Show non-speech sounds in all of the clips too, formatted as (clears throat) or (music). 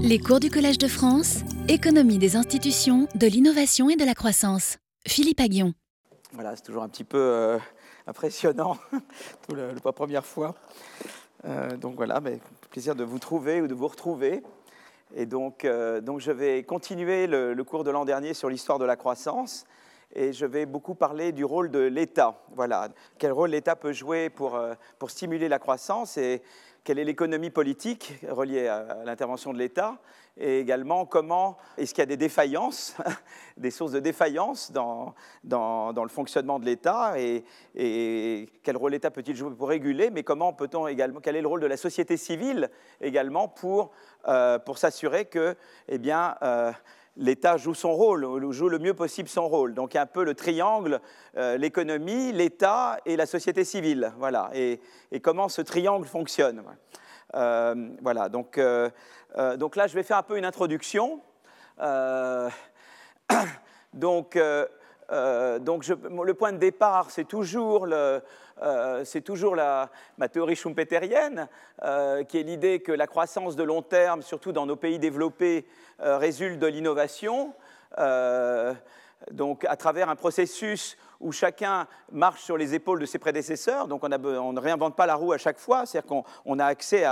Les cours du Collège de France, économie des institutions, de l'innovation et de la croissance. Philippe Aguillon. Voilà, c'est toujours un petit peu euh, impressionnant, pour la, la première fois. Euh, donc voilà, mais plaisir de vous trouver ou de vous retrouver. Et donc, euh, donc je vais continuer le, le cours de l'an dernier sur l'histoire de la croissance et je vais beaucoup parler du rôle de l'État. Voilà, quel rôle l'État peut jouer pour, pour stimuler la croissance et quelle est l'économie politique reliée à l'intervention de l'État et également comment est-ce qu'il y a des défaillances, (laughs) des sources de défaillance dans, dans, le fonctionnement de l'État et, et, quel rôle l'État peut-il jouer pour réguler, mais comment peut-on également, quel est le rôle de la société civile également pour, euh, pour s'assurer que, eh bien, euh, l'État joue son rôle, joue le mieux possible son rôle. Donc, un peu le triangle, euh, l'économie, l'État et la société civile. Voilà. Et, comment ce triangle fonctionne. Euh, voilà. Donc, euh, donc, là, je vais faire un peu une introduction. (coughs) Donc, le point de départ, c'est toujours le, euh, c'est toujours la, ma théorie schumpeterienne, euh, qui est l'idée que la croissance de long terme, surtout dans nos pays développés, euh, résulte de l'innovation. donc, à travers un processus où chacun marche sur les épaules de ses prédécesseurs, donc on, ne réinvente pas la roue à chaque fois, c'est-à-dire qu'on a accès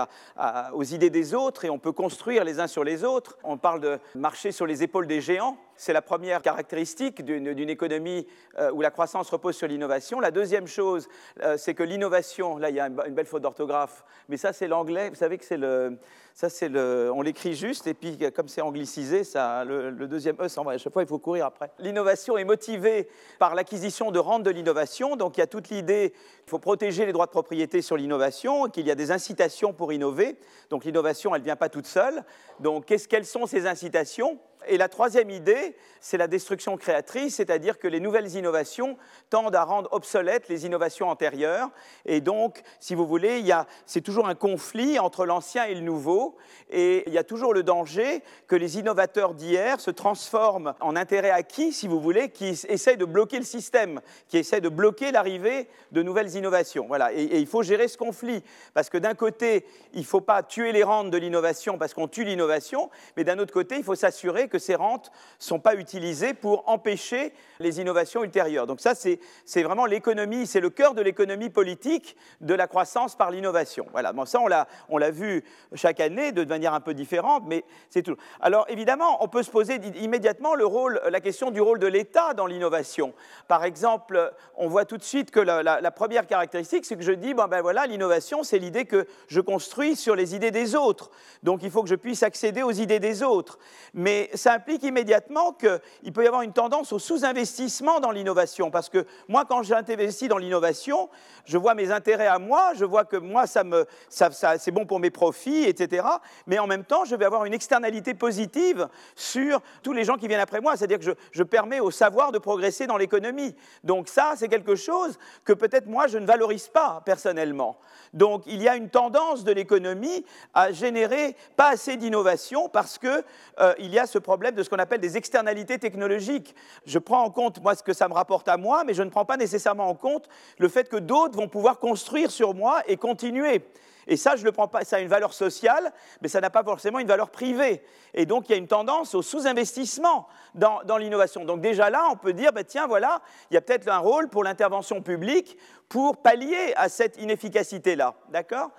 aux idées des autres et on peut construire les uns sur les autres. On parle de marcher sur les épaules des géants, c'est la première caractéristique d'une économie euh, où la croissance repose sur l'innovation. La deuxième chose, euh, c'est que l'innovation, là il y a une, belle faute d'orthographe, mais ça c'est l'anglais, vous savez que c'est le, ça le, on l'écrit juste et puis comme c'est anglicisé, ça, le, le deuxième E s'en va. À chaque fois il faut courir après. L'innovation est motivée par l'acquisition de rente de l'innovation, donc il y a toute l'idée qu'il faut protéger les droits de propriété sur l'innovation, qu'il y a des incitations pour innover. Donc l'innovation, elle ne vient pas toute seule. Donc quelles sont ces incitations? Et la troisième idée, c'est la destruction créatrice, c'est-à-dire que les nouvelles innovations tendent à rendre obsolètes les innovations antérieures. Et donc, si vous voulez, c'est toujours un conflit entre l'ancien et le nouveau. Et il y a toujours le danger que les innovateurs d'hier se transforment en intérêt acquis, si vous voulez, qui essaient de bloquer le système, qui essaient de bloquer l'arrivée de nouvelles innovations. Voilà. Et, et, il faut gérer ce conflit. Parce que d'un côté, il ne faut pas tuer les rentes de l'innovation parce qu'on tue l'innovation, mais d'un autre côté, il faut s'assurer que ces rentes ne sont pas utilisées pour empêcher les innovations ultérieures. Donc ça, c'est vraiment l'économie, c'est le cœur de l'économie politique de la croissance par l'innovation. Voilà, bon, ça, on l'a vu chaque année de manière un peu différente, mais c'est tout. Alors évidemment, on peut se poser immédiatement le rôle, la question du rôle de l'État dans l'innovation. Par exemple, on voit tout de suite que la, la, première caractéristique, c'est que je dis, bon ben voilà, l'innovation, c'est l'idée que je construis sur les idées des autres. Donc il faut que je puisse accéder aux idées des autres. Mais ça implique immédiatement qu'il peut y avoir une tendance au sous-investissement dans l'innovation. Parce que moi, quand j'investis dans l'innovation, je vois mes intérêts à moi, je vois que moi, ça ça, c'est bon pour mes profits, etc. Mais en même temps, je vais avoir une externalité positive sur tous les gens qui viennent après moi. C'est-à-dire que je, je permets au savoir de progresser dans l'économie. Donc ça, c'est quelque chose que peut-être moi, je ne valorise pas personnellement. Donc il y a une tendance de l'économie à générer pas assez d'innovation parce qu'il euh, y a ce problème de ce qu'on appelle des externalités technologiques. Je prends en compte, moi, ce que ça me rapporte à moi, mais je ne prends pas nécessairement en compte le fait que d'autres vont pouvoir construire sur moi et continuer. Et ça, je le prends pas, ça a une valeur sociale, mais ça n'a pas forcément une valeur privée. Et donc, il y a une tendance au sous-investissement dans, dans l'innovation. Donc, déjà là, on peut dire, bah, tiens, voilà, il y a peut-être un rôle pour l'intervention publique pour pallier à cette inefficacité-là. D'accord?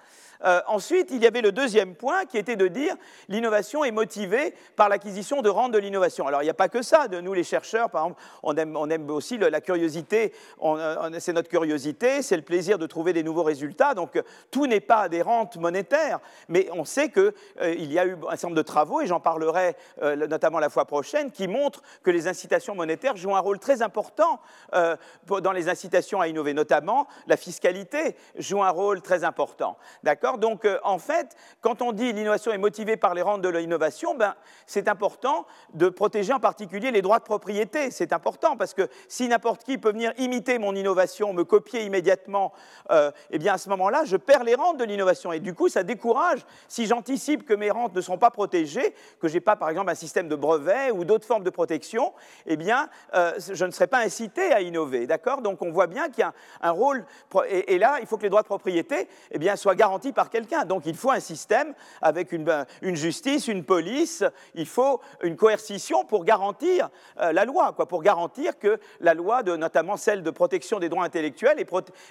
Euh, ensuite, il y avait le deuxième point qui était de dire l'innovation est motivée par l'acquisition de rente de l'innovation. Alors, il n'y a pas que ça. De nous, les chercheurs, par exemple, on aime, aussi la curiosité. C'est notre curiosité, c'est le plaisir de trouver des nouveaux résultats. Donc, tout n'est pas des rentes monétaires, mais on sait qu'il euh, y a eu un certain nombre de travaux, et j'en parlerai euh, notamment la fois prochaine, qui montrent que les incitations monétaires jouent un rôle très important euh, dans les incitations à innover, notamment la fiscalité joue un rôle très important. D'accord? Donc, euh, en fait, quand on dit l'innovation est motivée par les rentes de l'innovation, ben, c'est important de protéger en particulier les droits de propriété. C'est important parce que si n'importe qui peut venir imiter mon innovation, me copier immédiatement, euh, eh bien, à ce moment-là, je perds les rentes de l'innovation. Et du coup, ça décourage, si j'anticipe que mes rentes ne sont pas protégées, que je n'ai pas, par exemple, un système de brevet ou d'autres formes de protection, eh bien, euh, je ne serai pas incité à innover. D'accord? Donc, on voit bien qu'il y a un, un rôle. Et, et, là, il faut que les droits de propriété eh bien, soient garantis par par quelqu'un. Donc il faut un système avec une, ben, justice, une police, il faut une coercition pour garantir euh, la loi, quoi, pour garantir que la loi, notamment celle de protection des droits intellectuels,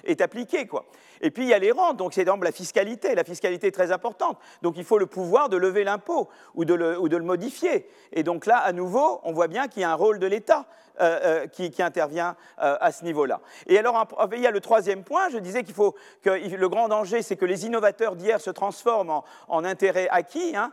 est, appliquée. Quoi. Et puis il y a les rentes, donc c'est donc la fiscalité. La fiscalité est très importante. Donc il faut le pouvoir de lever l'impôt ou de le modifier. Et donc là, à nouveau, on voit bien qu'il y a un rôle de l'État. Euh, euh, qui, intervient euh, à ce niveau-là. Et alors, il y a le troisième point, je disais qu'il faut que le grand danger, c'est que les innovateurs d'hier se transforment en, intérêts acquis, hein,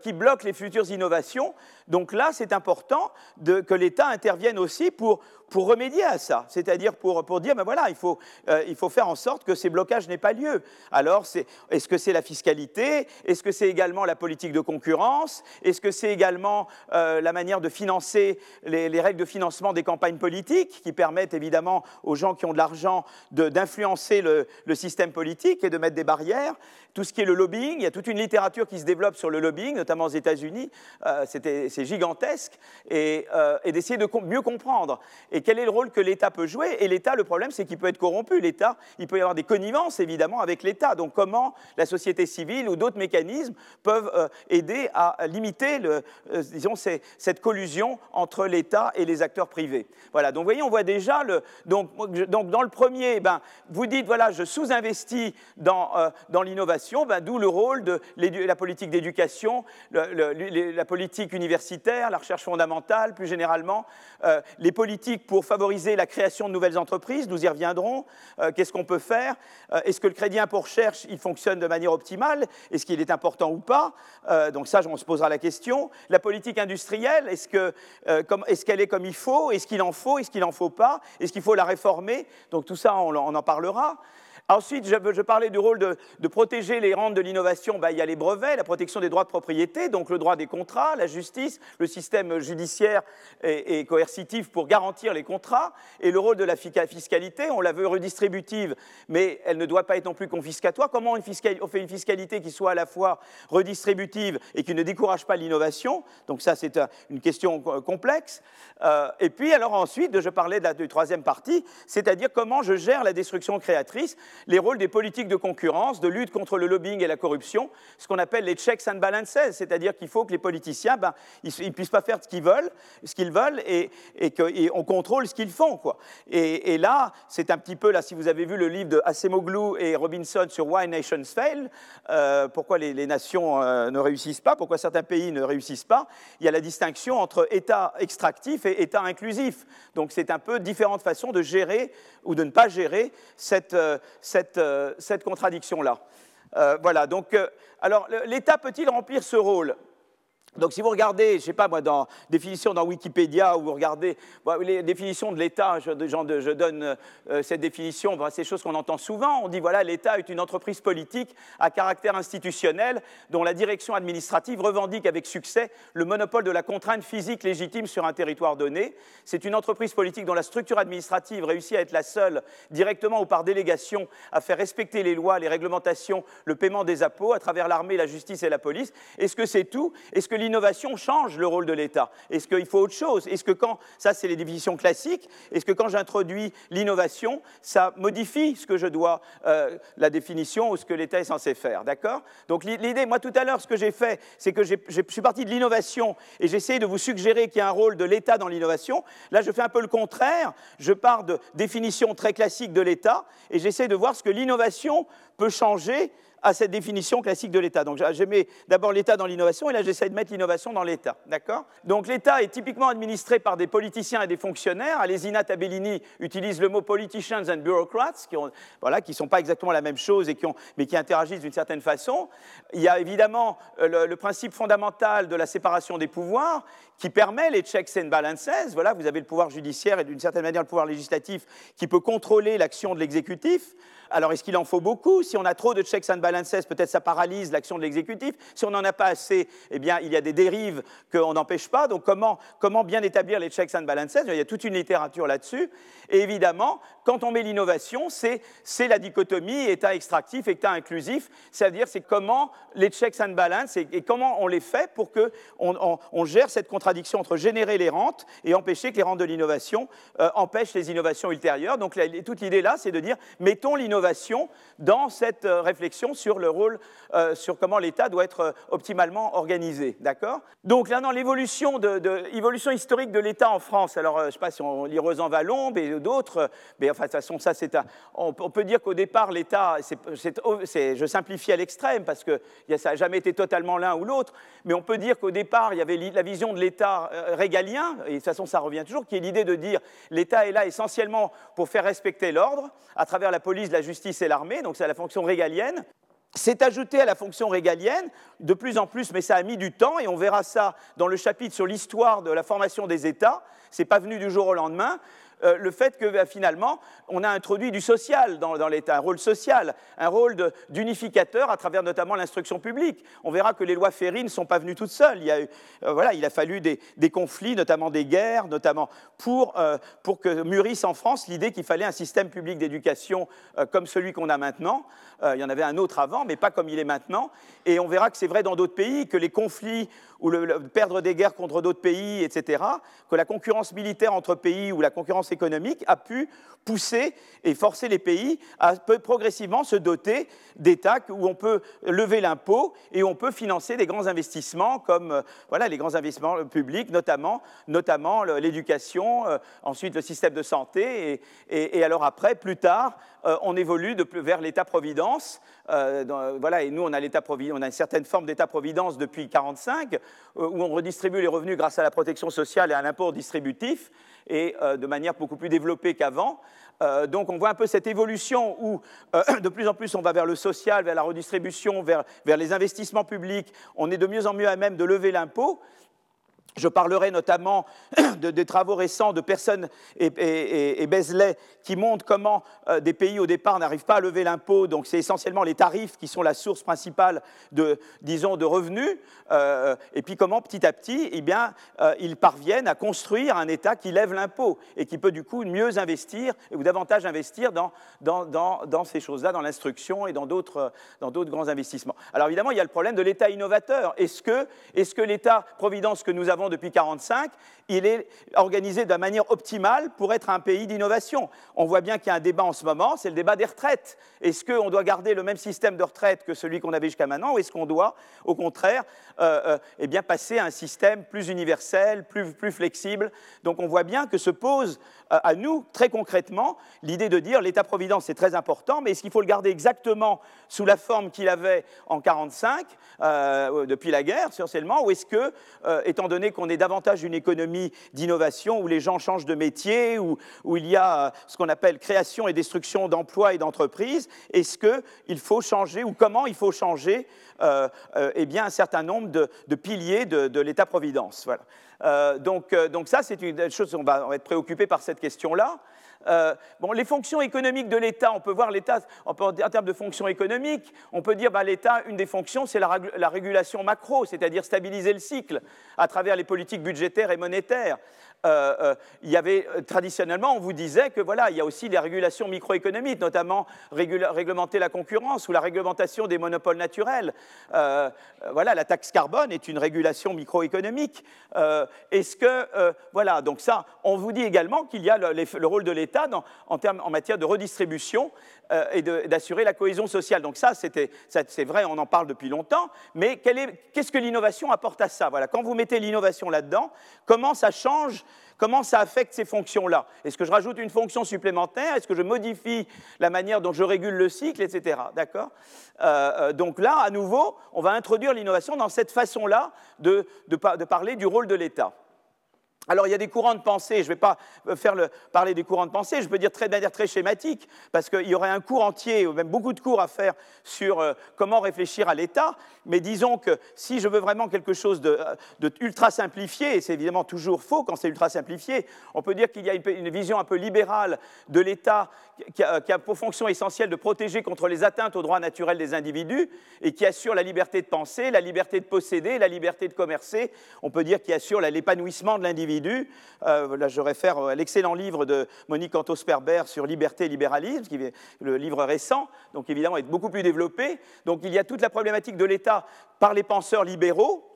qui bloquent les futures innovations. Donc là, c'est important que l'État intervienne aussi pour, pour remédier à ça, c'est-à-dire pour, pour, dire, ben voilà, il faut, il faut faire en sorte que ces blocages n'aient pas lieu. Alors, est-ce que c'est la fiscalité? Est-ce que c'est également la politique de concurrence? Est-ce que c'est également la manière de financer les, les règles de financement des campagnes politiques qui permettent évidemment aux gens qui ont de l'argent d'influencer le, système politique et de mettre des barrières? Tout ce qui est le lobbying, il y a toute une littérature qui se développe sur le lobbying, notamment aux États-Unis. Euh, c'est gigantesque. Et, euh, d'essayer de mieux comprendre. Quel est le rôle que l'État peut jouer Et l'État, le problème, c'est qu'il peut être corrompu. L'État, il peut y avoir des connivences, évidemment, avec l'État. Donc comment la société civile ou d'autres mécanismes peuvent euh, aider à limiter, le, disons, cette collusion entre l'État et les acteurs privés. Voilà, donc vous voyez, on voit déjà, le, donc, dans le premier, ben, vous dites, voilà, je sous-investis dans, euh, dans l'innovation, ben, d'où le rôle de la politique d'éducation, la politique universitaire, la recherche fondamentale, plus généralement, euh, les politiques pour favoriser la création de nouvelles entreprises, nous y reviendrons, euh, qu'est-ce qu'on peut faire, est-ce que le crédit impôt recherche, il fonctionne de manière optimale, est-ce qu'il est important ou pas, donc ça, on se posera la question, la politique industrielle, est-ce qu'elle est comme il faut? Est-ce qu'il en faut? Est-ce qu'il n'en faut pas? Est-ce qu'il faut la réformer? Donc tout ça, on, en parlera. Ensuite, je, parlais du rôle de, protéger les rentes de l'innovation. Ben, il y a les brevets, la protection des droits de propriété, donc le droit des contrats, la justice, le système judiciaire et, coercitif pour garantir les contrats, et le rôle de la fiscalité. On la veut redistributive, mais elle ne doit pas être non plus confiscatoire. Comment on fait une fiscalité qui soit à la fois redistributive et qui ne décourage pas l'innovation? Donc ça, c'est une question complexe. Euh, et puis, alors ensuite, je parlais de la troisième partie, c'est-à-dire comment je gère la destruction créatrice les rôles des politiques de concurrence, de lutte contre le lobbying et la corruption, ce qu'on appelle les checks and balances, c'est-à-dire qu'il faut que les politiciens, ben, ils ne puissent pas faire ce qu'ils veulent, ce qu'ils veulent, et, qu'on contrôle ce qu'ils font. Quoi. Et, là, c'est un petit peu, là, si vous avez vu le livre de Acemoglu et Robinson sur Why Nations Fail, euh, pourquoi les, nations euh, ne réussissent pas, pourquoi certains pays ne réussissent pas, il y a la distinction entre État extractif et État inclusif. Donc c'est un peu différentes façons de gérer ou de ne pas gérer cette, euh, euh, cette, contradiction-là. Euh, voilà, donc, alors l'État peut-il remplir ce rôle? Donc si vous regardez, je ne sais pas moi, dans définition dans Wikipédia, ou vous regardez les définitions de l'État, je, donne euh, cette définition, c'est des choses qu'on entend souvent, on dit voilà, l'État est une entreprise politique à caractère institutionnel dont la direction administrative revendique avec succès le monopole de la contrainte physique légitime sur un territoire donné. C'est une entreprise politique dont la structure administrative réussit à être la seule, directement ou par délégation, à faire respecter les lois, les réglementations, le paiement des impôts à travers l'armée, la justice et la police. Est-ce que c'est tout? Est-ce que l'innovation change le rôle de l'État Est-ce qu'il faut autre chose? Est-ce que quand, ça c'est les définitions classiques, est-ce que quand j'introduis l'innovation, ça modifie ce que je dois, euh, la définition ou ce que l'État est censé faire? D'accord? Donc l'idée, moi tout à l'heure, ce que j'ai fait, c'est que je suis parti de l'innovation et j'ai essayé de vous suggérer qu'il y a un rôle de l'État dans l'innovation. Là, je fais un peu le contraire. Je pars de définitions très classiques de l'État et j'essaie de voir ce que l'innovation peut changer à cette définition classique de l'État. Donc j'ai mis d'abord l'État dans l'innovation et là j'essaie de mettre l'innovation dans l'État. D'accord? Donc l'État est typiquement administré par des politiciens et des fonctionnaires. Alesina Tabellini utilise le mot politicians and bureaucrats, qui ne voilà, sont pas exactement la même chose, et qui ont, mais qui interagissent d'une certaine façon. Il y a évidemment euh, le, principe fondamental de la séparation des pouvoirs qui permet les checks and balances. Voilà, vous avez le pouvoir judiciaire et d'une certaine manière le pouvoir législatif qui peut contrôler l'action de l'exécutif. Alors, est-ce qu'il en faut beaucoup? Si on a trop de checks and balances, peut-être ça paralyse l'action de l'exécutif. Si on n'en a pas assez, eh bien, il y a des dérives qu'on n'empêche pas. Donc, comment, comment bien établir les checks and balances? Il y a toute une littérature là-dessus. Et évidemment, quand on met l'innovation, c'est la dichotomie État extractif, État inclusif. C'est-à-dire, c'est comment les checks and balances et, comment on les fait pour qu'on on, gère cette contradiction entre générer les rentes et empêcher que les rentes de l'innovation euh, empêchent les innovations ultérieures. Donc, toute l'idée là, c'est de dire, mettons l'innovation dans cette euh, réflexion sur le rôle, euh, sur comment l'État doit être euh, optimalement organisé. D'accord? Donc là, dans l'évolution historique de l'État en France, alors je ne sais pas si on lit Rosan Vallon et d'autres, mais enfin, de toute façon, ça, c'est un. On, peut dire qu'au départ, l'État, je simplifie à l'extrême parce que ça n'a jamais été totalement l'un ou l'autre, mais on peut dire qu'au départ, il y avait la vision de l'État régalien, et de toute façon, ça revient toujours, qui est l'idée de dire l'État est là essentiellement pour faire respecter l'ordre à travers la police, la justice et l'armée donc c'est la fonction régalienne. C'est ajouté à la fonction régalienne de plus en plus, mais ça a mis du temps, et on verra ça dans le chapitre sur l'histoire de la formation des États. Ce n'est pas venu du jour au lendemain. Euh, le fait que bah, finalement, on a introduit du social dans, l'État, un rôle social, un rôle d'unificateur à travers notamment l'instruction publique. On verra que les lois Ferry ne sont pas venues toutes seules. Il, a, euh, a fallu des, conflits, notamment des guerres, notamment pour, euh, pour que mûrisse en France l'idée qu'il fallait un système public d'éducation comme celui qu'on a maintenant. il y en avait un autre avant, mais pas comme il est maintenant. Et on verra que c'est vrai dans d'autres pays, que les conflits ou le, perdre des guerres contre d'autres pays, etc., que la concurrence militaire entre pays ou la concurrence économique a pu pousser et forcer les pays à progressivement se doter d'États où on peut lever l'impôt et on peut financer des grands investissements comme euh, voilà, les grands investissements publics, notamment, notamment l'éducation, euh, ensuite le système de santé, et, et, alors après, plus tard, euh, on évolue vers l'État-providence. voilà, et nous, on a, on a une certaine forme d'État-providence depuis 1945, où on redistribue les revenus grâce à la protection sociale et à l'impôt distributif et euh, de manière beaucoup plus développée qu'avant. Euh, donc on voit un peu cette évolution où euh, de plus en plus on va vers le social, vers la redistribution, vers, vers les investissements publics. On est de mieux en mieux à même de lever l'impôt. Je parlerai notamment (clears throat) des travaux récents de personnes et, et, qui montrent comment euh, des pays au départ n'arrivent pas à lever l'impôt. Donc c'est essentiellement les tarifs qui sont la source principale de, disons, de revenus. Euh, et puis comment petit à petit, eh bien, euh, ils parviennent à construire un État qui lève l'impôt et qui peut du coup mieux investir ou davantage investir dans, dans, dans, ces choses-là, dans l'instruction et dans d'autres grands investissements. Alors évidemment, il y a le problème de l'État innovateur. Est-ce que, est que l'État-providence que nous avons depuis 1945, il est organisé de la manière optimale pour être un pays d'innovation. On voit bien qu'il y a un débat en ce moment, c'est le débat des retraites. Est-ce qu'on doit garder le même système de retraite que celui qu'on avait jusqu'à maintenant, ou est-ce qu'on doit, au contraire, euh, euh, eh bien, passer à un système plus universel, plus, plus flexible? Donc on voit bien que se pose à nous, très concrètement, l'idée de dire l'État-providence, c'est très important, mais est-ce qu'il faut le garder exactement sous la forme qu'il avait en 1945, depuis la guerre, essentiellement, ou est-ce que, étant donné qu'on est davantage une économie d'innovation où les gens changent de métier, où, il y a euh, ce qu'on appelle création et destruction d'emplois et d'entreprises. Est-ce qu'il faut changer ou comment il faut changer euh, euh, eh un certain nombre de, piliers de, l'État-providence voilà. Donc, donc, ça, c'est une chose, on va, être préoccupé par cette question-là. bon, les fonctions économiques de l'État, on peut voir l'État en termes de fonctions économiques, on peut dire bah, l'État, une des fonctions, c'est la, la, régulation macro, c'est-à-dire stabiliser le cycle à travers les politiques budgétaires et monétaires. Euh, euh, il y avait euh, traditionnellement, on vous disait que voilà, il y a aussi les régulations microéconomiques, notamment réglementer la concurrence ou la réglementation des monopoles naturels. voilà, la taxe carbone est une régulation microéconomique. Est-ce que voilà, donc ça, on vous dit également qu'il y a le, rôle de l'État en, en matière de redistribution et d'assurer la cohésion sociale. Donc ça, c'est vrai, on en parle depuis longtemps, mais qu'est-ce que l'innovation apporte à ça? Voilà, quand vous mettez l'innovation là-dedans, comment ça change Comment ça affecte ces fonctions-là? Est-ce que je rajoute une fonction supplémentaire? Est-ce que je modifie la manière dont je régule le cycle, etc. D'accord? Euh, euh, Donc là, à nouveau, on va introduire l'innovation dans cette façon-là de, parler du rôle de l'État. Alors il y a des courants de pensée, je ne vais pas faire le, parler des courants de pensée, je peux dire très, de manière très schématique, parce qu'il y aurait un cours entier, ou même beaucoup de cours à faire sur euh, comment réfléchir à l'État, mais disons que si je veux vraiment quelque chose de, euh, simplifié, et c'est évidemment toujours faux quand c'est ultra simplifié, on peut dire qu'il y a une, vision un peu libérale de l'État qui a, pour fonction essentielle de protéger contre les atteintes aux droits naturels des individus, et qui assure la liberté de penser, la liberté de posséder, la liberté de commercer, on peut dire qu'il assure l'épanouissement de l'individu euh, là, je réfère à l'excellent livre de Monique Antos-Perber sur liberté et libéralisme, qui est le livre récent, donc évidemment est beaucoup plus développé. Donc il y a toute la problématique de l'État par les penseurs libéraux,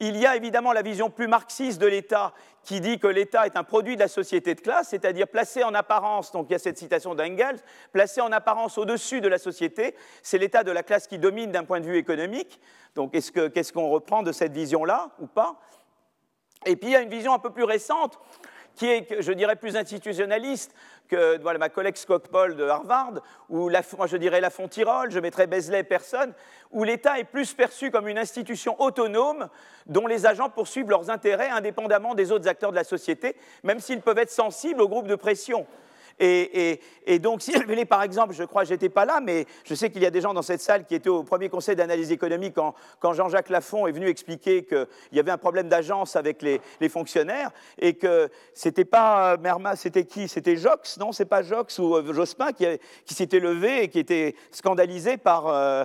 Il y a évidemment la vision plus marxiste de l'État qui dit que l'État est un produit de la société de classe, c'est-à-dire placé en apparence, donc il y a cette citation d'Engels, placé en apparence au-dessus de la société, c'est l'État de la classe qui domine d'un point de vue économique. Donc qu'est-ce qu'on reprend de cette vision-là ou pas? Et puis il y a une vision un peu plus récente qui est, je dirais, plus institutionnaliste que ma collègue Scott Paul de Harvard, ou je dirais la Tirol, je mettrais Besley personne, où l'État est plus perçu comme une institution autonome dont les agents poursuivent leurs intérêts indépendamment des autres acteurs de la société, même s'ils peuvent être sensibles aux groupes de pression. Et, donc, si elle venait, par exemple, je crois n'étais pas là, mais je sais qu'il y a des gens dans cette salle qui étaient au premier conseil d'analyse économique quand, Jean-Jacques Lafont est venu expliquer qu'il y avait un problème d'agence avec les, fonctionnaires et que c'était pas euh, Merma, c'était qui? C'était Jox, non? C'est pas Jox ou euh, Jospin qui, s'était levé et qui était scandalisé par euh,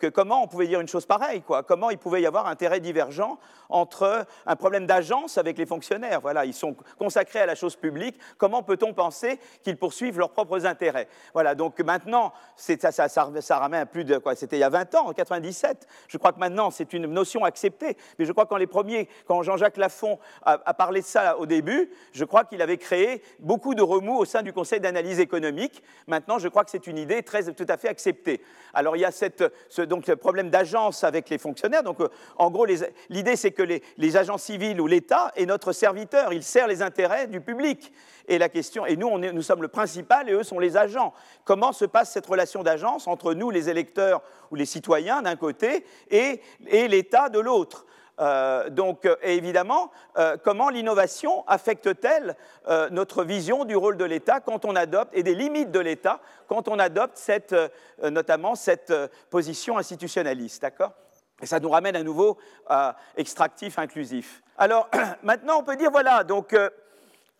que comment on pouvait dire une chose pareille, quoi? Comment il pouvait y avoir intérêt divergent entre un problème d'agence avec les fonctionnaires? Voilà, ils sont consacrés à la chose publique. Comment peut-on penser qu'ils poursuivent leurs propres intérêts. Voilà, donc maintenant, ça, ramène à plus de quoi C'était il y a 20 ans, en 97. Je crois que maintenant, c'est une notion acceptée. Mais je crois que quand les premiers, quand Jean-Jacques Lafont a, parlé de ça au début, je crois qu'il avait créé beaucoup de remous au sein du Conseil d'analyse économique. Maintenant, je crois que c'est une idée très, tout à fait acceptée. Alors, il y a cette, ce, donc, problème d'agence avec les fonctionnaires. Donc, euh, en gros, l'idée, c'est que les, agents civils ou l'État est notre serviteur. Il sert les intérêts du public. Et la question, et nous, nous sommes le principal et eux sont les agents. Comment se passe cette relation d'agence entre nous, les électeurs ou les citoyens d'un côté, et, l'État de l'autre? Euh, donc, et évidemment, euh, comment l'innovation affecte-t-elle euh, notre vision du rôle de l'État quand on adopte, et des limites de l'État, quand on adopte cette, notamment cette position institutionnaliste, d'accord? Et ça nous ramène à nouveau à extractif, inclusif. Alors, (clears throat) maintenant, on peut dire, voilà, donc,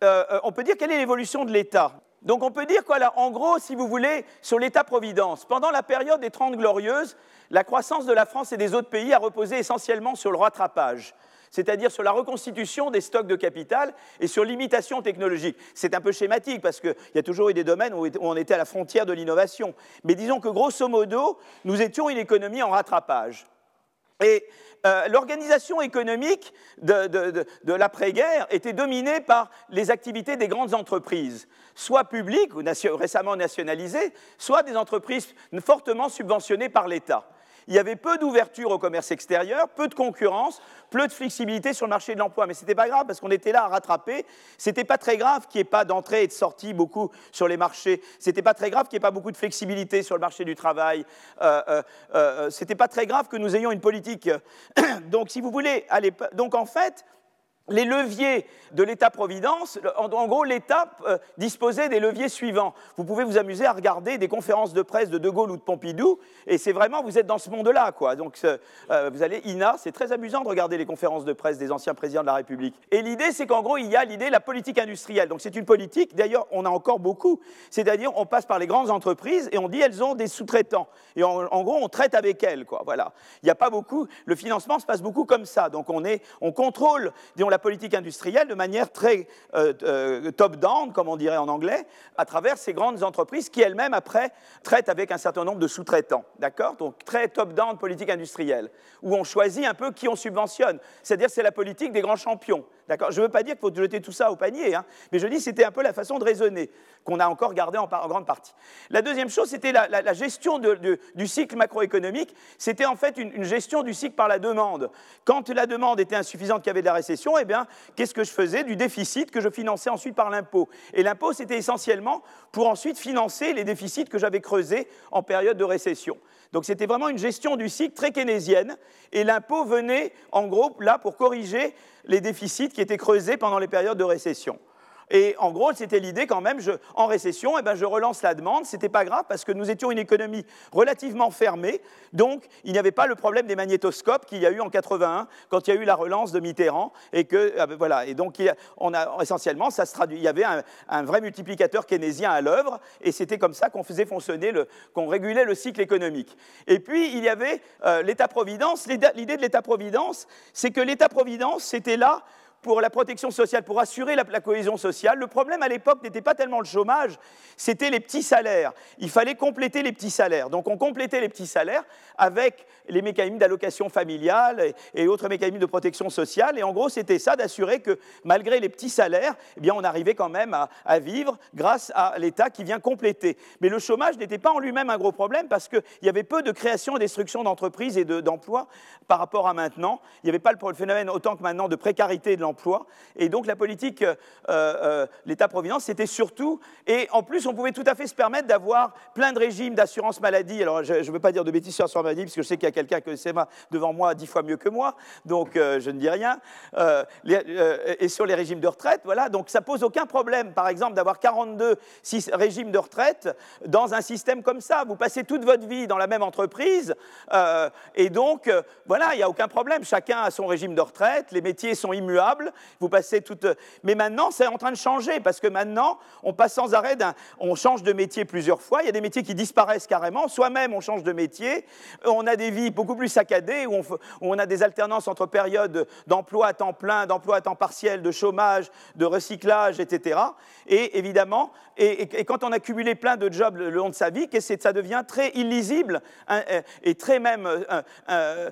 on peut dire quelle est l'évolution de l'État? Donc on peut dire en gros, si vous voulez, sur l'État-providence, pendant la période des Trente Glorieuses, la croissance de la France et des autres pays a reposé essentiellement sur le rattrapage, c'est-à-dire sur la reconstitution des stocks de capital et sur l'imitation technologique. C'est un peu schématique parce qu'il y a toujours eu des domaines où on était à la frontière de l'innovation. Mais disons que grosso modo, nous étions une économie en rattrapage. Et euh, l'organisation économique de, l'après-guerre était dominée par les activités des grandes entreprises, soit publiques ou récemment nationalisées, soit des entreprises fortement subventionnées par l'État il y avait peu d'ouverture au commerce extérieur, peu de concurrence, peu de flexibilité sur le marché de l'emploi. Mais ce n'était pas grave parce qu'on était là à rattraper. Ce n'était pas très grave qu'il n'y ait pas d'entrée et de sortie beaucoup sur les marchés. Ce n'était pas très grave qu'il n'y ait pas beaucoup de flexibilité sur le marché du travail. Euh, euh, euh ce n'était pas très grave que nous ayons une politique. (coughs) donc, si vous voulez, allez, donc en fait, les leviers de l'État-providence, en, gros, l'État euh, disposait des leviers suivants. Vous pouvez vous amuser à regarder des conférences de presse de De Gaulle ou de Pompidou, et c'est vraiment, vous êtes dans ce monde-là, quoi. Donc, euh, vous allez, INA, c'est très amusant de regarder les conférences de presse des anciens présidents de la République. Et l'idée, c'est qu'en gros, il y a l'idée de la politique industrielle. Donc, c'est une politique, d'ailleurs, on a encore beaucoup. C'est-à-dire, on passe par les grandes entreprises et on dit, elles ont des sous-traitants. Et en, gros, on traite avec elles, quoi. Voilà. Il n'y a pas beaucoup, le financement se passe beaucoup comme ça. Donc, on, est, on contrôle, disons, la politique industrielle de manière très euh, euh, top-down, comme on dirait en anglais, à travers ces grandes entreprises qui elles-mêmes, après, traitent avec un certain nombre de sous-traitants. D'accord? Donc, très top-down politique industrielle, où on choisit un peu qui on subventionne. C'est-à-dire, c'est la politique des grands champions. D'accord Je ne veux pas dire qu'il faut jeter tout ça au panier, hein, mais je dis que c'était un peu la façon de raisonner qu'on a encore gardé en, grande partie. La deuxième chose, c'était la, gestion du cycle macroéconomique. C'était en fait une, gestion du cycle par la demande. Quand la demande était insuffisante, qu'il y avait de la récession, eh bien, qu'est-ce que je faisais Du déficit que je finançais ensuite par l'impôt? Et l'impôt, c'était essentiellement pour ensuite financer les déficits que j'avais creusés en période de récession. Donc c'était vraiment une gestion du cycle très keynésienne, et l'impôt venait en gros là pour corriger les déficits qui étaient creusés pendant les périodes de récession. Et en gros, c'était l'idée quand même, en récession, eh ben, je relance la demande. Ce n'était pas grave parce que nous étions une économie relativement fermée. Donc, il n'y avait pas le problème des magnétoscopes qu'il y a eu en 81 quand il y a eu la relance de Mitterrand. Et que, ah ben, voilà. Et donc, on a, essentiellement, ça se traduit. Il y avait un, vrai multiplicateur keynésien à l'œuvre. Et c'était comme ça qu'on faisait fonctionner, qu'on régulait le cycle économique. Et puis, il y avait euh, l'État-providence. L'idée de l'État-providence, c'est que l'État-providence, c'était là pour la protection sociale, pour assurer la, cohésion sociale. Le problème à l'époque n'était pas tellement le chômage, c'était les petits salaires. Il fallait compléter les petits salaires. Donc on complétait les petits salaires avec les mécanismes d'allocation familiale et, autres mécanismes de protection sociale. Et en gros, c'était ça d'assurer que malgré les petits salaires, eh bien, on arrivait quand même à, vivre grâce à l'État qui vient compléter. Mais le chômage n'était pas en lui-même un gros problème parce qu'il y avait peu de création et destruction d'entreprises et d'emplois par rapport à maintenant. Il n'y avait pas le phénomène autant que maintenant de précarité de Et donc la politique, euh, euh, l'État-providence, c'était surtout, et en plus on pouvait tout à fait se permettre d'avoir plein de régimes d'assurance maladie. Alors je ne veux pas dire de bêtises sur l'assurance maladie, parce que je sais qu'il y a quelqu'un que c'est devant moi dix fois mieux que moi, donc euh, je ne dis rien. et sur les régimes de retraite, voilà, donc ça pose aucun problème, par exemple, d'avoir 42 régimes de retraite dans un système comme ça. Vous passez toute votre vie dans la même entreprise, et donc, voilà, il n'y a aucun problème. Chacun a son régime de retraite, les métiers sont immuables, vous passez toute... Mais maintenant, c'est en train de changer, parce que maintenant, on passe sans arrêt d'un... On change de métier plusieurs fois, il y a des métiers qui disparaissent carrément, soi-même on change de métier, on a des vies beaucoup plus saccadées, où on, a des alternances entre périodes d'emploi à temps plein, d'emploi à temps partiel, de chômage, de recyclage, etc. Et évidemment, et, quand on a cumulé plein de jobs le, long de sa vie, ça devient? Très illisible hein, et très même... Euh, euh, euh,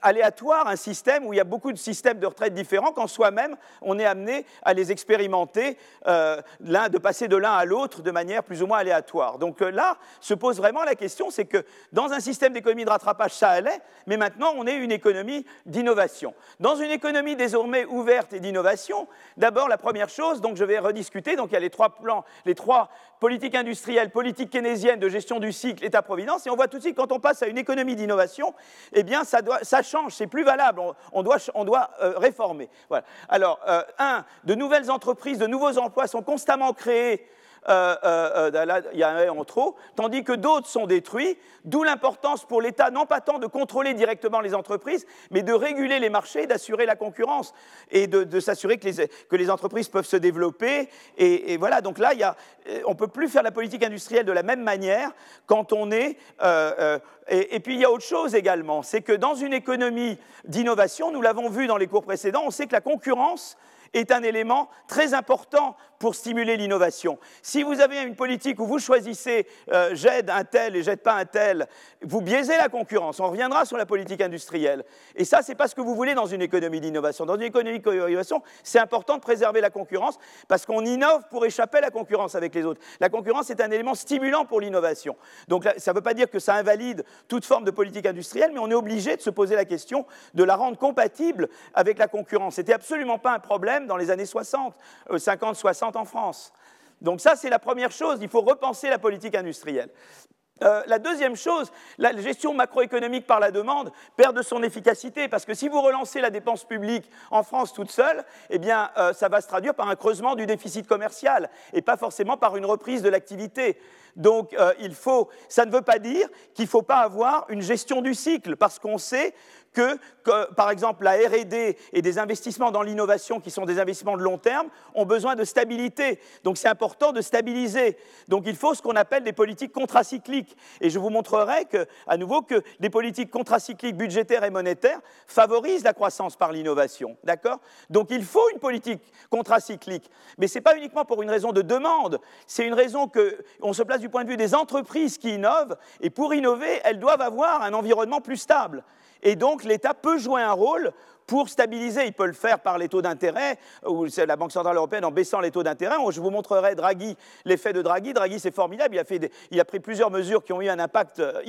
aléatoire, un système où il y a beaucoup de systèmes de retraite différents, quand soi-même on est amené à les expérimenter, euh, de passer de l'un à l'autre de manière plus ou moins aléatoire. Donc euh, là se pose vraiment la question, c'est que dans un système d'économie de rattrapage, ça allait, mais maintenant on est une économie d'innovation. Dans une économie désormais ouverte et d'innovation, d'abord la première chose, donc je vais rediscuter, donc il y a les trois plans, les trois politiques industrielles, politiques keynésiennes de gestion du cycle, État-providence, et on voit tout de suite quand on passe à une économie d'innovation, eh bien ça ça, change, c'est plus valable, on, doit, euh, réformer. Alors, euh, un, de nouvelles entreprises, de nouveaux emplois sont constamment créés euh, euh, euh, en trop, tandis que d'autres sont détruits, d'où l'importance pour l'État, non pas tant de contrôler directement les entreprises, mais de réguler les marchés, d'assurer la concurrence et de, s'assurer que les, entreprises peuvent se développer. Et, voilà, donc là, a, on ne peut plus faire la politique industrielle de la même manière quand on est... et, et, puis il y a autre chose également, c'est que dans une économie d'innovation, nous l'avons vu dans les cours précédents, on sait que la concurrence est un élément très important pour stimuler l'innovation. Si vous avez une politique où vous choisissez euh, j'aide un tel et j'aide pas un tel, vous biaisez la concurrence. On reviendra sur la politique industrielle. Et ça, c'est pas ce que vous voulez dans une économie d'innovation. Dans une économie d'innovation, c'est important de préserver la concurrence parce qu'on innove pour échapper à la concurrence avec les autres. La concurrence est un élément stimulant pour l'innovation. Donc ça ne veut pas dire que ça invalide toute forme de politique industrielle, mais on est obligé de se poser la question de la rendre compatible avec la concurrence. C'était absolument pas un problème dans les années 60, 50, 60 en France. Donc ça, c'est la première chose. Il faut repenser la politique industrielle. Euh, la deuxième chose, la gestion macroéconomique par la demande perd de son efficacité parce que si vous relancez la dépense publique en France toute seule, eh bien, euh, ça va se traduire par un creusement du déficit commercial et pas forcément par une reprise de l'activité. Donc, euh, il faut, ça ne veut pas dire qu'il ne faut pas avoir une gestion du cycle parce qu'on sait que, par exemple, la RD et des investissements dans l'innovation, qui sont des investissements de long terme, ont besoin de stabilité. Donc c'est important de stabiliser. Donc il faut ce qu'on appelle des politiques contracycliques. Et je vous montrerai à nouveau que des politiques contracycliques budgétaires et monétaires favorisent la croissance par l'innovation. D'accord? Donc il faut une politique contracyclique. Mais ce n'est pas uniquement pour une raison de demande, c'est une raison qu'on se place du point de vue des entreprises qui innovent. Et pour innover, elles doivent avoir un environnement plus stable. Et donc l'État peut jouer un rôle pour stabiliser. Il peut le faire par les taux d'intérêt, ou la Banque Centrale Européenne en baissant les taux d'intérêt. Je vous montrerai Draghi, l'effet de Draghi. Draghi, c'est formidable. Il a, fait il a, pris plusieurs mesures qui ont eu un impact euh,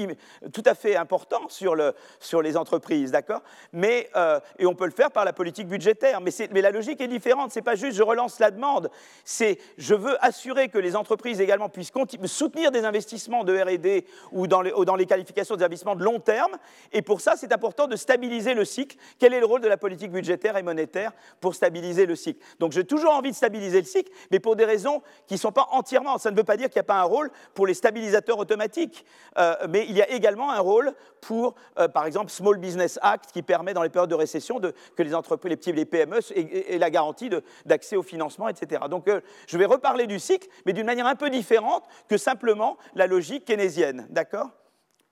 tout à fait important sur, le, sur les entreprises, d'accord? Mais euh, Et on peut le faire par la politique budgétaire. Mais, la logique est différente. C'est pas juste je relance la demande. C'est je veux assurer que les entreprises également puissent soutenir des investissements de R&D ou dans les, qualifications des investissements de long terme. Et pour ça, c'est important de stabiliser le cycle. Quel est le rôle politique budgétaire et monétaire pour stabiliser le cycle. Donc j'ai toujours envie de stabiliser le cycle, mais pour des raisons qui ne sont pas entièrement. Ça ne veut pas dire qu'il n'y a pas un rôle pour les stabilisateurs automatiques, euh, mais il y a également un rôle pour, euh, par exemple, Small Business Act, qui permet dans les périodes de récession de, que les entreprises, les petits et les PME aient, la garantie d'accès au financement, etc. Donc euh, je vais reparler du cycle, mais d'une manière un peu différente que simplement la logique keynésienne. D'accord?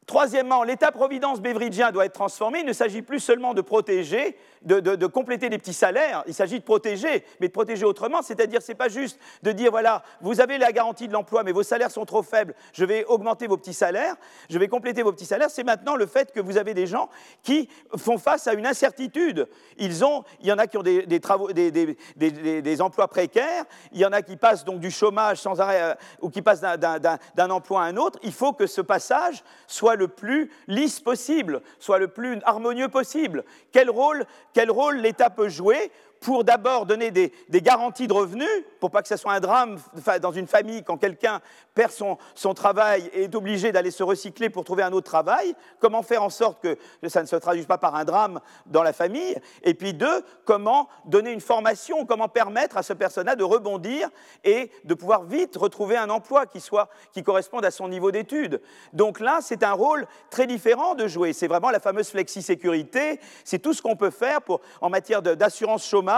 Troisièmement, l'État-providence bévridgien doit être transformé. Il ne s'agit plus seulement de protéger, de, compléter des petits salaires, il s'agit de protéger, mais de protéger autrement, c'est-à-dire c'est pas juste de dire voilà, vous avez la garantie de l'emploi, mais vos salaires sont trop faibles, je vais augmenter vos petits salaires, je vais compléter vos petits salaires. C'est maintenant le fait que vous avez des gens qui font face à une incertitude. Ils ont, il y en a qui ont des, emplois précaires, il y en a qui passent donc du chômage sans arrêt euh, ou qui passent d'un emploi à un autre. Il faut que ce passage soit le plus lisse possible, soit le plus harmonieux possible. Quel rôle, quel rôle l'État peut jouer pour d'abord donner des, garanties de revenus, pour pas que ce soit un drame dans une famille quand quelqu'un perd son, travail et est obligé d'aller se recycler pour trouver un autre travail, comment faire en sorte que ça ne se traduise pas par un drame dans la famille, et puis deux, comment donner une formation, comment permettre à ce personnage de rebondir et de pouvoir vite retrouver un emploi qui, soit, qui corresponde à son niveau d'études. Donc là, c'est un rôle très différent de jouer, c'est vraiment la fameuse flexi-sécurité, c'est tout ce qu'on peut faire en matière d'assurance chômage,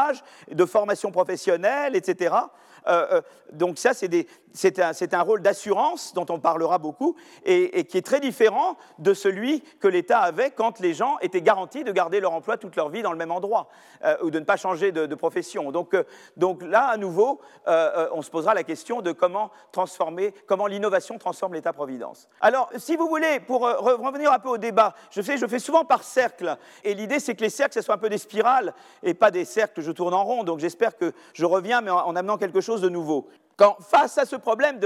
de formation professionnelle, etc. Euh, euh, donc ça, c'est un, un, rôle d'assurance dont on parlera beaucoup et, qui est très différent de celui que l'État avait quand les gens étaient garantis de garder leur emploi toute leur vie dans le même endroit euh, ou de ne pas changer de, profession. Donc, donc, là, à nouveau, on se posera la question de comment transformer, comment l'innovation transforme l'État-providence. Alors, si vous voulez, pour revenir un peu au débat, je fais, souvent par cercle et l'idée, c'est que les cercles, ce soient un peu des spirales et pas des cercles que je tourne en rond. Donc j'espère que je reviens, mais en amenant quelque chose de nouveau. Quand, face à ce problème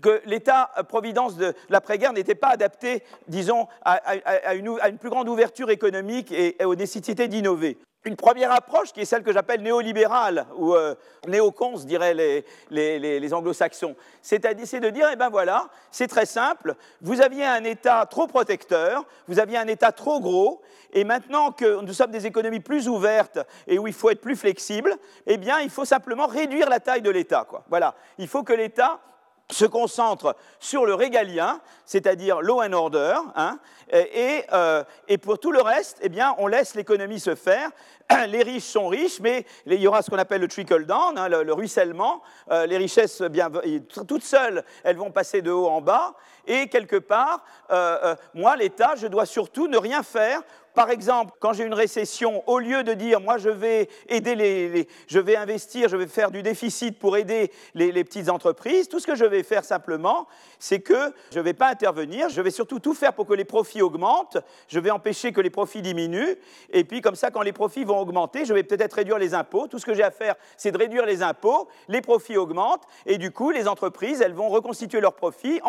que l'État-providence de l'après-guerre n'était pas adapté, disons, à, une, plus grande ouverture économique et aux nécessités d'innover, une première approche qui est celle que j'appelle néolibérale, ou euh, néocons, diraient les, les, anglo-saxons. C'est-à-dire de dire, eh ben voilà, c'est très simple, vous aviez un État trop protecteur, vous aviez un État trop gros, et maintenant que nous sommes des économies plus ouvertes et où il faut être plus flexible, eh bien, il faut simplement réduire la taille de l'État. Voilà, il faut que l'État se concentre sur le régalien, c'est-à-dire law and order, hein, euh, et, pour tout le reste, eh bien, on laisse l'économie se faire. (clears throat) Les riches sont riches, mais il y aura ce qu'on appelle le trickle down, hein, le, ruissellement. Euh, les richesses, bien, toutes seules, elles vont passer de haut en bas. Et quelque part, euh, moi, l'État, je dois surtout ne rien faire par exemple, quand j'ai une récession, au lieu de dire moi je vais aider les, je vais investir, je vais faire du déficit pour aider les, petites entreprises, tout ce que je vais faire simplement, c'est que je ne vais pas intervenir, je vais surtout tout faire pour que les profits augmentent, je vais empêcher que les profits diminuent, et puis comme ça, quand les profits vont augmenter, je vais peut-être réduire les impôts. Tout ce que j'ai à faire, c'est de réduire les impôts, les profits augmentent, et du coup, les entreprises, elles vont reconstituer leurs profits,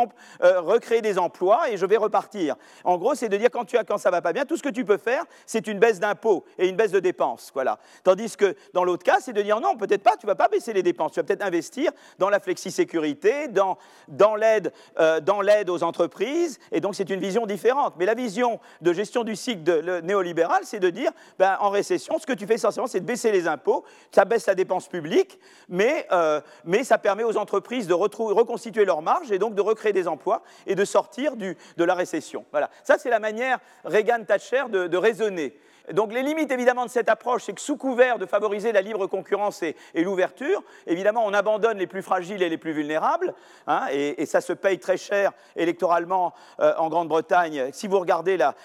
euh, recréer des emplois, et je vais repartir. En gros, c'est de dire quand, tu as, quand ça va pas bien, tout ce que tu peux faire, c'est une baisse d'impôts et une baisse de dépenses. Voilà. Tandis que dans l'autre cas, c'est de dire non, peut-être pas, tu ne vas pas baisser les dépenses, tu vas peut-être investir dans la flexi-sécurité, dans, dans l'aide euh, aux entreprises, et donc c'est une vision différente. Mais la vision de gestion du cycle de, néolibéral, c'est de dire, ben, en récession, ce que tu fais essentiellement, c'est de baisser les impôts, ça baisse la dépense publique, mais, euh, mais ça permet aux entreprises de reconstituer leurs marges et donc de recréer des emplois et de sortir du, de la récession. Voilà. Ça, c'est la manière Reagan-Thatcher de, de raisonner. Donc les limites évidemment de cette approche, c'est que sous couvert de favoriser la libre concurrence et, l'ouverture, évidemment on abandonne les plus fragiles et les plus vulnérables, hein, et, ça se paye très cher électoralement euh, en Grande-Bretagne. Si vous regardez la,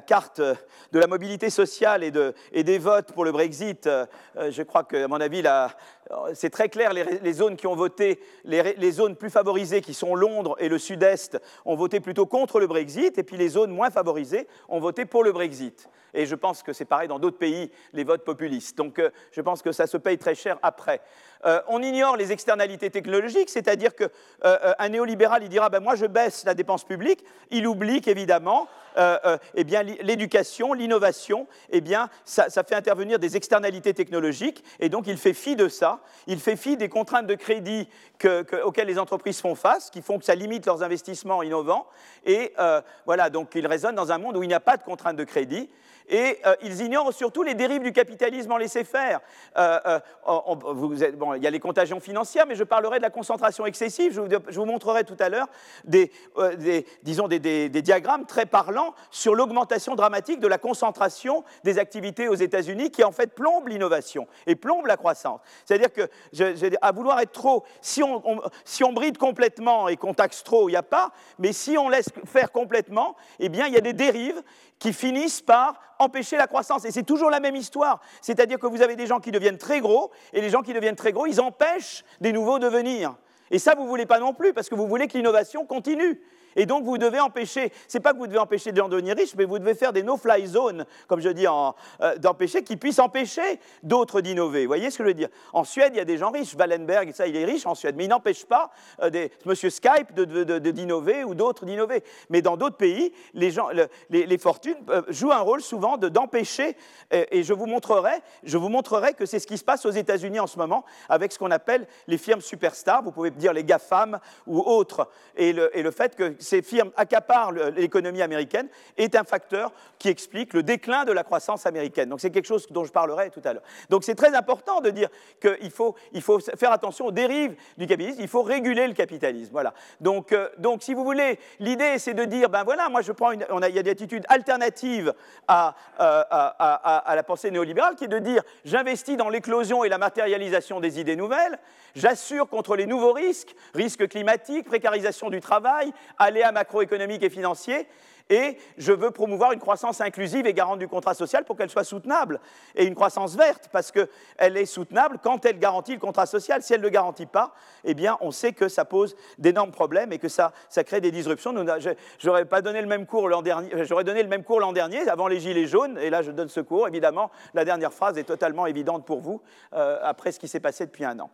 carte de la mobilité sociale et, des votes pour le Brexit, euh, je crois que, à mon avis, c'est très clair, les, zones qui ont voté, les, les, zones plus favorisées, qui sont Londres et le Sud-Est, ont voté plutôt contre le Brexit, et puis les zones moins favorisées ont voté pour le Brexit. Et je pense que c'est pareil dans d'autres pays, les votes populistes. Donc euh, je pense que ça se paye très cher après. Euh, on ignore les externalités technologiques, c'est-à-dire qu'un euh, néolibéral, il dira ben, Moi, je baisse la dépense publique. Il oublie qu'évidemment, eh l'éducation, l'innovation, eh bien, ça, fait intervenir des externalités technologiques, et donc il fait fi de ça. Il fait fi des contraintes de crédit auxquelles les entreprises font face, qui font que ça limite leurs investissements innovants. Et voilà, donc il raisonne dans un monde où il n'y a pas de contraintes de crédit. Et euh, ils ignorent surtout les dérives du capitalisme en laisser-faire. Euh, euh, bon, il y a les contagions financières, mais je parlerai de la concentration excessive. Je vous, montrerai tout à l'heure des, disons des, diagrammes très parlants sur l'augmentation dramatique de la concentration des activités aux États-Unis qui en fait plombe l'innovation et plombe la croissance. C'est-à-dire que, à vouloir être trop, si on, si on bride complètement et qu'on taxe trop, il n'y a pas, mais si on laisse faire complètement, eh bien, il y a des dérives qui finissent par empêcher la croissance. Et c'est toujours la même histoire. C'est-à-dire que vous avez des gens qui deviennent très gros, et les gens qui deviennent très gros, ils empêchent des nouveaux de venir. Et ça, vous ne voulez pas non plus, parce que vous voulez que l'innovation continue. Et donc, vous devez empêcher, c'est pas que vous devez empêcher des gens de devenir riches, mais vous devez faire des no-fly zones, comme je dis, euh, d'empêcher, qui puissent empêcher d'autres d'innover. Vous voyez ce que je veux dire? En Suède, il y a des gens riches. Wallenberg, ça, il est riche en Suède, mais il n'empêche pas euh, Monsieur Skype d'innover ou d'autres d'innover. Mais dans d'autres pays, les, gens, les, fortunes euh, jouent un rôle souvent d'empêcher, et, je vous montrerai, je vous montrerai que c'est ce qui se passe aux États-Unis en ce moment avec ce qu'on appelle les firmes superstars. Vous pouvez dire les GAFAM ou autres, et le, et le fait que ces firmes accaparent l'économie américaine est un facteur qui explique le déclin de la croissance américaine. Donc c'est quelque chose dont je parlerai tout à l'heure. Donc c'est très important de dire qu'il faut, il faut faire attention aux dérives du capitalisme, il faut réguler le capitalisme. Voilà. Donc, euh, donc si vous voulez, l'idée c'est de dire, ben voilà, moi je prends une, on a, il y a des attitudes alternatives à, euh, à, à la pensée néolibérale qui est de dire, j'investis dans l'éclosion et la matérialisation des idées nouvelles, j'assure contre les nouveaux risques, risques climatiques, précarisation du travail, aléas macroéconomiques et financiers, et je veux promouvoir une croissance inclusive et garante du contrat social pour qu'elle soit soutenable, et une croissance verte, parce qu'elle est soutenable quand elle garantit le contrat social. Si elle ne le garantit pas, eh bien, on sait que ça pose d'énormes problèmes et que ça, ça crée des disruptions. J'aurais pas donné le même cours l'an dernier, j'aurais donné le même cours l'an dernier, avant les gilets jaunes, et là je donne ce cours. Évidemment, la dernière phrase est totalement évidente pour vous, euh, après ce qui s'est passé depuis un an.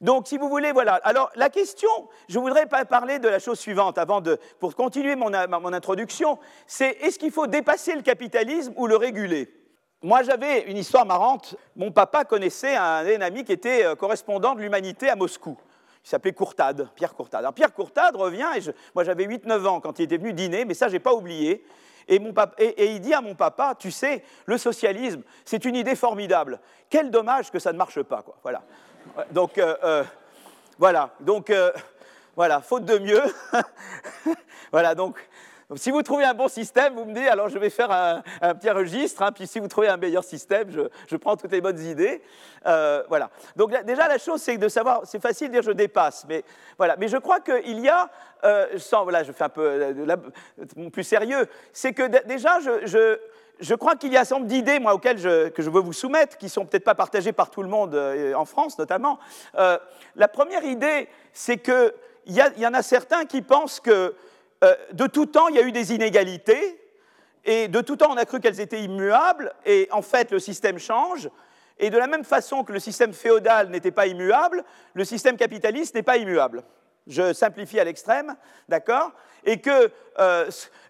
Donc, si vous voulez, voilà. Alors, la question, je voudrais parler de la chose suivante avant de, pour continuer mon, mon introduction, c'est est-ce qu'il faut dépasser le capitalisme ou le réguler? Moi, j'avais une histoire marrante. Mon papa connaissait un, ami qui était euh, correspondant de l'humanité à Moscou. Il s'appelait Courtade, Pierre Courtade. Alors, Pierre Courtade revient, et moi j'avais 8-9 ans quand il était venu dîner, mais ça, je n'ai pas oublié. Et, et, il dit à mon papa, tu sais, le socialisme, c'est une idée formidable. Quel dommage que ça ne marche pas. Quoi. Voilà. Donc, euh, euh, voilà. Donc, euh, voilà, faute de mieux. (laughs) voilà, donc, si vous trouvez un bon système, vous me dites, alors je vais faire un, petit registre, hein, puis si vous trouvez un meilleur système, je, prends toutes les bonnes idées. voilà. Donc déjà, la chose, c'est de savoir, c'est facile de dire je dépasse, mais voilà. Mais je crois qu'il y a, sans, voilà, je fais un peu plus sérieux, c'est que déjà, je crois qu'il y a un certain nombre d'idées, moi, auxquelles je, que je veux vous soumettre, qui ne sont peut-être pas partagées par tout le monde, euh, en France notamment. Euh, la première idée, c'est qu'il y, y, en a certains qui pensent que euh, de tout temps, il y a eu des inégalités, et de tout temps, on a cru qu'elles étaient immuables, et en fait, le système change. Et de la même façon que le système féodal n'était pas immuable, le système capitaliste n'est pas immuable. Je simplifie à l'extrême, d'accord? Et que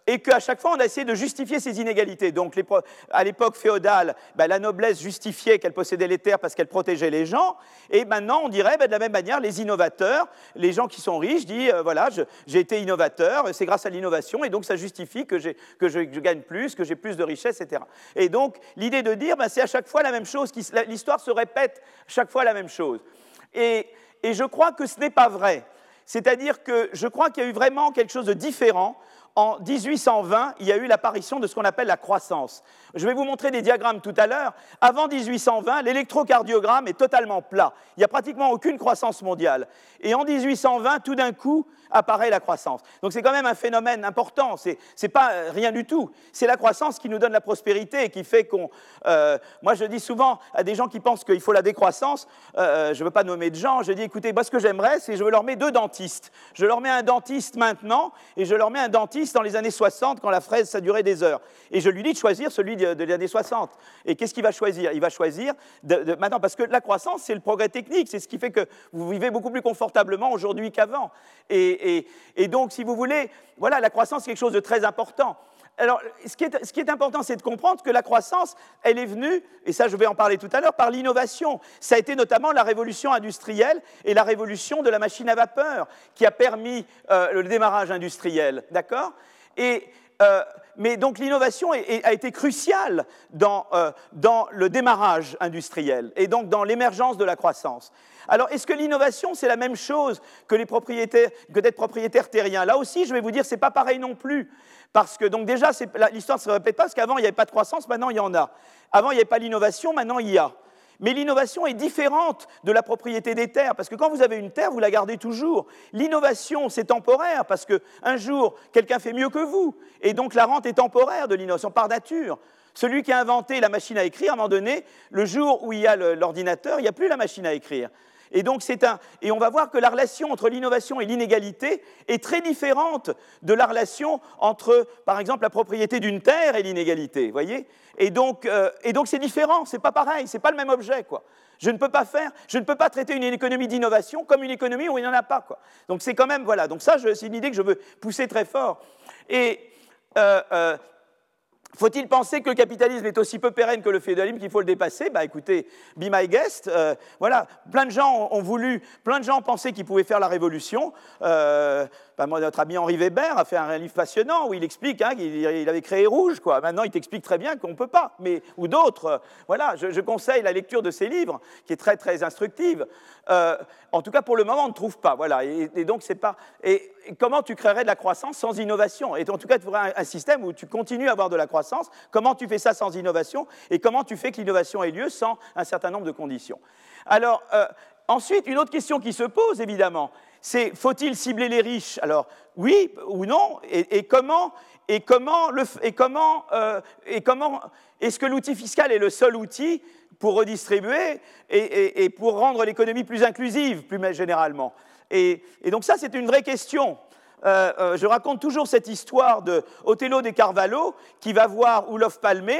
et qu'à chaque fois, on a essayé de justifier ces inégalités. Donc, à l'époque féodale, ben, la noblesse justifiait qu'elle possédait les terres parce qu'elle protégeait les gens, et maintenant, on dirait, ben, de la même manière, les innovateurs, les gens qui sont riches, disent, euh, voilà, j'ai été innovateur, c'est grâce à l'innovation, et donc ça justifie que, je, gagne plus, que j'ai plus de richesse, etc. Et donc, l'idée de dire, ben, c'est à chaque fois la même chose, l'histoire se répète chaque fois la même chose. et je crois que ce n'est pas vrai. C'est-à-dire que je crois qu'il y a eu vraiment quelque chose de différent en 1820, il y a eu l'apparition de ce qu'on appelle la croissance. Je vais vous montrer des diagrammes tout à l'heure. Avant 1820, l'électrocardiogramme est totalement plat. Il n'y a pratiquement aucune croissance mondiale. Et en 1820, tout d'un coup, apparaît la croissance. Donc c'est quand même un phénomène important. Ce n'est pas euh, rien du tout. C'est la croissance qui nous donne la prospérité et qui fait qu'on. Euh, moi, je dis souvent à des gens qui pensent qu'il faut la décroissance, euh, je ne veux pas nommer de gens, je dis écoutez, moi, ce que j'aimerais, c'est je leur mettre deux dentistes. Je leur mets un dentiste maintenant et je leur mets un dentiste dans les années 60 quand la fraise, ça durait des heures. Et je lui dis de choisir celui de, l'année 60. Et qu'est-ce qu'il va choisir? Il va choisir maintenant, parce que la croissance, c'est le progrès technique, c'est ce qui fait que vous vivez beaucoup plus confortablement aujourd'hui qu'avant. Et, et, donc, si vous voulez, voilà, la croissance, c'est quelque chose de très important. Alors, ce qui, est, important, c'est de comprendre que la croissance, elle est venue, et ça je vais en parler tout à l'heure, par l'innovation. Ça a été notamment la révolution industrielle et la révolution de la machine à vapeur qui a permis euh, le démarrage industriel, d'accord? Et euh, mais donc l'innovation a été cruciale dans, dans le démarrage industriel et donc dans l'émergence de la croissance. Alors, est-ce que l'innovation, c'est la même chose que d'être propriétaire terrien? Là aussi, je vais vous dire, ce n'est pas pareil non plus. Parce que, donc déjà, l'histoire ne se répète pas, parce qu'avant, il n'y avait pas de croissance, maintenant, il y en a. Avant, il n'y avait pas l'innovation, maintenant, il y a. Mais l'innovation est différente de la propriété des terres, parce que quand vous avez une terre, vous la gardez toujours. L'innovation, c'est temporaire, parce qu'un jour, quelqu'un fait mieux que vous, et donc la rente est temporaire de l'innovation par nature. Celui qui a inventé la machine à écrire, à un moment donné, le jour où il y a l'ordinateur, il n'y a plus la machine à écrire. Et donc c'est un et on va voir que la relation entre l'innovation et l'inégalité est très différente de la relation entre, par exemple, la propriété d'une terre et l'inégalité. Voyez? Et donc euh, et donc c'est différent, c'est pas pareil, c'est pas le même objet, quoi. Je ne peux pas faire, je ne peux pas traiter une économie d'innovation comme une économie où il n'y en a pas, quoi. Donc c'est quand même voilà. Donc ça, c'est une idée que je veux pousser très fort. Et euh, euh, faut-il penser que le capitalisme est aussi peu pérenne que le féodalisme qu'il faut le dépasser? Bah écoutez, be my guest. Euh, voilà, plein de gens ont voulu, plein de gens pensaient qu'ils pouvaient faire la révolution. Euh, notre ami Henri Weber a fait un livre passionnant où il explique hein, qu'il avait créé Rouge. Quoi. Maintenant, il t'explique très bien qu'on ne peut pas. Mais, ou d'autres. Euh, voilà, je, conseille la lecture de ces livres, qui est très, très instructive. en tout cas, pour le moment, on ne trouve pas. Voilà. Et, donc, c'est pas. Et, comment tu créerais de la croissance sans innovation? Et en tout cas, tu aurais un, système où tu continues à avoir de la croissance. Comment tu fais ça sans innovation? Et comment tu fais que l'innovation ait lieu sans un certain nombre de conditions? Alors, ensuite, une autre question qui se pose, évidemment, c'est faut-il cibler les riches? Alors oui ou non? Et, comment et comment, et comment, euh, comment est-ce que l'outil fiscal est le seul outil pour redistribuer et, pour rendre l'économie plus inclusive, plus généralement? Et, donc ça, c'est une vraie question. Euh, euh, je raconte toujours cette histoire de de Carvalho qui va voir Olof Palme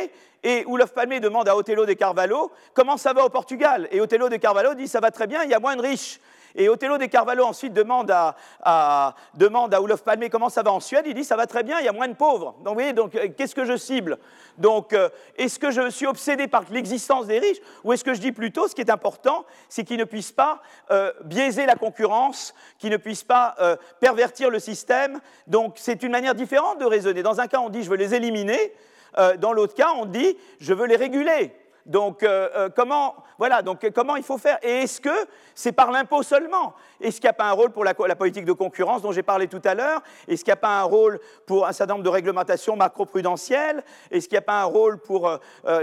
et Olof Palme demande à Otello de Carvalho comment ça va au Portugal? Et Otello de Carvalho dit ça va très bien, il y a moins de riches. Et Otello de Carvalho ensuite demande à, à, demande à Olof Palme comment ça va en Suède? Il dit ça va très bien, il y a moins de pauvres. Donc vous voyez, donc, euh, qu'est-ce que je cible? Donc euh, est-ce que je suis obsédé par l'existence des riches? Ou est-ce que je dis plutôt ce qui est important, c'est qu'ils ne puissent pas euh, biaiser la concurrence, qu'ils ne puissent pas pervertir le système? Donc c'est une manière différente de raisonner. Dans un cas, on dit je veux les éliminer. dans l'autre cas, on dit je veux les réguler. Donc, euh, euh, comment, voilà, donc, euh, comment il faut faire? Et est-ce que c'est par l'impôt seulement? Est-ce qu'il n'y a pas un rôle pour la, politique de concurrence dont j'ai parlé tout à l'heure? Est-ce qu'il n'y a pas un rôle pour un certain nombre de réglementations macro-prudentielles? Est-ce qu'il n'y a pas un rôle pour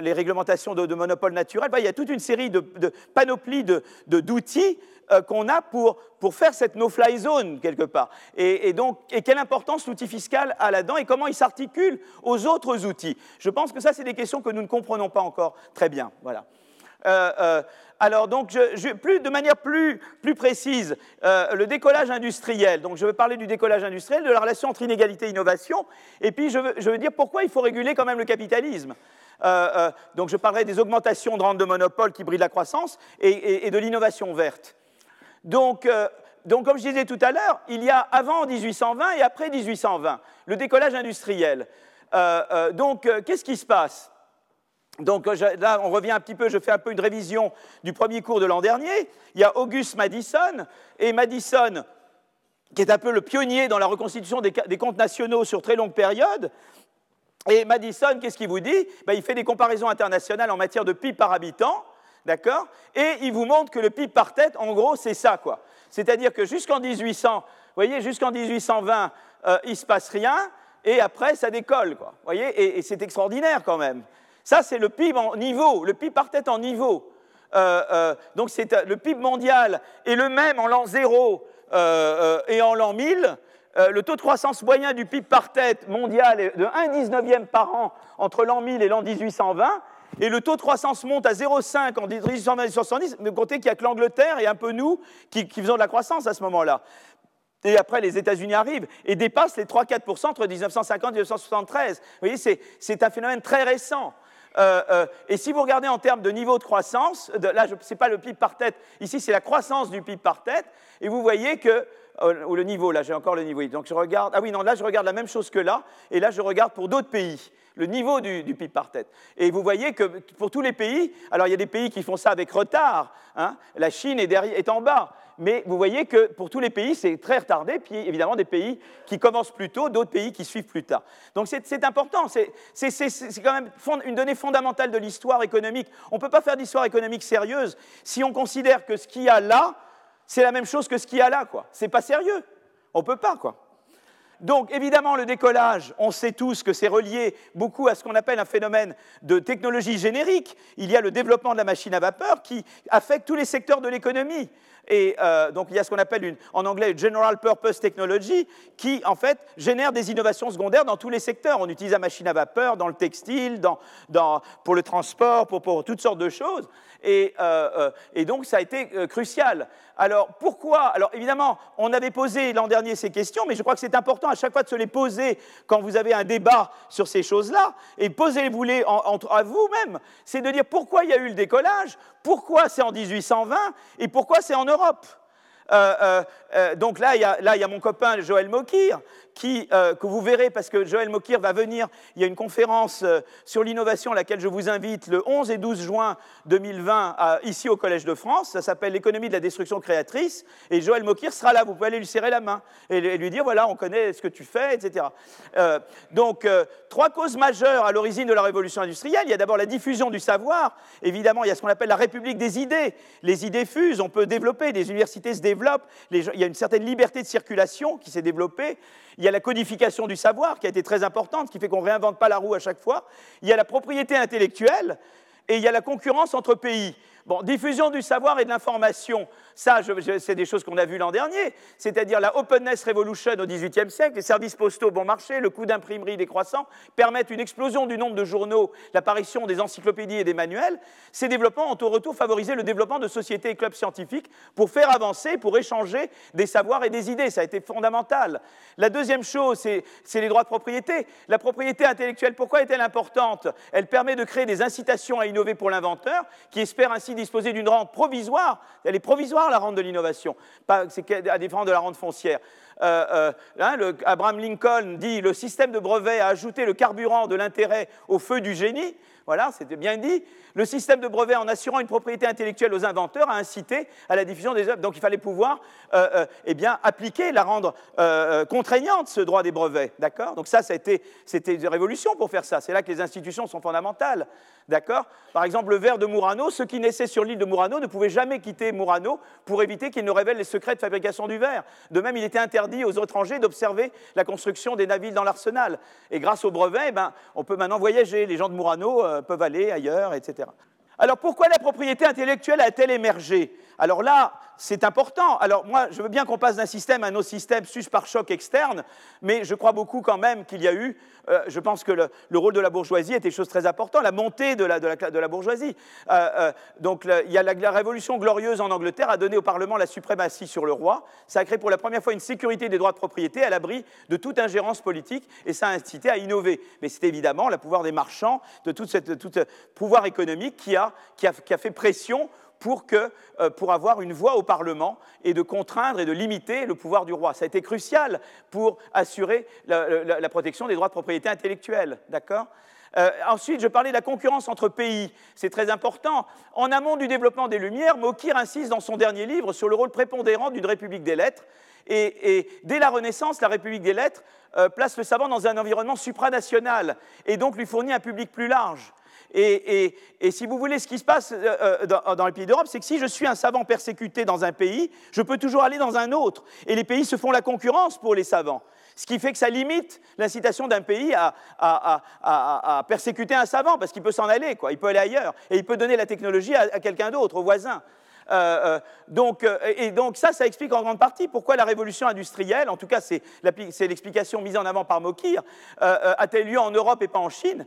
les réglementations de, monopole naturel? Il y a toute une série de, de panoplies d'outils qu'on a pour, faire cette no-fly zone, quelque part. Et, donc, quelle importance l'outil fiscal a là-dedans et comment il s'articule aux autres outils? Je pense que ça, c'est des questions que nous ne comprenons pas encore très bien. Voilà. Euh, euh, alors, donc, plus, de manière plus, plus précise, le décollage industriel. Donc, je vais parler du décollage industriel, de la relation entre inégalité et innovation. Et puis, je veux, dire pourquoi il faut réguler quand même le capitalisme. donc, je parlerai des augmentations de rente de monopole qui brident la croissance et de l'innovation verte. Euh, donc, comme je disais tout à l'heure, il y a avant 1820 et après 1820, le décollage industriel. Euh, euh, donc, qu'est-ce qui se passe? Donc là, on revient un petit peu, je fais un peu une révision du premier cours de l'an dernier. Il y a Auguste Madison, et Madison, qui est un peu le pionnier dans la reconstitution des, comptes nationaux sur très longue période, et Madison, qu'est-ce qu'il vous dit? Ben, Il fait des comparaisons internationales en matière de PIB par habitant, D'accord? Et il vous montre que le PIB par tête, en gros, c'est ça, quoi. C'est-à-dire que jusqu'en 1800, vous voyez, jusqu'en 1820, euh, il ne se passe rien, et après, ça décolle, quoi. Vous voyez? Et, c'est extraordinaire, quand même. Ça, c'est le PIB en niveau, le PIB par tête en niveau. Euh, euh, donc, c'est le PIB mondial est le même en l'an 0 et en l'an 1000. le taux de croissance moyen du PIB par tête mondial est de 1,19e par an entre l'an 1000 et l'an 1820 et le taux de croissance monte à 0,5 en 1870, mais comptez qu'il n'y a que l'Angleterre et un peu nous qui, faisons de la croissance à ce moment-là. Et après, les États-Unis arrivent et dépassent les 3-4% entre 1950 et 1973. Vous voyez, c'est un phénomène très récent. Euh, euh, et si vous regardez en termes de niveau de croissance, là, ce n'est pas le PIB par tête, ici, c'est la croissance du PIB par tête, et vous voyez que ou le niveau, là, j'ai encore le niveau. Donc je regarde, ah oui, non, là, je regarde la même chose que là, et là, je regarde pour d'autres pays le niveau du, PIB par tête. Et vous voyez que pour tous les pays, alors il y a des pays qui font ça avec retard, hein, la Chine est, est en bas, mais vous voyez que pour tous les pays, c'est très retardé, puis évidemment des pays qui commencent plus tôt, d'autres pays qui suivent plus tard. Donc c'est important, c'est quand même une donnée fondamentale de l'histoire économique. On ne peut pas faire d'histoire économique sérieuse si on considère que ce qu'il y a là, c'est la même chose que ce qu'il y a là, quoi. C'est pas sérieux. On peut pas, quoi. Donc évidemment, le décollage, on sait tous que c'est relié beaucoup à ce qu'on appelle un phénomène de technologie générique. Il y a le développement de la machine à vapeur qui affecte tous les secteurs de l'économie. Et euh, donc il y a ce qu'on appelle en anglais General Purpose Technology, qui en fait génère des innovations secondaires dans tous les secteurs. On utilise la machine à vapeur dans le textile, pour le transport, pour, toutes sortes de choses. Et, euh, euh, donc ça a été crucial. Alors pourquoi? Alors évidemment, on avait posé l'an dernier ces questions, mais je crois que c'est important à chaque fois de se les poser quand vous avez un débat sur ces choses-là, et posez-vous-les à vous-même. C'est de dire pourquoi il y a eu le décollage, pourquoi c'est en 1820 et pourquoi c'est en Europe? Euh, euh, euh, donc là il, y a, mon copain Joël Mokir, que vous verrez parce que Joël Mokir va venir. Il y a une conférence sur l'innovation à laquelle je vous invite le 11 et 12 juin 2020 ici au Collège de France. Ça s'appelle L'économie de la destruction créatrice. Et Joël Mokir sera là. Vous pouvez aller lui serrer la main et, lui dire voilà, on connaît ce que tu fais, etc. donc, trois causes majeures à l'origine de la révolution industrielle. Il y a d'abord la diffusion du savoir. Évidemment, il y a ce qu'on appelle la république des idées. Les idées fusent, on peut développer, des universités se développent il y a une certaine liberté de circulation qui s'est développée, il y a la codification du savoir qui a été très importante, qui fait qu'on ne réinvente pas la roue à chaque fois, il y a la propriété intellectuelle, et il y a la concurrence entre pays. Bon, diffusion du savoir et de l'information, ça, c'est des choses qu'on a vues l'an dernier, c'est-à-dire la openness revolution au XVIIIe siècle, les services postaux bon marché, le coût d'imprimerie décroissant, permettent une explosion du nombre de journaux, l'apparition des encyclopédies et des manuels. Ces développements ont au retour favorisé le développement de sociétés et clubs scientifiques pour faire avancer, pour échanger des savoirs et des idées. Ça a été fondamental. La deuxième chose, c'est les droits de propriété. La propriété intellectuelle, pourquoi est-elle importante? Elle permet de créer des incitations à innover pour l'inventeur, qui espère ainsi disposer d'une rente provisoire. Elle est provisoire, la rente de l'innovation, à différence de la rente foncière. Euh, euh, hein, Abraham Lincoln dit le système de brevet a ajouté le carburant de l'intérêt au feu du génie. Voilà, c'était bien dit. Le système de brevet, en assurant une propriété intellectuelle aux inventeurs, a incité à la diffusion des œuvres. Donc il fallait pouvoir euh, eh bien, appliquer, la rendre contraignante, ce droit des brevets. D'accord? Donc ça, c'était une révolution pour faire ça. C'est là que les institutions sont fondamentales. D'accord? Par exemple, le verre de Murano, ceux qui naissaient sur l'île de Murano ne pouvaient jamais quitter Murano pour éviter qu'il ne révèle les secrets de fabrication du verre. De même, il était interdit aux étrangers d'observer la construction des navires dans l'arsenal. Et grâce au brevet, eh ben, on peut maintenant voyager. Les gens de Murano euh, peuvent aller ailleurs, etc. Alors pourquoi la propriété intellectuelle a-t-elle émergé? Alors là, c'est important. Alors moi, je veux bien qu'on passe d'un système à un autre système sus par choc externe, mais je crois beaucoup quand même qu'il y a eu, euh, je pense que le, rôle de la bourgeoisie était chose très importante, la montée de la, bourgeoisie. Euh, euh, donc il y a la, révolution glorieuse en Angleterre a donné au Parlement la suprématie sur le roi. Ça a créé pour la première fois une sécurité des droits de propriété à l'abri de toute ingérence politique et ça a incité à innover. Mais c'est évidemment le pouvoir des marchands, de tout ce pouvoir économique qui a fait pression pour, que, euh, avoir une voix au Parlement et de contraindre et de limiter le pouvoir du roi. Ça a été crucial pour assurer la, protection des droits de propriété intellectuelle. D'accord? Euh, ensuite, je parlais de la concurrence entre pays. C'est très important. En amont du développement des Lumières, Mokir insiste dans son dernier livre sur le rôle prépondérant d'une République des lettres. Et, dès la Renaissance, la République des lettres euh, place le savant dans un environnement supranational et donc lui fournit un public plus large. Et, si vous voulez, ce qui se passe euh, euh, dans, les pays d'Europe, c'est que si je suis un savant persécuté dans un pays, je peux toujours aller dans un autre. Et les pays se font la concurrence pour les savants. Ce qui fait que ça limite l'incitation d'un pays à, persécuter un savant, parce qu'il peut s'en aller, il peut aller ailleurs, et il peut donner la technologie à, quelqu'un d'autre, au voisin. Euh, donc, et donc ça, ça explique en grande partie pourquoi la révolution industrielle, en tout cas c'est l'explication mise en avant par Mokir, a-t-elle lieu en Europe et pas en Chine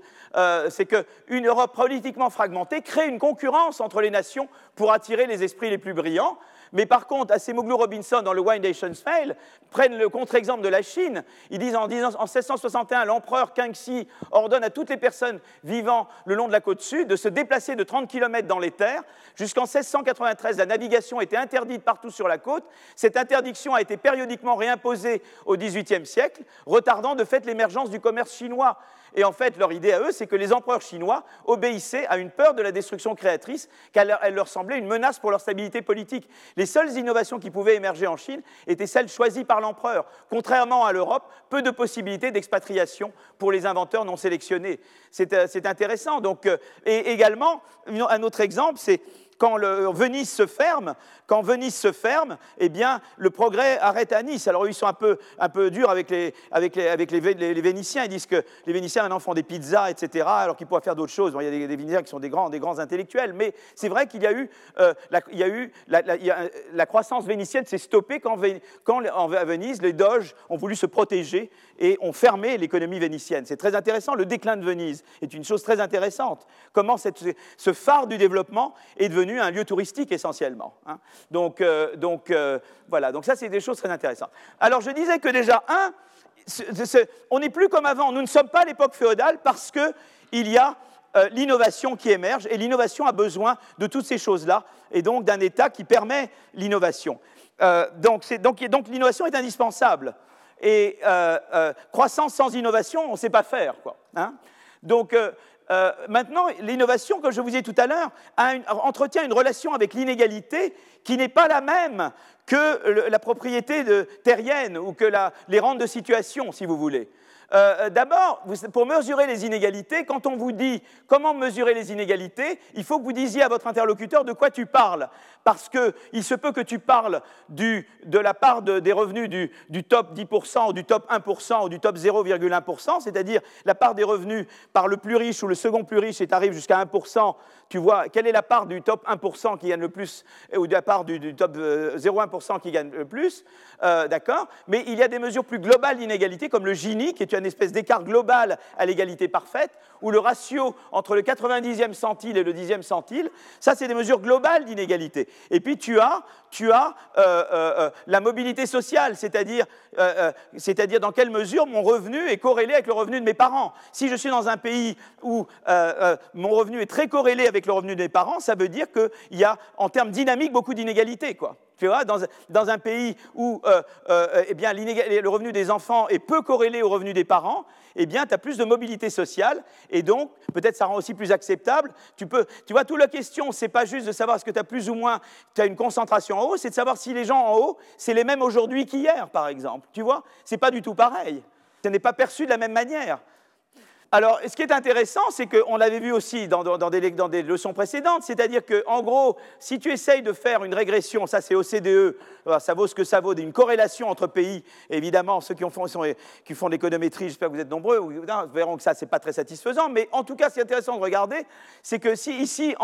C'est qu'une Europe politiquement fragmentée crée une concurrence entre les nations pour attirer les esprits les plus brillants. Mais par contre, Acemoglu Robinson, dans le Why Nations Fail, prennent le contre-exemple de la Chine. Ils disent en, 1661, l'empereur Kangxi ordonne à toutes les personnes vivant le long de la côte sud de se déplacer de 30 km dans les terres. Jusqu'en 1693, 1913, la navigation était interdite partout sur la côte. Cette interdiction a été périodiquement réimposée au XVIIIe siècle, retardant de fait l'émergence du commerce chinois. Et en fait, leur idée à eux, c'est que les empereurs chinois obéissaient à une peur de la destruction créatrice, qu'elle leur semblait une menace pour leur stabilité politique. Les seules innovations qui pouvaient émerger en Chine étaient celles choisies par l'empereur. Contrairement à l'Europe, peu de possibilités d'expatriation pour les inventeurs non sélectionnés. C'est euh, intéressant. Donc, euh, et également, un autre exemple, c'est quand Venise se ferme, quand Venise se ferme, eh bien, le progrès arrête à Nice. Alors, ils sont un peu, un peu durs avec, les, avec, les, avec les, les, Vénitiens. Ils disent que les Vénitiens maintenant font des pizzas, etc., alors qu'ils pourraient faire d'autres choses. il y a des, Vénitiens qui sont des grands, des grands intellectuels, mais c'est vrai qu'il y a eu, euh, la, il y a eu la, croissance vénitienne s'est stoppée quand, quand, à Venise, les doges ont voulu se protéger et ont fermé l'économie vénitienne. C'est très intéressant. Le déclin de Venise est une chose très intéressante. Comment cette, ce phare du développement est devenu un lieu touristique essentiellement. Hein. Donc, euh, donc euh, voilà, donc ça c'est des choses très intéressantes. Alors je disais que déjà, un, on n'est plus comme avant, nous ne sommes pas à l'époque féodale parce qu'il y a euh, l'innovation qui émerge et l'innovation a besoin de toutes ces choses-là et donc d'un État qui permet l'innovation. donc, donc, donc l'innovation est indispensable. Et croissance sans innovation, on ne sait pas faire. Quoi, hein. donc, maintenant, l'innovation, comme je vous ai tout à l'heure, entretient une relation avec l'inégalité qui n'est pas la même que la propriété terrienne ou que les rentes de situation, si vous voulez. Euh, euh, d'abord, pour mesurer les inégalités, quand on vous dit comment mesurer les inégalités, il faut que vous disiez à votre interlocuteur de quoi tu parles. Parce qu'il se peut que tu parles de la part des revenus du, top 10% ou du top 1% ou du top 0,1%, c'est-à-dire la part des revenus par le plus riche ou le second plus riche et tu arrives jusqu'à 1%, tu vois quelle est la part du top 1% qui gagne le plus ou de la part du, top 0,1% euh, qui gagne le plus, d'accord? Mais il y a des mesures plus globales d'inégalité comme le Gini, qui est une espèce d'écart global à l'égalité parfaite, où le ratio entre le 90e centile et le 10e centile, ça c'est des mesures globales d'inégalité. Et puis tu as, tu as euh, euh, euh, la mobilité sociale, c'est-à-dire c'est-à-dire dans quelle mesure mon revenu est corrélé avec le revenu de mes parents. Si je suis dans un pays où mon revenu est très corrélé avec le revenu de mes parents, ça veut dire qu'il y a en termes dynamiques beaucoup d'inégalités. Quoi. Tu vois, dans, un pays où euh, euh, eh bien, le revenu des enfants est peu corrélé au revenu des parents, eh bien, tu as plus de mobilité sociale, et donc, peut-être ça rend aussi plus acceptable. Tu, peux, tu vois, toute la question, c'est pas juste de savoir est-ce que tu as plus ou moins, tu une concentration en haut, c'est de savoir si les gens en haut, c'est les mêmes aujourd'hui qu'hier, par exemple. Tu vois, c'est pas du tout pareil. Ce n'est pas perçu de la même manière. Alors, ce qui est intéressant, c'est qu'on l'avait vu aussi dans, des, leçons précédentes, c'est-à-dire qu'en gros, si tu essayes de faire une régression, ça c'est OCDE, ça vaut ce que ça vaut, d'une corrélation entre pays, évidemment, ceux qui, font, qui font de l'économétrie, j'espère que vous êtes nombreux, verront que ça, c'est pas très satisfaisant, mais en tout cas, ce qui est intéressant de regarder, c'est que si ici,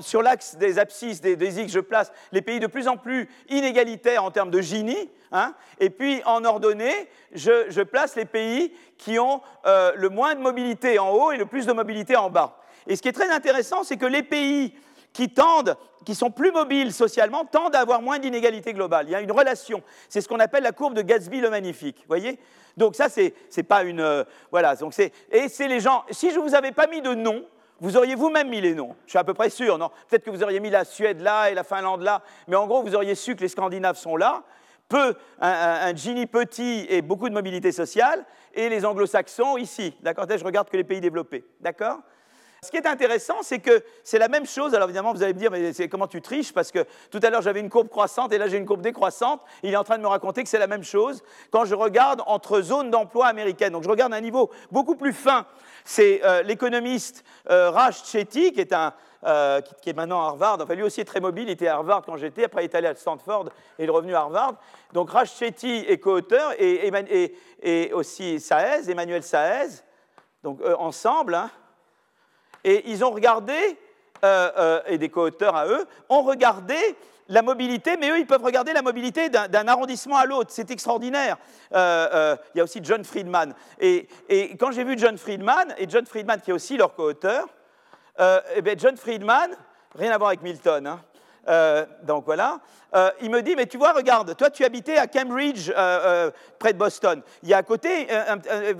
sur l'axe des abscisses, des, des X, je place les pays de plus en plus inégalitaires en termes de Gini, hein, et puis en ordonnée, je, place les pays qui ont euh, le moins de mobilité en haut et le plus de mobilité en bas. Et ce qui est très intéressant, c'est que les pays qui tendent, qui sont plus mobiles socialement, tendent à avoir moins d'inégalités globales. Il y a une relation. C'est ce qu'on appelle la courbe de Gatsby le magnifique. Voyez? Donc ça, c'est pas une euh, voilà. Donc et c'est les gens. Si je vous avais pas mis de nom, vous auriez vous-même mis les noms. Je suis à peu près sûr, non? Peut-être que vous auriez mis la Suède là et la Finlande là, mais en gros, vous auriez su que les Scandinaves sont là peu, un, Gini petit et beaucoup de mobilité sociale, et les anglo-saxons ici. D'accord Je regarde que les pays développés. D'accord? Ce qui est intéressant, c'est que c'est la même chose. Alors évidemment, vous allez me dire, mais comment tu triches? Parce que tout à l'heure, j'avais une courbe croissante et là, j'ai une courbe décroissante. Il est en train de me raconter que c'est la même chose quand je regarde entre zones d'emploi américaines. Donc je regarde un niveau beaucoup plus fin. C'est euh, l'économiste euh, Raj Chetty, qui est un, euh, qui, est maintenant à Harvard. Enfin, lui aussi est très mobile. Il était à Harvard quand j'étais. Après, il est allé à Stanford et il est revenu à Harvard. Donc, Raj Chetty est co-auteur et, aussi Saez, Emmanuel Saez. Donc, ensemble. Hein. Et ils ont regardé, euh, euh, et des co-auteurs à eux, ont regardé la mobilité, mais eux, ils peuvent regarder la mobilité d'un arrondissement à l'autre. C'est extraordinaire. il y a aussi John Friedman. Et, quand j'ai vu John Friedman, et John Friedman qui est aussi leur co-auteur, euh, eh bien John Friedman, rien à voir avec Milton, hein, Euh, donc voilà. Euh, il me dit, mais tu vois, regarde, toi tu habitais à Cambridge, euh, près de Boston. Il y a à côté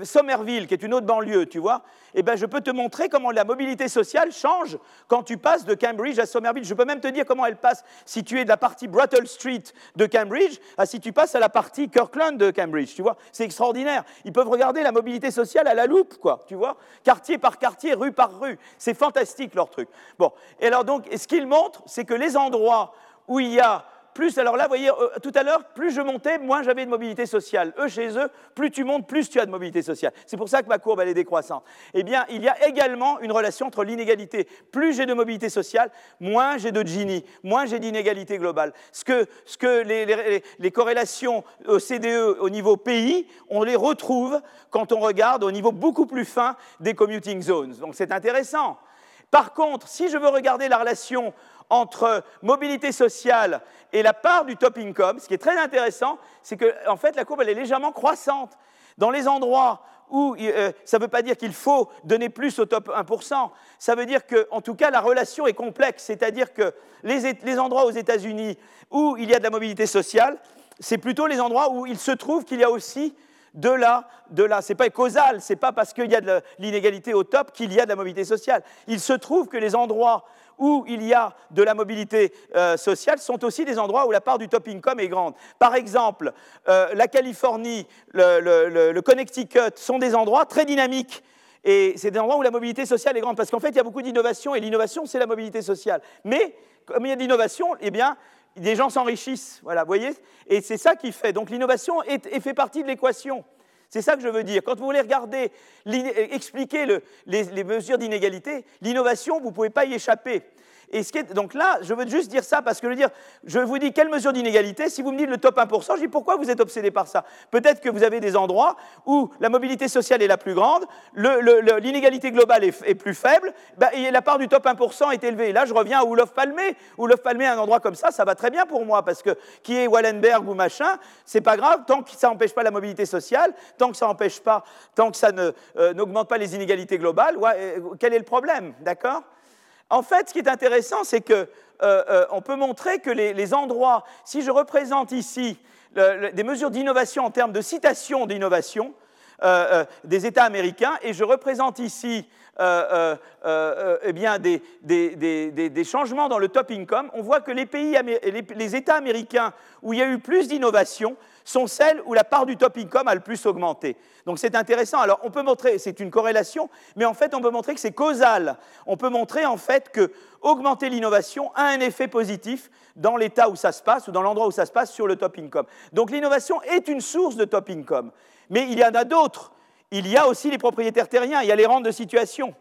Somerville, qui est une autre banlieue, tu vois. Eh bien, je peux te montrer comment la mobilité sociale change quand tu passes de Cambridge à Somerville. Je peux même te dire comment elle passe si tu es de la partie Brattle Street de Cambridge à si tu passes à la partie Kirkland de Cambridge, tu vois. C'est extraordinaire. Ils peuvent regarder la mobilité sociale à la loupe, quoi, tu vois. Quartier par quartier, rue par rue. C'est fantastique leur truc. Bon, et alors donc, ce qu'ils montrent, c'est que les endroits où il y a plus, alors là, vous voyez, euh, tout à l'heure, plus je montais, moins j'avais de mobilité sociale. Eux, chez eux, plus tu montes, plus tu as de mobilité sociale. C'est pour ça que ma courbe, elle est décroissante. Eh bien, il y a également une relation entre l'inégalité. Plus j'ai de mobilité sociale, moins j'ai de Gini, moins j'ai d'inégalité globale. Ce que, ce que les, les, corrélations CDE au niveau pays, on les retrouve quand on regarde au niveau beaucoup plus fin des commuting zones. Donc c'est intéressant. Par contre, si je veux regarder la relation entre mobilité sociale et la part du top income, ce qui est très intéressant, c'est que en fait la courbe elle est légèrement croissante. Dans les endroits où euh, ça ne veut pas dire qu'il faut donner plus au top 1%, ça veut dire qu'en tout cas la relation est complexe, c'est-à-dire que les, endroits aux États-Unis où il y a de la mobilité sociale, c'est plutôt les endroits où il se trouve qu'il y a aussi de là, de là. Ce n'est pas causal, ce n'est pas parce qu'il y a de l'inégalité au top qu'il y a de la mobilité sociale. Il se trouve que les endroits où il y a de la mobilité euh, sociale sont aussi des endroits où la part du top income est grande. Par exemple, euh, la Californie, le, Connecticut sont des endroits très dynamiques. Et c'est des endroits où la mobilité sociale est grande, parce qu'en fait, il y a beaucoup d'innovation, et l'innovation, c'est la mobilité sociale. Mais, comme il y a d'innovation, eh bien, des gens s'enrichissent. Voilà, voyez? Et c'est ça qui fait. Donc l'innovation fait partie de l'équation. C'est ça que je veux dire. Quand vous voulez regarder, expliquer les, mesures d'inégalité, l'innovation, vous ne pouvez pas y échapper donc là, je veux juste dire ça parce que je veux dire, je vous dis quelle mesure d'inégalité. Si vous me dites le top 1%, je dis pourquoi vous êtes obsédé par ça? Peut-être que vous avez des endroits où la mobilité sociale est la plus grande, l'inégalité globale est, plus faible, bah, et la part du top 1% est élevée. Et là, je reviens à Oulof Palmé. Oulof Palmé, un endroit comme ça, ça va très bien pour moi parce que qui est Wallenberg ou machin, c'est pas grave tant que ça n'empêche pas la mobilité sociale, tant que ça n'empêche pas, tant que ça euh, n'augmente pas les inégalités globales. Euh, quel est le problème? D'accord? En fait, ce qui est intéressant, c'est qu'on euh, euh, peut montrer que les, endroits, si je représente ici des mesures d'innovation en termes de citation d'innovation euh, des États américains, et je représente ici eh bien, des, changements dans le top income, on voit que les, pays, les États américains où il y a eu plus d'innovation sont celles où la part du top income a le plus augmenté. Donc c'est intéressant. Alors on peut montrer, c'est une corrélation, mais en fait on peut montrer que c'est causal. On peut montrer en fait que augmenter l'innovation a un effet positif dans l'état où ça se passe ou dans l'endroit où ça se passe sur le top income. Donc l'innovation est une source de top income. Mais il y en a d'autres. Il y a aussi les propriétaires terriens, il y a les rentes de situation.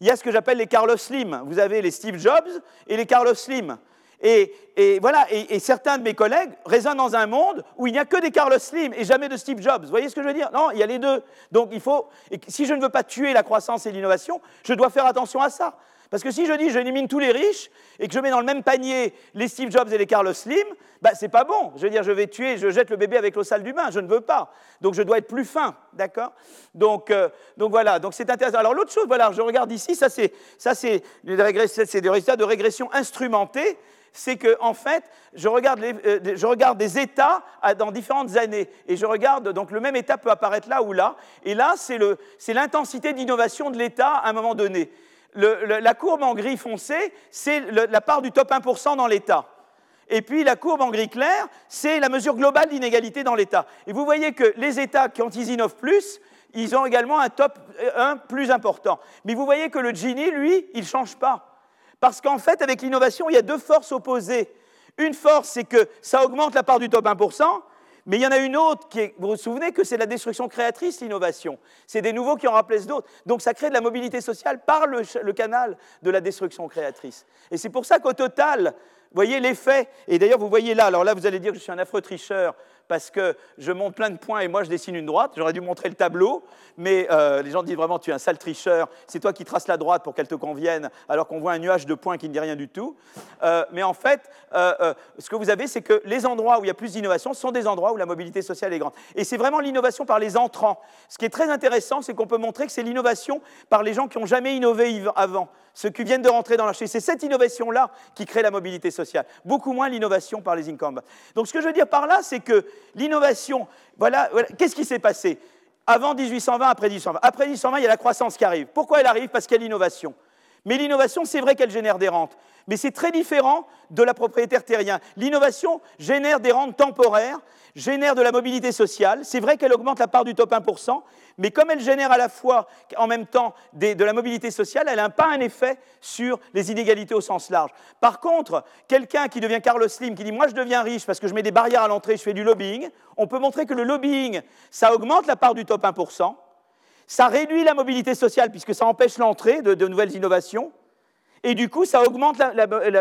Il y a ce que j'appelle les Carlos Slim. Vous avez les Steve Jobs et les Carlos Slim. Et, voilà, et, certains de mes collègues raisonnent dans un monde où il n'y a que des Carlos Slim et jamais de Steve Jobs. Vous voyez ce que je veux dire? Non, il y a les deux. Donc il faut, si je ne veux pas tuer la croissance et l'innovation, je dois faire attention à ça. Parce que si je dis je élimine tous les riches et que je mets dans le même panier les Steve Jobs et les Carlos Slim, bah, c'est pas bon. Je veux dire, je vais tuer, je jette le bébé avec l'eau sale du bain, je ne veux pas. Donc je dois être plus fin, d'accord? Donc, euh, donc voilà, donc c'est intéressant. Alors l'autre chose, voilà, je regarde ici, ça c'est, ça c'est, des résultats de régression instrumentée c'est que en fait, je regarde, euh, des états dans différentes années et je regarde donc le même état peut apparaître là ou là et là c'est l'intensité d'innovation de l'état à un moment donné. la courbe en gris foncé, c'est la part du top 1% dans l'état. Et puis la courbe en gris clair, c'est la mesure globale d'inégalité dans l'État. Et vous voyez que les États, quand ils innovent plus, ils ont également un top 1 plus important. Mais vous voyez que le Gini, lui, il ne change pas. Parce qu'en fait, avec l'innovation, il y a deux forces opposées. Une force, c'est que ça augmente la part du top 1%, mais il y en a une autre qui vous vous souvenez que c'est la destruction créatrice, l'innovation. C'est des nouveaux qui en remplacent d'autres. Donc ça crée de la mobilité sociale par le, canal de la destruction créatrice. Et c'est pour ça qu'au total, vous voyez l'effet, et d'ailleurs vous voyez là, alors là vous allez dire que je suis un affreux tricheur, parce que je monte plein de points et moi je dessine une droite. J'aurais dû montrer le tableau, mais euh, les gens disent vraiment tu es un sale tricheur, c'est toi qui traces la droite pour qu'elle te convienne, alors qu'on voit un nuage de points qui ne dit rien du tout. Euh, mais en fait, euh, ce que vous avez, c'est que les endroits où il y a plus d'innovation sont des endroits où la mobilité sociale est grande. Et c'est vraiment l'innovation par les entrants. Ce qui est très intéressant, c'est qu'on peut montrer que c'est l'innovation par les gens qui n'ont jamais innové avant ceux qui viennent de rentrer dans l'arché. C'est cette innovation-là qui crée la mobilité sociale, beaucoup moins l'innovation par les incumbents. Donc ce que je veux dire par là, c'est que l'innovation, voilà, qu'est-ce qui s'est passé avant 1820, après 1820 Après 1820, il y a la croissance qui arrive. Pourquoi elle arrive? Parce qu'il y a l'innovation. Mais l'innovation, c'est vrai qu'elle génère des rentes. Mais c'est très différent de la propriétaire terrien. L'innovation génère des rentes temporaires, génère de la mobilité sociale. C'est vrai qu'elle augmente la part du top 1%, mais comme elle génère à la fois, en même temps, de la mobilité sociale, elle n'a pas un effet sur les inégalités au sens large. Par contre, quelqu'un qui devient Carlos Slim, qui dit Moi, je deviens riche parce que je mets des barrières à l'entrée, je fais du lobbying, on peut montrer que le lobbying, ça augmente la part du top 1%, ça réduit la mobilité sociale puisque ça empêche l'entrée de nouvelles innovations. Et du coup, ça augmente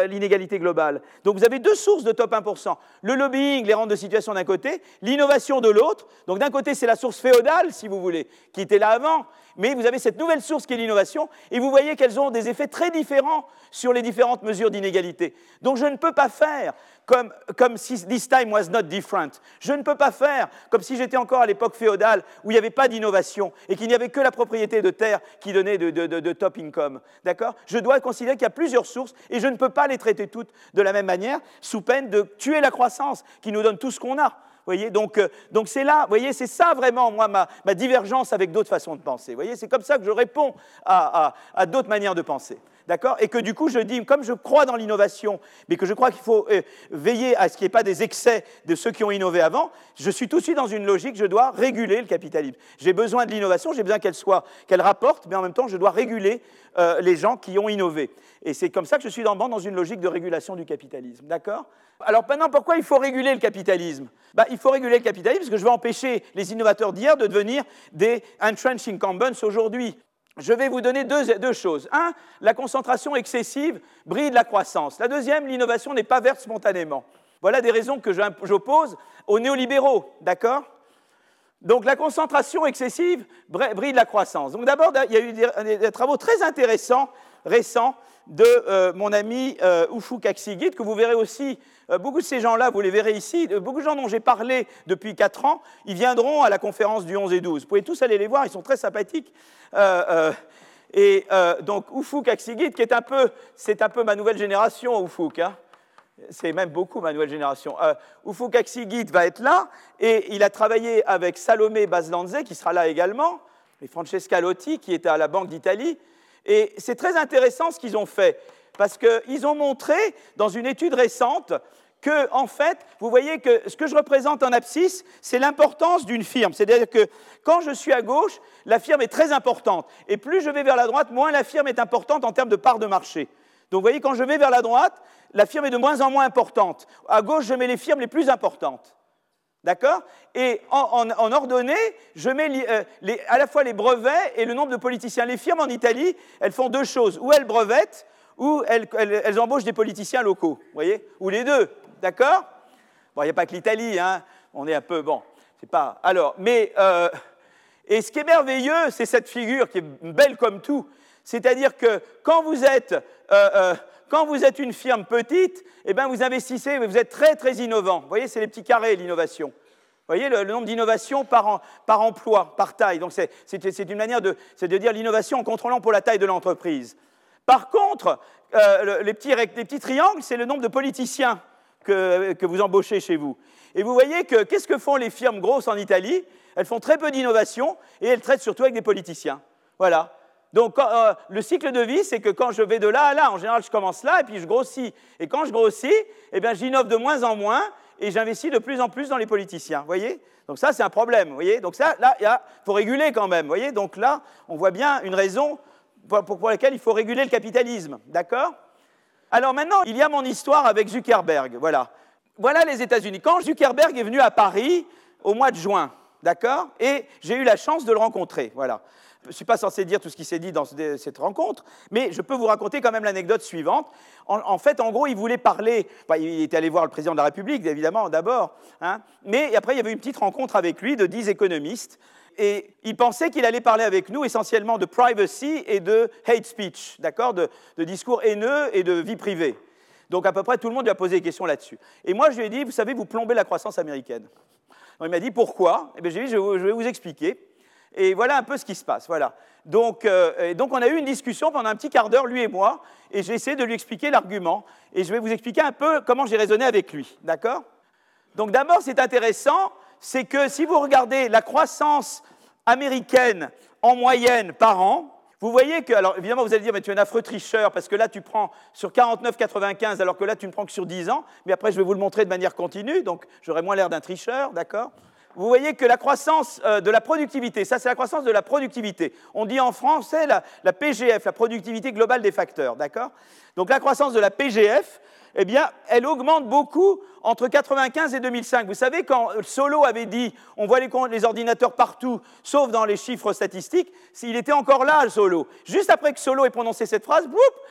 l'inégalité globale. Donc vous avez deux sources de top 1%. Le lobbying, les rentes de situation d'un côté, l'innovation de l'autre. Donc d'un côté, c'est la source féodale, si vous voulez, qui était là avant. Mais vous avez cette nouvelle source qui est l'innovation. Et vous voyez qu'elles ont des effets très différents sur les différentes mesures d'inégalité. Donc je ne peux pas faire comme, comme, si this time was not different. Je ne peux pas faire comme si j'étais encore à l'époque féodale où il n'y avait pas d'innovation et qu'il n'y avait que la propriété de terre qui donnait de, de top income. D'accord? Je dois considérer qu'il y a plusieurs sources et je ne peux pas les traiter toutes de la même manière sous peine de tuer la croissance qui nous donne tout ce qu'on a voyez donc, euh, donc c'est là, voyez, c'est ça vraiment, moi, ma, divergence avec d'autres façons de penser. voyez, c'est comme ça que je réponds à, à, d'autres manières de penser. D'accord? Et que du coup, je dis, comme je crois dans l'innovation, mais que je crois qu'il faut euh, veiller à ce qu'il n'y ait pas des excès de ceux qui ont innové avant, je suis tout de suite dans une logique, je dois réguler le capitalisme. J'ai besoin de l'innovation, j'ai besoin qu'elle soit, qu'elle rapporte, mais en même temps, je dois réguler euh, les gens qui ont innové. Et c'est comme ça que je suis dans, dans une logique de régulation du capitalisme. D'accord? Alors maintenant, pourquoi il faut réguler le capitalisme? Bah, Il faut réguler le capitalisme parce que je veux empêcher les innovateurs d'hier de devenir des entrenched incumbents aujourd'hui. Je vais vous donner deux, choses. Un, la concentration excessive bride la croissance. La deuxième, l'innovation n'est pas verte spontanément. Voilà des raisons que j'oppose aux néolibéraux, d'accord? Donc la concentration excessive brille la croissance. Donc d'abord, il y a eu des, travaux très intéressants récents de euh, mon ami euh, Ufuk que vous verrez aussi, euh, beaucoup de ces gens-là, vous les verrez ici, beaucoup de gens dont j'ai parlé depuis 4 ans, ils viendront à la conférence du 11 et 12. Vous pouvez tous aller les voir, ils sont très sympathiques. Euh, et donc Ufuk Aksigit, qui est un peu, c'est un peu ma nouvelle génération, Ufuk. Hein c'est même beaucoup ma nouvelle génération. Euh, Ufuk va être là, et il a travaillé avec Salomé Baslanze, qui sera là également, et Francesca Lotti, qui était à la Banque d'Italie. Et c'est très intéressant ce qu'ils ont fait, parce qu'ils ont montré dans une étude récente que, en fait, vous voyez que ce que je représente en abscisse, c'est l'importance d'une firme. C'est-à-dire que quand je suis à gauche, la firme est très importante. Et plus je vais vers la droite, moins la firme est importante en termes de part de marché. Donc vous voyez, quand je vais vers la droite, la firme est de moins en moins importante. À gauche, je mets les firmes les plus importantes. D'accord? Et en, ordonnée, je mets euh, à la fois les brevets et le nombre de politiciens. Les firmes en Italie, elles font deux choses. Ou elles brevettent, ou elles, embauchent des politiciens locaux. Voyez? Ou les deux. D'accord? Bon, il n'y a pas que l'Italie, hein. On est un peu. Bon, c'est pas. Alors, mais. Euh, et ce qui est merveilleux, c'est cette figure qui est belle comme tout. C'est-à-dire que quand vous êtes. Euh, quand vous êtes une firme petite, eh bien, vous investissez, vous êtes très, très innovant. Vous voyez, c'est les petits carrés, l'innovation. Vous voyez le, nombre d'innovations par, par, emploi, par taille. Donc, c'est une manière de, de dire l'innovation en contrôlant pour la taille de l'entreprise. Par contre, euh, les, petits, les, petits, triangles, c'est le nombre de politiciens que, que, vous embauchez chez vous. Et vous voyez que qu'est-ce que font les firmes grosses en Italie? Elles font très peu d'innovation et elles traitent surtout avec des politiciens. Voilà. Donc euh, le cycle de vie, c'est que quand je vais de là à là, en général, je commence là et puis je grossis. Et quand je grossis, eh bien, j'innove de moins en moins et j'investis de plus en plus dans les politiciens. voyez? Donc ça, c'est un problème. voyez? Donc ça, là, il faut réguler quand même. voyez? Donc là, on voit bien une raison pour, pour laquelle il faut réguler le capitalisme. D'accord? Alors maintenant, il y a mon histoire avec Zuckerberg. Voilà. Voilà les États-Unis. Quand Zuckerberg est venu à Paris au mois de juin, d'accord? Et j'ai eu la chance de le rencontrer. Voilà. Ne suis pas censé dire tout ce qui s'est dit dans cette rencontre, mais je peux vous raconter quand même l'anecdote suivante. En, fait, en gros, il voulait parler, il était allé voir le président de la République, évidemment, d'abord, hein, mais après, il y avait une petite rencontre avec lui de dix économistes, et il pensait qu'il allait parler avec nous essentiellement de privacy et de hate speech, d'accord, de, discours haineux et de vie privée. Donc à peu près tout le monde lui a posé des questions là-dessus. Et moi, je lui ai dit, vous savez, vous plombez la croissance américaine. il m'a dit, pourquoi? Eh bien, j'ai dit, je vais vous expliquer. Et voilà un peu ce qui se passe. Voilà. Donc, euh, donc, on a eu une discussion pendant un petit quart d'heure, lui et moi, et j'ai essayé de lui expliquer l'argument. Et je vais vous expliquer un peu comment j'ai raisonné avec lui. D'accord? Donc d'abord, c'est intéressant, c'est que si vous regardez la croissance américaine en moyenne par an, vous voyez que, alors évidemment, vous allez dire, mais tu es un affreux tricheur, parce que là, tu prends sur 49,95, alors que là, tu ne prends que sur 10 ans, mais après, je vais vous le montrer de manière continue, donc j'aurai moins l'air d'un tricheur, d'accord? Vous voyez que la croissance euh, de la productivité, ça c'est la croissance de la productivité. On dit en français la, la PGF, la productivité globale des facteurs, d'accord? Donc la croissance de la PGF, eh bien, elle augmente beaucoup entre 1995 et 2005. Vous savez, quand Solo avait dit on voit les, ordinateurs partout, sauf dans les chiffres statistiques, il était encore là, Solo. Juste après que Solo ait prononcé cette phrase,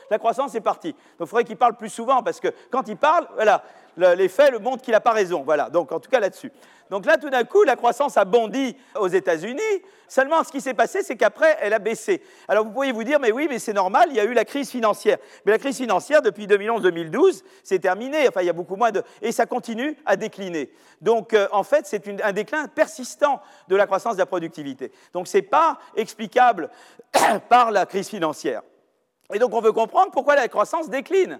la croissance est partie. Donc il faudrait qu'il parle plus souvent, parce que quand il parle, voilà, les faits le montrent qu'il n'a pas raison. Voilà, donc en tout cas là-dessus. Donc là, tout d'un coup, la croissance a bondi aux États-Unis. Seulement, ce qui s'est passé, c'est qu'après, elle a baissé. Alors vous pourriez vous dire, mais oui, mais c'est normal, il y a eu la crise financière. Mais la crise financière, depuis 2011-2012, c'est terminé. Enfin, il y a beaucoup moins de... Et ça continue à décliner. Donc, euh, en fait, c'est un déclin persistant de la croissance de la productivité. Donc, ce n'est pas explicable (clears throat) par la crise financière. Et donc, on veut comprendre pourquoi la croissance décline.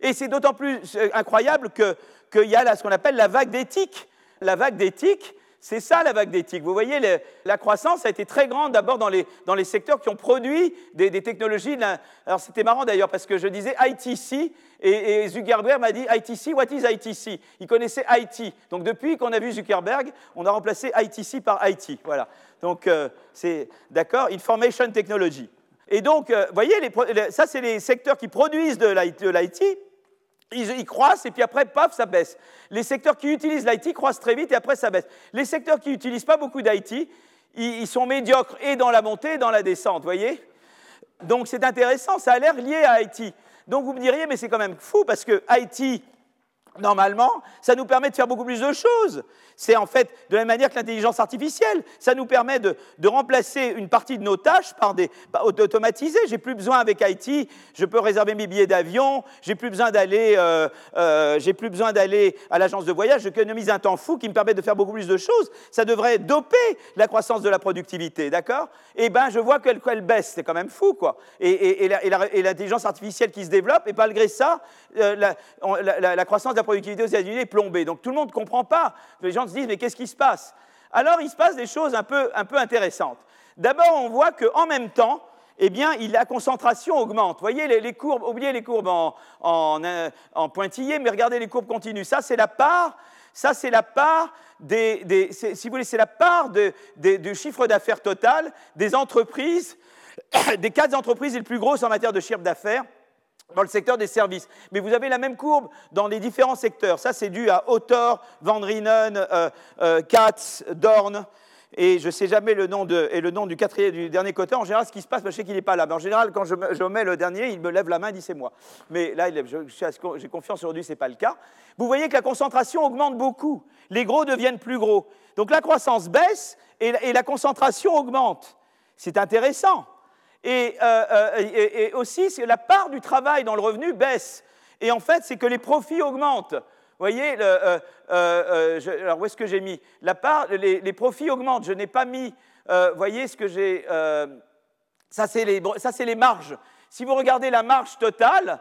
Et c'est d'autant plus euh, incroyable qu'il y a ce qu'on appelle la vague d'éthique. La vague d'éthique, c'est ça la vague d'éthique. Vous voyez, la croissance a été très grande d'abord dans les, dans les, secteurs qui ont produit des, technologies. Alors c'était marrant d'ailleurs parce que je disais ITC et, et Zuckerberg m'a dit ITC, what is ITC Il connaissait IT. Donc depuis qu'on a vu Zuckerberg, on a remplacé ITC par IT. Voilà. Donc euh, c'est d'accord, Information Technology. Et donc, euh, vous voyez, ça c'est les secteurs qui produisent de l'IT ils, croissent et puis après, paf, ça baisse. Les secteurs qui utilisent l'IT croissent très vite et après, ça baisse. Les secteurs qui n'utilisent pas beaucoup d'IT, ils, sont médiocres et dans la montée et dans la descente, voyez Donc c'est intéressant, ça a l'air lié à IT. Donc vous me diriez, mais c'est quand même fou parce que IT, normalement, ça nous permet de faire beaucoup plus de choses. C'est en fait de la même manière que l'intelligence artificielle. Ça nous permet de, remplacer une partie de nos tâches par des d'automatiser. J'ai plus besoin avec IT, je peux réserver mes billets d'avion. J'ai plus besoin d'aller, euh, euh, plus besoin d'aller à l'agence de voyage. J'économise un temps fou qui me permet de faire beaucoup plus de choses. Ça devrait doper la croissance de la productivité, d'accord? Eh ben, je vois qu'elle baisse. C'est quand même fou, quoi. Et, l'intelligence artificielle qui se développe, et malgré ça, euh, la, la croissance de la productivité aux États-Unis est plombée. Donc tout le monde ne comprend pas. Les gens se disent, mais qu'est-ce qui se passe? Alors il se passe des choses un peu, un peu intéressantes. D'abord, on voit qu'en même temps, eh bien, la concentration augmente. Vous voyez les, courbes, oubliez les courbes en, en, pointillé, mais regardez les courbes continues. Ça, c'est la part, ça, c'est la part des, si vous voulez, c'est la part du chiffre d'affaires total des entreprises, (coughs) des quatre entreprises les plus grosses en matière de chiffre d'affaires dans le secteur des services. Mais vous avez la même courbe dans les différents secteurs. Ça, c'est dû à Autor, Van Rienen, euh, euh, Katz, Dorn. Et je ne sais jamais le nom, et le nom du, quatrième, du dernier côté. En général, ce qui se passe, je sais qu'il n'est pas là. Mais en général, quand je, mets le dernier, il me lève la main, il dit c'est moi. Mais là, j'ai confiance aujourd'hui, ce n'est pas le cas. Vous voyez que la concentration augmente beaucoup. Les gros deviennent plus gros. Donc la croissance baisse et, et la concentration augmente. C'est intéressant. Euh, euh, et, aussi, la part du travail dans le revenu baisse. Et en fait, c'est que les profits augmentent. Vous voyez, euh, alors où est-ce que j'ai mis La part, les, profits augmentent. Je n'ai pas mis, vous voyez ce que j'ai. ça, c'est les marges. Si vous regardez la marge totale,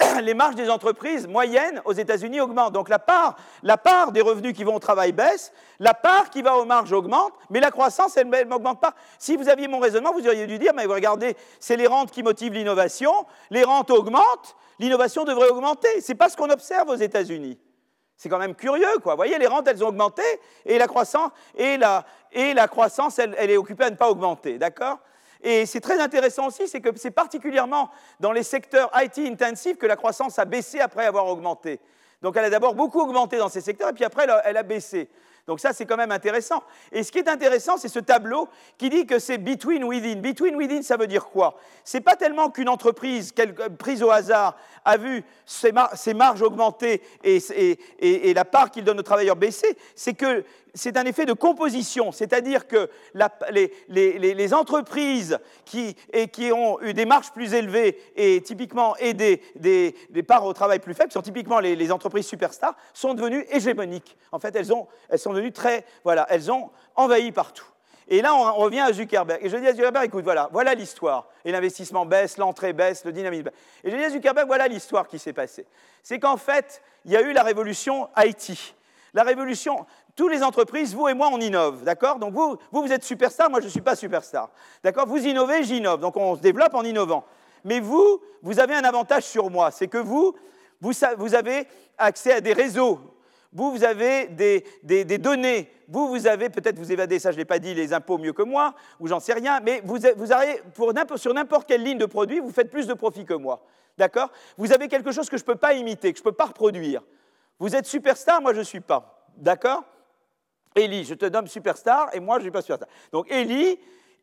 (coughs) les marges des entreprises moyennes aux États-Unis augmentent. Donc la part, la part des revenus qui vont au travail baisse, la part qui va aux marges augmente, mais la croissance, elle ne m'augmente pas. Si vous aviez mon raisonnement, vous auriez dû dire, mais regardez, c'est les rentes qui motivent l'innovation, les rentes augmentent, l'innovation devrait augmenter. Ce n'est pas ce qu'on observe aux États-Unis. C'est quand même curieux, quoi. Vous voyez, les rentes, elles ont augmenté, et la croissance, et la, et la croissance elle, elle est occupée à ne pas augmenter, d'accord? Et c'est très intéressant aussi, c'est que c'est particulièrement dans les secteurs IT intensifs que la croissance a baissé après avoir augmenté. Donc elle a d'abord beaucoup augmenté dans ces secteurs, et puis après elle a, baissé. Donc ça, c'est quand même intéressant. Et ce qui est intéressant, c'est ce tableau qui dit que c'est between within. Between within, ça veut dire quoi? C'est pas tellement qu'une entreprise prise au hasard a vu ses, marges augmenter et, la part qu'il donne aux travailleurs baisser, c'est que c'est un effet de composition, c'est-à-dire que les, entreprises qui, ont eu des marges plus élevées et typiquement des, parts au travail plus faibles, sont typiquement les, entreprises superstars, sont devenues hégémoniques. En fait, elles, sont devenues très, voilà, elles ont envahi partout. Et là, on, revient à Zuckerberg. Et je dis à Zuckerberg, écoute, voilà, voilà l'histoire. Et l'investissement baisse, l'entrée baisse, le dynamisme baisse. Et je dis à Zuckerberg, voilà l'histoire qui s'est passée. C'est qu'en fait, il y a eu la révolution IT. La révolution, toutes les entreprises, vous et moi, on innove, d'accord? Donc vous, vous, êtes superstar, moi je ne suis pas superstar. D'accord? Vous innovez, j'innove. Donc on se développe en innovant. Mais vous, vous avez un avantage sur moi, c'est que vous, vous avez accès à des réseaux vous, vous avez des, données, vous, vous avez, peut-être vous évadez, ça je ne l'ai pas dit, les impôts mieux que moi, ou j'en sais rien, mais vous, vous avez, pour sur n'importe quelle ligne de produit, vous faites plus de profit que moi. D'accord? Vous avez quelque chose que je ne peux pas imiter, que je ne peux pas reproduire. Vous êtes superstar, moi je ne suis pas. D'accord? Eli, je te nomme superstar, et moi je ne suis pas superstar. Donc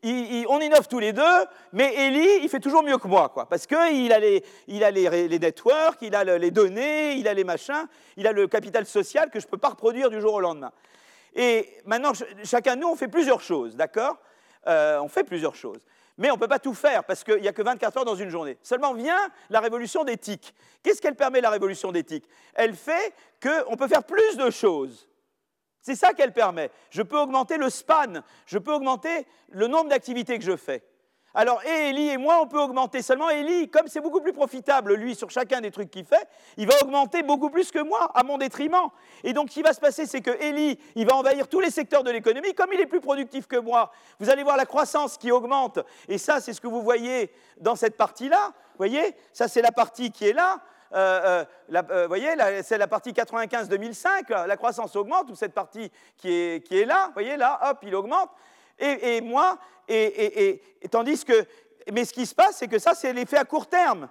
Eli, on innove tous les deux, mais Eli, il fait toujours mieux que moi, quoi, parce qu'il a, les, il a les, networks, il a les données, il a les machins, il a le capital social que je ne peux pas reproduire du jour au lendemain. Et maintenant, chacun de nous, on fait plusieurs choses, d'accord? Euh, On fait plusieurs choses. Mais on ne peut pas tout faire parce qu'il n'y a que 24 heures dans une journée. Seulement vient la révolution d'éthique. Qu'est-ce qu'elle permet, la révolution d'éthique Elle fait qu'on peut faire plus de choses. C'est ça qu'elle permet. Je peux augmenter le span, je peux augmenter le nombre d'activités que je fais. Alors, et Eli et moi, on peut augmenter. Seulement, Eli, comme c'est beaucoup plus profitable, lui, sur chacun des trucs qu'il fait, il va augmenter beaucoup plus que moi, à mon détriment. Et donc, ce qui va se passer, c'est que Eli, il va envahir tous les secteurs de l'économie. Comme il est plus productif que moi, vous allez voir la croissance qui augmente. Et ça, c'est ce que vous voyez dans cette partie-là. Vous voyez Ça, c'est la partie qui est là. Euh, euh, euh, vous voyez, c'est la partie 95-2005, la croissance augmente, ou cette partie qui est, qui est là, vous voyez, là, hop, il augmente. Et, moi, et, tandis que, mais ce qui se passe, c'est que ça, c'est l'effet à court terme.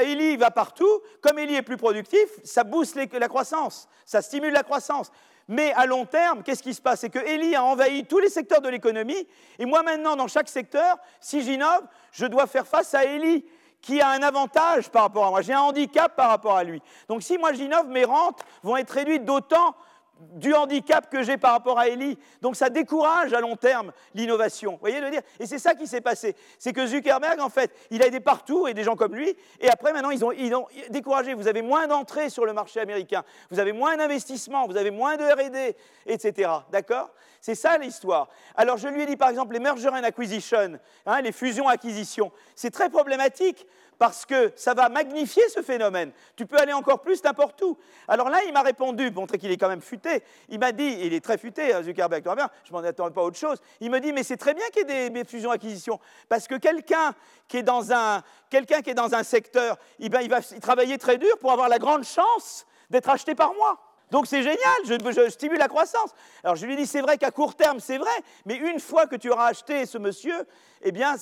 Eli va partout, comme Eli est plus productif, ça booste la croissance, ça stimule la croissance. Mais à long terme, qu'est-ce qui se passe? C'est que Eli a envahi tous les secteurs de l'économie, et moi maintenant, dans chaque secteur, si j'innove, je dois faire face à Eli qui a un avantage par rapport à moi. J'ai un handicap par rapport à lui. Donc si moi j'innove, mes rentes vont être réduites d'autant du handicap que j'ai par rapport à Eli. Donc ça décourage à long terme l'innovation. Vous voyez le dire? Et c'est ça qui s'est passé. C'est que Zuckerberg, en fait, il a aidé partout et des gens comme lui. Et après, maintenant, ils ont, ils ont découragé. Vous avez moins d'entrées sur le marché américain. Vous avez moins d'investissements. Vous avez moins de RD, etc. D'accord? C'est ça l'histoire. Alors je lui ai dit, par exemple, les merger and acquisition, hein, les fusions-acquisitions. C'est très problématique parce que ça va magnifier ce phénomène. Tu peux aller encore plus n'importe où. Alors là, il m'a répondu, pour montrer qu'il est quand même futé, il m'a dit, il est très futé, hein, Zuckerberg, bien, je m'en attends pas à autre chose, il me dit, mais c'est très bien qu'il y ait des, fusions-acquisitions, parce que quelqu'un qui, est dans un, quelqu'un qui est dans un secteur, eh ben, il va travailler très dur pour avoir la grande chance d'être acheté par moi. Donc c'est génial, je, stimule la croissance. Alors je lui dis, c'est vrai qu'à court terme, c'est vrai, mais une fois que tu auras acheté ce monsieur, eh bien,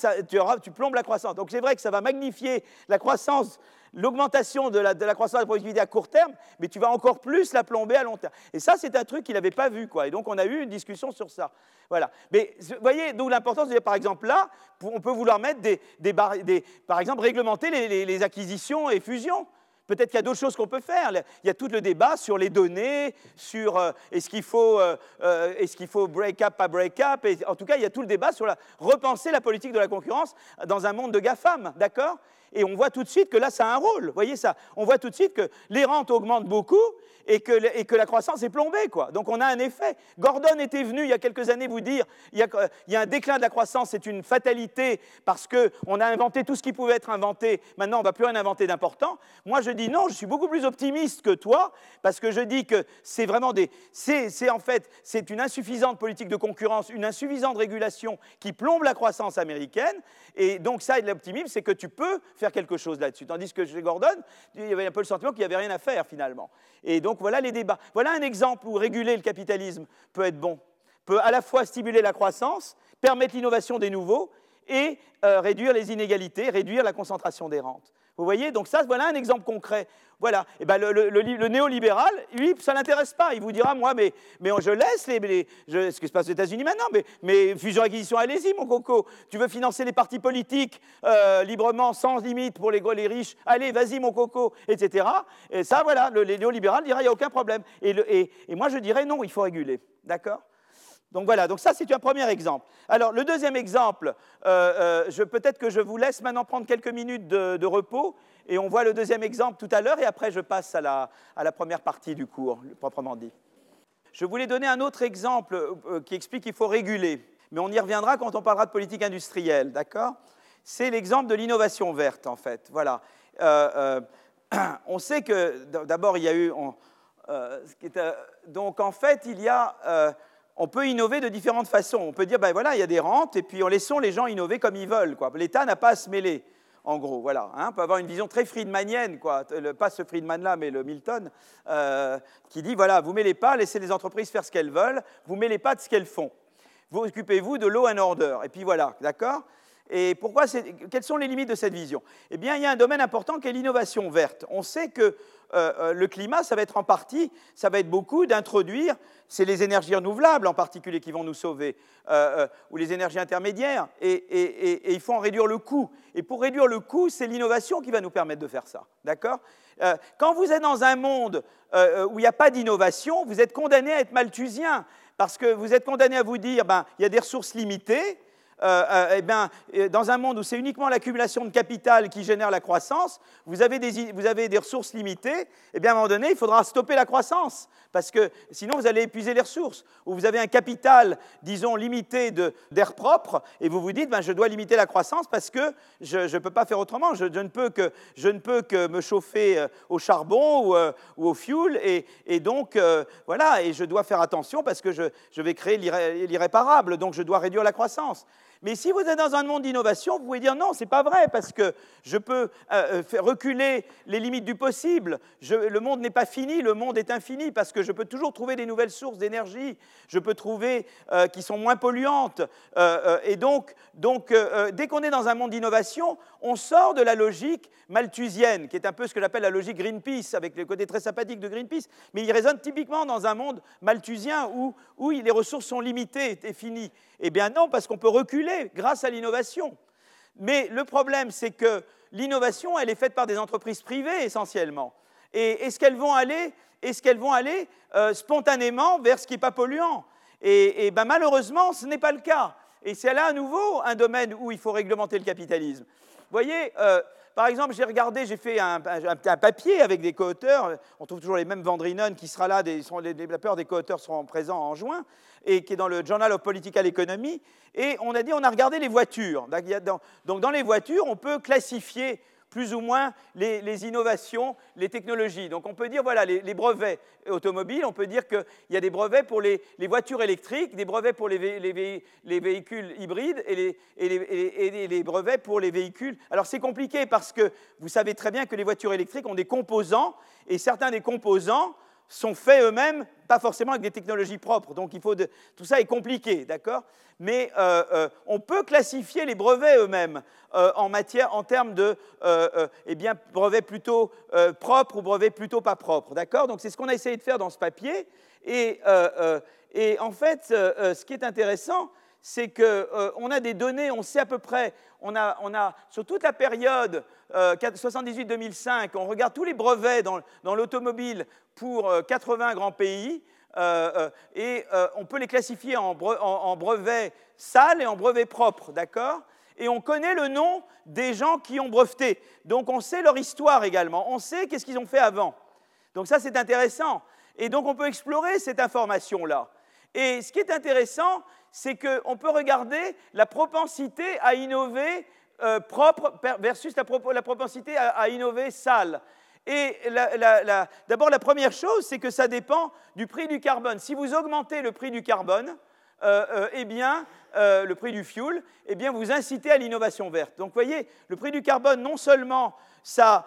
tu, plombes la croissance. Donc c'est vrai que ça va magnifier la croissance, l'augmentation de la, croissance de la productivité à court terme, mais tu vas encore plus la plomber à long terme. Et ça, c'est un truc qu'il n'avait pas vu, quoi. Et donc on a eu une discussion sur ça. Voilà. Mais vous voyez, donc l'importance, par exemple, là, on peut vouloir mettre des, par exemple, réglementer les acquisitions et fusions. Peut-être qu'il y a d'autres choses qu'on peut faire. Il y a tout le débat sur les données, sur euh, est-ce qu'il faut, euh, euh, est qu'il faut break up, pas break up. En tout cas, il y a tout le débat sur la, repenser la politique de la concurrence dans un monde de GAFAM, d'accord? Et on voit tout de suite que là, ça a un rôle. Vous voyez ça On voit tout de suite que les rentes augmentent beaucoup et que, la croissance est plombée. Donc on a un effet. Gordon était venu il y a quelques années vous dire il y a, un déclin de la croissance, c'est une fatalité parce qu'on a inventé tout ce qui pouvait être inventé. Maintenant, on ne va plus rien inventer d'important. Moi, je dis non, je suis beaucoup plus optimiste que toi parce que je dis que c'est vraiment des. C'est en fait c'est une insuffisante politique de concurrence, une insuffisante régulation qui plombe la croissance américaine. Et donc ça, l'optimisme, c'est que tu peux faire quelque chose là-dessus. Tandis que chez Gordon, il y avait un peu le sentiment qu'il n'y avait rien à faire finalement. Et donc voilà les débats. Voilà un exemple où réguler le capitalisme peut être bon, peut à la fois stimuler la croissance, permettre l'innovation des nouveaux et euh, réduire les inégalités, réduire la concentration des rentes. Vous voyez Donc ça, voilà un exemple concret. Voilà. Et ben le, néolibéral, lui, ça l'intéresse pas. Il vous dira, moi, mais, je laisse les, ce qui se passe aux États-Unis maintenant, mais, fusion-acquisition, allez-y, mon coco. Tu veux financer les partis politiques euh, librement, sans limite pour les, les riches, allez, vas-y, mon coco, etc. Et ça, voilà, le, néolibéral dira, il n'y a aucun problème. Et moi, je dirais, non, il faut réguler. D'accord? Donc voilà, donc ça c'est un premier exemple. Alors le deuxième exemple, euh, euh, peut-être que je vous laisse maintenant prendre quelques minutes de, repos et on voit le deuxième exemple tout à l'heure et après je passe à la, première partie du cours, proprement dit. Je voulais donner un autre exemple euh, qui explique qu'il faut réguler, mais on y reviendra quand on parlera de politique industrielle, d'accord? C'est l'exemple de l'innovation verte en fait. Voilà. (clears throat) on sait que d'abord il y a eu... donc en fait il y a on peut innover de différentes façons. On peut dire, ben voilà, il y a des rentes, et puis en laissant les gens innover comme ils veulent. L'État n'a pas à se mêler, en gros. Voilà, hein. on peut avoir une vision très Friedmanienne, quoi. pas ce Friedman-là, mais le Milton, euh, qui dit, voilà, vous mêlez pas, laissez les entreprises faire ce qu'elles veulent, vous mêlez pas de ce qu'elles font. Vous occupez-vous de law and order. Et puis voilà, d'accord? Et pourquoi quelles sont les limites de cette vision? Eh bien, il y a un domaine important qui est l'innovation verte. On sait que euh, euh, le climat, ça va être en partie, ça va être beaucoup d'introduire, c'est les énergies renouvelables en particulier qui vont nous sauver, euh, ou les énergies intermédiaires, et, il faut en réduire le coût. Et pour réduire le coût, c'est l'innovation qui va nous permettre de faire ça. D'accord? Quand vous êtes dans un monde où il n'y a pas d'innovation, vous êtes condamné à être malthusien, parce que vous êtes condamné à vous dire, ben, il y a des ressources limitées, euh, euh, eh bien, euh, dans un monde où c'est uniquement l'accumulation de capital qui génère la croissance, vous avez des, ressources limitées, eh bien, à un moment donné, il faudra stopper la croissance, parce que sinon vous allez épuiser les ressources. Ou vous avez un capital, disons, limité d'air propre, et vous vous dites, ben, je dois limiter la croissance parce que je ne peux pas faire autrement, je, ne peux que, me chauffer au charbon ou, au fuel, et, donc, voilà, et je dois faire attention parce que je vais créer l'irréparable, donc je dois réduire la croissance. Mais si vous êtes dans un monde d'innovation, vous pouvez dire non, ce n'est pas vrai, parce que je peux euh, euh, reculer les limites du possible. le monde n'est pas fini, le monde est infini, parce que je peux toujours trouver des nouvelles sources d'énergie, je peux trouver euh, qui sont moins polluantes. et donc, dès qu'on est dans un monde d'innovation, on sort de la logique malthusienne, qui est un peu ce que j'appelle la logique Greenpeace, avec le côté très sympathique de Greenpeace, mais il résonne typiquement dans un monde malthusien où les ressources sont limitées et finies. Eh bien non, parce qu'on peut reculer grâce à l'innovation. Mais le problème, c'est que l'innovation, elle est faite par des entreprises privées essentiellement. Et est-ce qu'elles vont aller, est qu'elles vont aller euh, spontanément vers ce qui n'est pas polluant? Et, ben, malheureusement, ce n'est pas le cas. Et c'est là à nouveau un domaine où il faut réglementer le capitalisme. Voyez, euh, par exemple, j'ai regardé, j'ai fait un, papier avec des co-auteurs. On trouve toujours les mêmes Vandrinen qui sera là, des, les développeurs des co-auteurs seront présents en juin, et qui est dans le Journal of Political Economy. Et on a dit, on a regardé les voitures. Donc, dans les voitures, on peut classifier plus ou moins les, innovations, les technologies. Donc on peut dire, voilà, les, brevets automobiles, on peut dire qu'il y a des brevets pour les, voitures électriques, des brevets pour les, véhicules hybrides et, et les, brevets pour les véhicules. Alors c'est compliqué parce que vous savez très bien que les voitures électriques ont des composants et certains des composants sont faits eux-mêmes, pas forcément avec des technologies propres. Donc il faut tout ça est compliqué, d'accord? Mais euh, euh, on peut classifier les brevets eux-mêmes euh, en matière, en termes de, eh bien, brevets plutôt propres ou brevets plutôt pas propres, d'accord? Donc c'est ce qu'on a essayé de faire dans ce papier. Et, et en fait, ce qui est intéressant, c'est qu'on euh, a des données, on sait à peu près, on a, sur toute la période 78-2005, euh, on regarde tous les brevets dans, dans l'automobile pour 80 euh, grands pays, et on peut les classifier en, en, brevets sales et en brevets propres, d'accord? Et on connaît le nom des gens qui ont breveté. Donc on sait leur histoire également, on sait qu'est-ce qu'ils ont fait avant. Donc ça c'est intéressant. Et donc on peut explorer cette information-là. Et ce qui est intéressant, c'est qu'on peut regarder la propensité à innover euh, propre versus la, propensité à, innover sale. Et d'abord, la première chose, c'est que ça dépend du prix du carbone. Si vous augmentez le prix du carbone, euh, euh, eh bien, le prix du fuel, eh bien, vous incitez à l'innovation verte. Donc, voyez, le prix du carbone, non seulement ça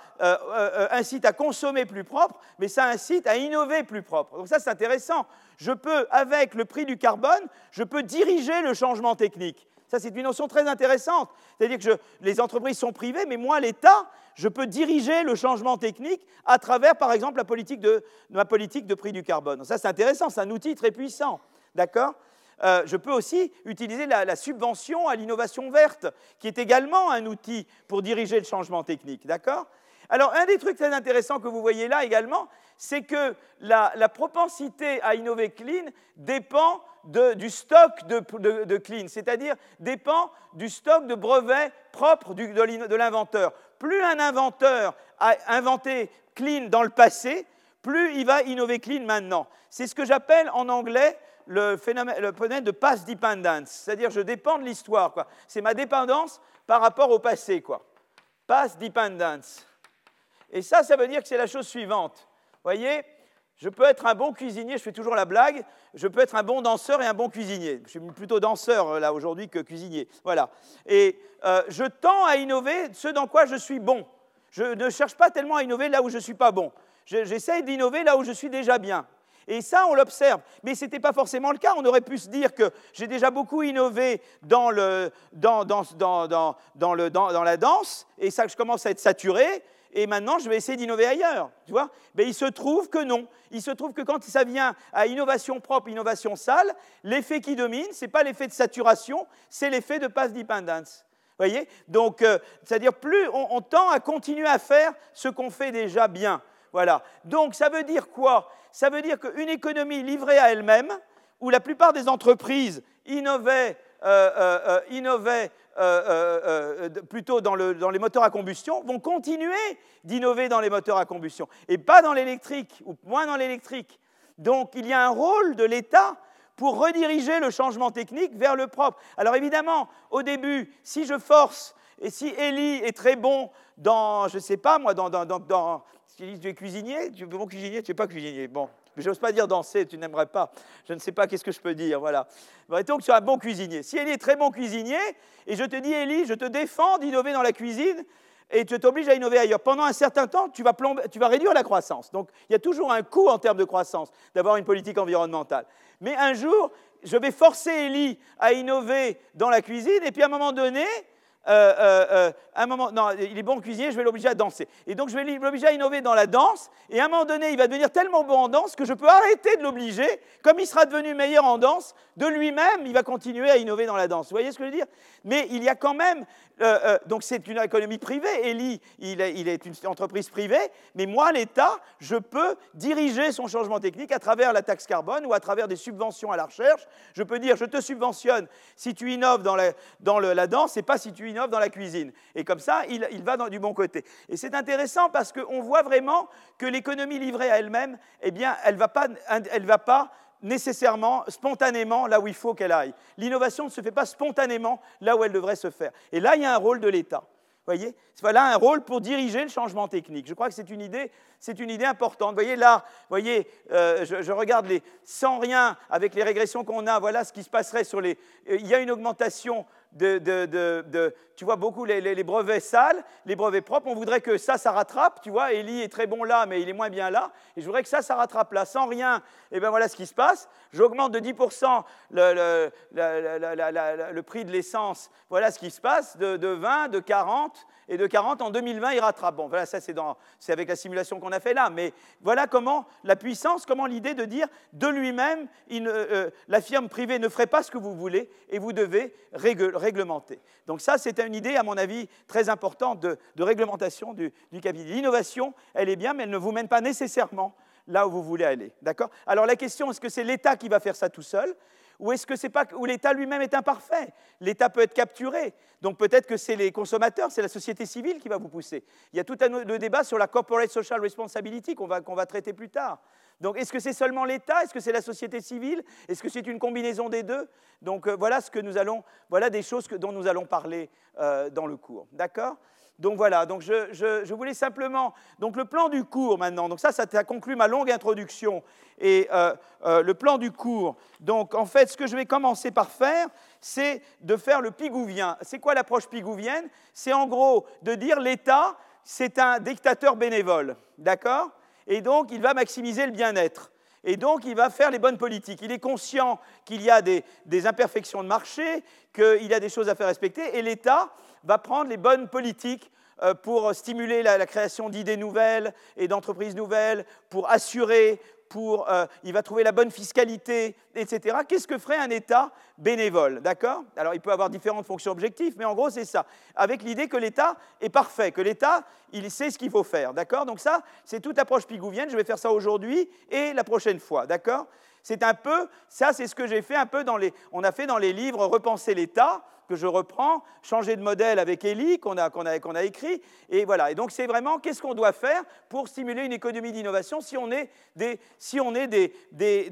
incite à consommer plus propre, mais ça incite à innover plus propre. Donc ça, c'est intéressant je peux, avec le prix du carbone, je peux diriger le changement technique. Ça, c'est une notion très intéressante. C'est-à-dire que les entreprises sont privées, mais moi, l'État, je peux diriger le changement technique à travers, par exemple, la politique de, ma politique de prix du carbone. Ça, c'est intéressant, c'est un outil très puissant. D'accord? Euh, je peux aussi utiliser la, subvention à l'innovation verte, qui est également un outil pour diriger le changement technique. D'accord? Alors, un des trucs très intéressants que vous voyez là également, c'est que la, propensité à innover clean dépend du stock de, clean, c'est-à-dire dépend du stock de brevets propres de l'inventeur. Plus un inventeur a inventé clean dans le passé, plus il va innover clean maintenant. C'est ce que j'appelle en anglais le phénomène, de pass dependence, c'est-à-dire je dépends de l'histoire. C'est ma dépendance par rapport au passé. Quoi. Pass dependence. Et ça, ça veut dire que c'est la chose suivante. Voyez, je peux être un bon cuisinier, je fais toujours la blague, je peux être un bon danseur et un bon cuisinier. Je suis plutôt danseur euh, là aujourd'hui que cuisinier. Voilà. Et euh, je tends à innover ce dans quoi je suis bon. Je ne cherche pas tellement à innover là où je ne suis pas bon. J'essaye d'innover là où je suis déjà bien. Et ça, on l'observe. Mais ce n'était pas forcément le cas. On aurait pu se dire que j'ai déjà beaucoup innové dans, le, dans, dans, dans, la danse, et ça, je commence à être saturé, et maintenant, je vais essayer d'innover ailleurs. Tu vois Mais il se trouve que non. Il se trouve que quand ça vient à innovation propre, innovation sale, l'effet qui domine, ce n'est pas l'effet de saturation, c'est l'effet de pass dependence. Voyez? Donc, euh, c'est-à-dire, plus on tend à continuer à faire ce qu'on fait déjà bien. Voilà. Donc ça veut dire quoi? Ça veut dire qu'une économie livrée à elle-même, où la plupart des entreprises innovaient, euh, euh, euh, plutôt dans, dans, les moteurs à combustion, vont continuer d'innover dans les moteurs à combustion, et pas dans l'électrique, ou moins dans l'électrique. Donc il y a un rôle de l'État pour rediriger le changement technique vers le propre. Alors évidemment, au début, si je force, et si Eli est très bon dans, je ne sais pas moi, dans, dans, dans, tu es cuisinier, tu es bon cuisinier, tu n'es pas cuisinier. Bon, je n'ose pas dire danser, tu n'aimerais pas. Je ne sais pas qu'est-ce que je peux dire, voilà. Mettons que tu es un bon cuisinier. Si Elie est très bon cuisinier, et je te dis, Elie, je te défends d'innover dans la cuisine, et tu t'obliges à innover ailleurs. Pendant un certain temps, tu vas, tu vas réduire la croissance. Donc, il y a toujours un coût en termes de croissance d'avoir une politique environnementale. Mais un jour, je vais forcer Elie à innover dans la cuisine, et puis à un moment donné, euh, euh, euh, un moment, non, il est bon cuisinier, je vais l'obliger à danser. Et donc je vais l'obliger à innover dans la danse, et à un moment donné, il va devenir tellement bon en danse que je peux arrêter de l'obliger, comme il sera devenu meilleur en danse, de lui-même, il va continuer à innover dans la danse. Vous voyez ce que je veux dire? Mais il y a quand même euh, euh, donc c'est une économie privée. Eli, il est, une entreprise privée, mais moi, l'État, je peux diriger son changement technique à travers la taxe carbone ou à travers des subventions à la recherche. Je peux dire, je te subventionne si tu innoves dans la, danse et pas si tu innoves dans la cuisine. Et comme ça, il, va du bon côté. Et c'est intéressant parce qu'on voit vraiment que l'économie livrée à elle-même, eh bien, elle ne va pas, elle va pas nécessairement, spontanément, là où il faut qu'elle aille. L'innovation ne se fait pas spontanément là où elle devrait se faire. Et là, il y a un rôle de l'État. voyez? Voilà un rôle pour diriger le changement technique. Je crois que c'est une idée, c'est une idée importante. Vous voyez là, voyez, euh, je, regarde les sans rien avec les régressions qu'on a. Voilà ce qui se passerait sur les. Euh, il y a une augmentation de, tu vois, beaucoup les, brevets sales, les brevets propres. On voudrait que ça, ça rattrape. Tu vois, Eli est très bon là, mais il est moins bien là. Et je voudrais que ça, ça rattrape là. Sans rien, et bien voilà ce qui se passe. J'augmente de 10% le, prix de l'essence. Voilà ce qui se passe. De, de 20, de 40 et de 40 en 2020, il rattrape. Bon, voilà, ça c'est, avec la simulation qu'on a fait là, mais voilà comment la puissance, comment l'idée de dire de lui-même, euh, euh, la firme privée ne ferait pas ce que vous voulez et vous devez réglementer. Donc ça, une idée, à mon avis, très importante de, réglementation du, du capital. L'innovation, elle est bien, mais elle ne vous mène pas nécessairement là où vous voulez aller. D'accord? Alors la question, est-ce que c'est l'État qui va faire ça tout seul? Ou est-ce que c'est pas où l'État lui-même est imparfait? L'État peut être capturé. Donc peut-être que c'est les consommateurs, c'est la société civile qui va vous pousser. Il y a tout un débat sur la corporate social responsibility qu'on va, qu'on va traiter plus tard. Donc est-ce que c'est seulement l'État? Est-ce que c'est la société civile? Est-ce que c'est une combinaison des deux? Donc euh, voilà ce que nous allons, voilà des choses dont nous allons parler euh, dans le cours. D'accord? Donc voilà, donc je, voulais simplement. Donc le plan du cours maintenant, donc ça, ça a conclu ma longue introduction. Et euh, le plan du cours, donc en fait, ce que je vais commencer par faire, c'est de faire le pigouvien. C'est quoi l'approche pigouvienne C'est en gros de dire l'État, c'est un dictateur bénévole, d'accord? Et donc il va maximiser le bien-être. Et donc, il va faire les bonnes politiques. Il est conscient qu'il y a des, imperfections de marché, qu'il y a des choses à faire respecter, et l'État va prendre les bonnes politiques euh, pour stimuler la création d'idées nouvelles et d'entreprises nouvelles, pour assurer pour, euh, il va trouver la bonne fiscalité, etc. Qu'est-ce que ferait un État bénévole D'accord? Alors, il peut avoir différentes fonctions objectives, mais en gros, c'est ça. Avec l'idée que l'État est parfait, que l'État, il sait ce qu'il faut faire. D'accord? Donc, ça, c'est toute approche pigouvienne. Je vais faire ça aujourd'hui et la prochaine fois. D'accord? C'est un peu, ça, c'est ce que j'ai fait un peu dans les, on a fait dans les livres Repenser l'État que je reprends, changer de modèle avec Eli, qu'on a, a, écrit. Et voilà. Et donc, c'est vraiment qu'est-ce qu'on doit faire pour stimuler une économie d'innovation si on est des, des,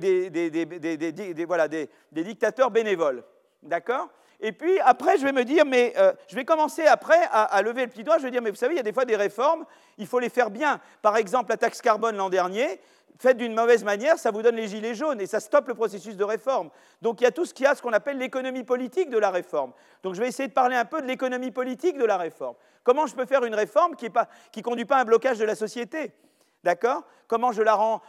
dictateurs bénévoles. D'accord? Et puis après, je vais me dire, mais je vais commencer après à, à, lever le petit doigt. Je vais dire, mais vous savez, il y a des fois des réformes, il faut les faire bien. Par exemple, la taxe carbone l'an dernier, faites d'une mauvaise manière, ça vous donne les gilets jaunes et ça stoppe le processus de réforme. Donc il y a tout ce qu'il y a, ce qu'on appelle l'économie politique de la réforme. Donc je vais essayer de parler un peu de l'économie politique de la réforme. Comment je peux faire une réforme qui ne conduit pas à un blocage de la société? D'accord? Comment je la rends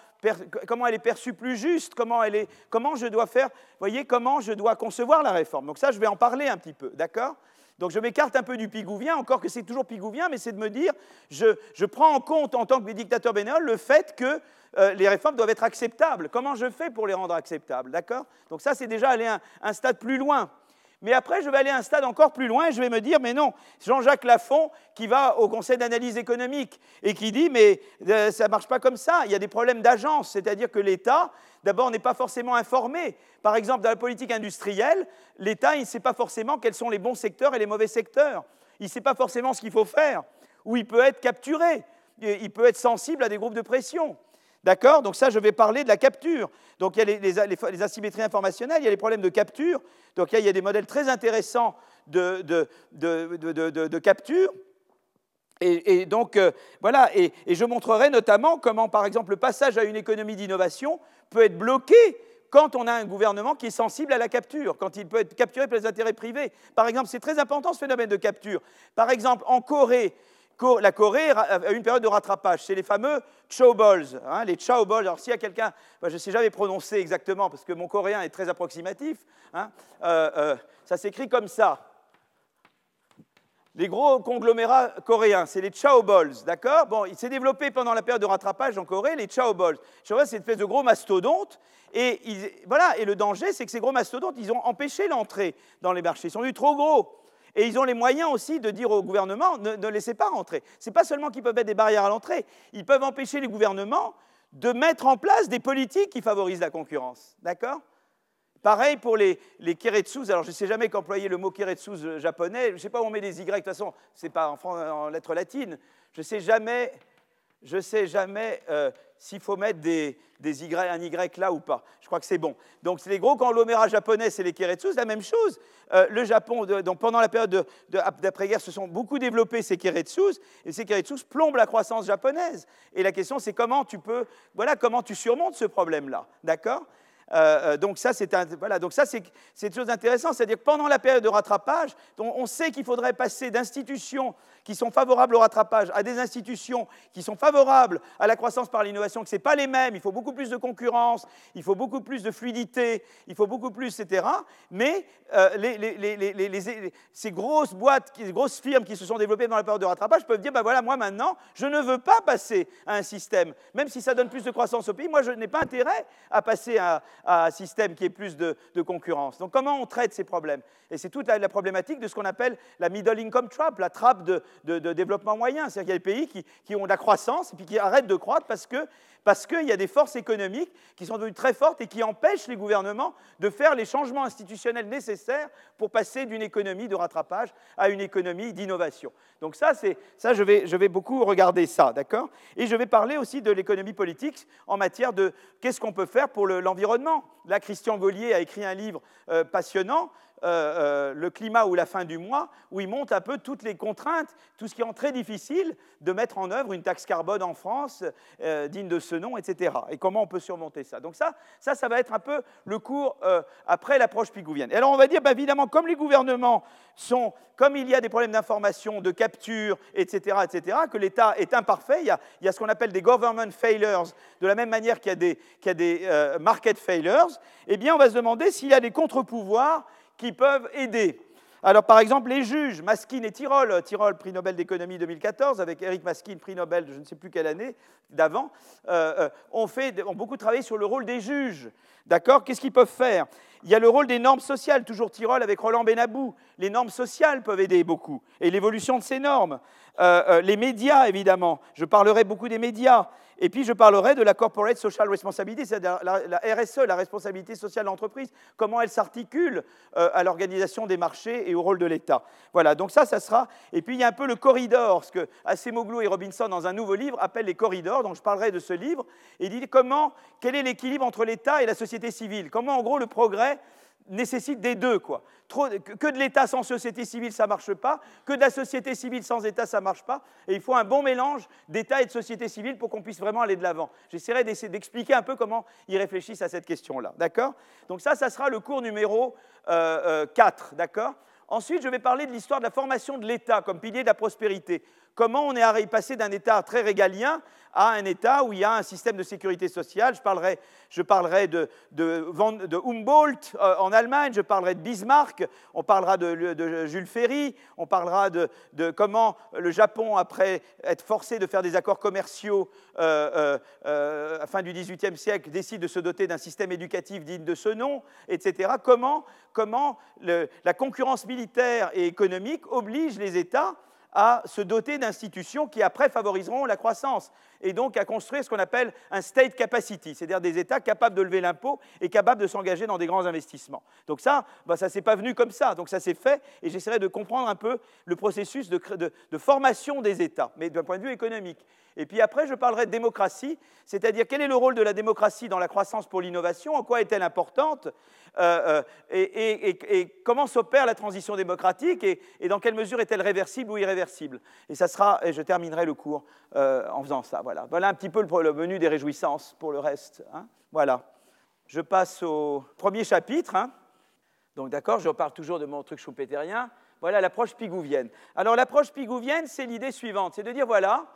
comment elle est perçue plus juste, comment, elle est, comment je dois faire, voyez, comment je dois concevoir la réforme? Donc ça, je vais en parler un petit peu, d'accord? Donc je m'écarte un peu du pigouvien, encore que c'est toujours pigouvien, mais c'est de me dire, je, je, prends en compte en tant que dictateur bénévole le fait que euh, les réformes doivent être acceptables. Comment je fais pour les rendre acceptables D'accord? Donc ça, c'est déjà aller un, stade plus loin. Mais après, je vais aller un stade encore plus loin et je vais me dire, mais non, Jean-Jacques Lafont qui va au Conseil d'analyse économique et qui dit, mais euh, ça ne marche pas comme ça, il y a des problèmes d'agence, c'est-à-dire que l'État, d'abord, n'est pas forcément informé. Par exemple, dans la politique industrielle, l'État, il ne sait pas forcément quels sont les bons secteurs et les mauvais secteurs. Il ne sait pas forcément ce qu'il faut faire, ou il peut être capturé, il peut être sensible à des groupes de pression. D'accord? Donc ça, je vais parler de la capture. Donc il y a les, asymétries informationnelles, il y a les problèmes de capture. Donc il y a des modèles très intéressants de, de, capture. Et, donc, euh, voilà, et, je montrerai notamment comment, par exemple, le passage à une économie d'innovation peut être bloqué quand on a un gouvernement qui est sensible à la capture, quand il peut être capturé par les intérêts privés. Par exemple, c'est très important ce phénomène de capture. Par exemple, en Corée, la Corée a eu une période de rattrapage. C'est les fameux chow balls, hein, les chow balls. Alors s'il y a quelqu'un, je ne sais jamais prononcer exactement parce que mon coréen est très approximatif, hein, euh, euh, ça s'écrit comme ça. Les gros conglomérats coréens, c'est les chow balls, d'accord? Bon, il s'est développé pendant la période de rattrapage en Corée, les chow balls. c'est une espèce de gros mastodontes. Et, voilà, et le danger, c'est que ces gros mastodontes, ils ont empêché l'entrée dans les marchés. Ils sont devenus trop gros. Et ils ont les moyens aussi de dire au gouvernement ne, laissez pas rentrer. Ce n'est pas seulement qu'ils peuvent mettre des barrières à l'entrée, ils peuvent empêcher les gouvernements de mettre en place des politiques qui favorisent la concurrence. D'accord? Pareil pour les, les. Alors, je ne sais jamais qu'employer le mot keretsus japonais. Je ne sais pas où on met des Y, de toute façon, ce n'est pas en, en lettres latines. Je ne sais jamais je sais jamais euh, s'il faut mettre des, y, un Y là ou pas. Je crois que c'est bon. Donc, c'est les gros conglomérats japonais, c'est les Keretsus. La même chose, euh, le Japon, donc pendant la période d'après-guerre, se sont beaucoup développés ces Keretsus, et ces Keretsus plombent la croissance japonaise. Et la question, c'est comment tu peux, voilà, comment tu surmontes ce problème-là. D'accord? Euh, donc ça, c'est voilà, c'est une chose intéressante, c'est-à-dire que pendant la période de rattrapage, on sait qu'il faudrait passer d'institutions qui sont favorables au rattrapage à des institutions qui sont favorables à la croissance par l'innovation, que ce n'est pas les mêmes, il faut beaucoup plus de concurrence, il faut beaucoup plus de fluidité, il faut beaucoup plus, etc. Mais euh, ces grosses boîtes, ces grosses firmes qui se sont développées dans la période de rattrapage peuvent dire, ben voilà, moi maintenant, je ne veux pas passer à un système, même si ça donne plus de croissance au pays, moi je n'ai pas intérêt à passer à, un système qui ait plus de, concurrence. Donc comment on traite ces problèmes? Et c'est toute la, problématique de ce qu'on appelle la middle income trap, la trappe de, de, développement moyen. C'est-à-dire qu'il y a des pays qui, ont de la croissance et puis qui arrêtent de croître parce que parce qu'il y a des forces économiques qui sont devenues très fortes et qui empêchent les gouvernements de faire les changements institutionnels nécessaires pour passer d'une économie de rattrapage à une économie d'innovation. Donc ça, ça, je vais, je vais beaucoup regarder ça, d'accord? Et je vais parler aussi de l'économie politique en matière de qu'est-ce qu'on peut faire pour l'environnement. Là, Christian Gaulier a écrit un livre euh, passionnant euh, euh, le climat ou la fin du mois, où il montre un peu toutes les contraintes, tout ce qui rend très difficile de mettre en œuvre une taxe carbone en France euh, digne de ce nom, etc. Et comment on peut surmonter ça? Donc ça, ça, ça va être un peu le cours après l'approche pigouvienne. Et alors on va dire, bah, évidemment, comme les gouvernements sont, comme il y a des problèmes d'information, de capture, etc., etc., que l'État est imparfait, il y a, il y a ce qu'on appelle des government failures, de la même manière qu'il y a des, qu'il y a des market failures, eh bien on va se demander s'il y a des contre-pouvoirs qui peuvent aider. Alors, par exemple, les juges, Maskin et Tirol, Tirol, prix Nobel d'économie 2014, avec Eric Maskin, prix Nobel de je ne sais plus quelle année, d'avant, euh, euh, ont, beaucoup travaillé sur le rôle des juges. D'accord? Qu'est-ce qu'ils peuvent faire? Il y a le rôle des normes sociales, toujours Tirol avec Roland Benabou. Les normes sociales peuvent aider beaucoup, et l'évolution de ces normes. Euh, les médias, évidemment. Je parlerai beaucoup des médias. Et puis je parlerai de la Corporate Social Responsibility, c'est-à-dire la, RSE, la responsabilité sociale de l'entreprise, comment elle s'articule euh, à l'organisation des marchés et au rôle de l'État. Voilà, donc ça, ça sera. Et puis il y a un peu le corridor, ce que Acemoglu et Robinson, dans un nouveau livre, appellent les corridors, donc je parlerai de ce livre, et il dit comment, quel est l'équilibre entre l'État et la société civile, comment en gros le progrès nécessite des deux. Quoi. que de l'État sans société civile, ça ne marche pas. Que de la société civile sans État, ça ne marche pas. Et il faut un bon mélange d'État et de société civile pour qu'on puisse vraiment aller de l'avant. J'essaierai d'expliquer un peu comment ils réfléchissent à cette question-là. D'accord? Donc ça, ça sera le cours numéro 4. Euh, euh, d'accord? Ensuite, je vais parler de l'histoire de la formation de l'État comme pilier de la prospérité. Comment on est passé d'un État très régalien à un État où il y a un système de sécurité sociale. Je parlerai, je de, Humboldt euh, en Allemagne, je parlerai de Bismarck, on parlera de, Jules Ferry, on parlera de, comment le Japon, après être forcé de faire des accords commerciaux euh, euh, à la fin du XVIIIe siècle, décide de se doter d'un système éducatif digne de ce nom, etc. Comment, comment la concurrence militaire et économique oblige les États à se doter d'institutions qui après favoriseront la croissance et donc à construire ce qu'on appelle un state capacity, c'est-à-dire des États capables de lever l'impôt et capables de s'engager dans des grands investissements. Donc ça, bah, ça s'est pas venu comme ça, donc ça s'est fait et j'essaierai de comprendre un peu le processus de, de formation des États, mais d'un point de vue économique. Et puis après, je parlerai de démocratie, c'est-à-dire quel est le rôle de la démocratie dans la croissance pour l'innovation, en quoi est-elle importante, euh, euh, et, comment s'opère la transition démocratique, et, dans quelle mesure est-elle réversible ou irréversible. Et ça sera, et je terminerai le cours euh, en faisant ça. Voilà. voilà un petit peu le, menu des réjouissances pour le reste. Hein. Voilà. Je passe au premier chapitre. Hein. Donc d'accord, je reparle toujours de mon truc schumpeterien. Voilà l'approche pigouvienne. Alors l'approche pigouvienne, c'est l'idée suivante, c'est de dire voilà,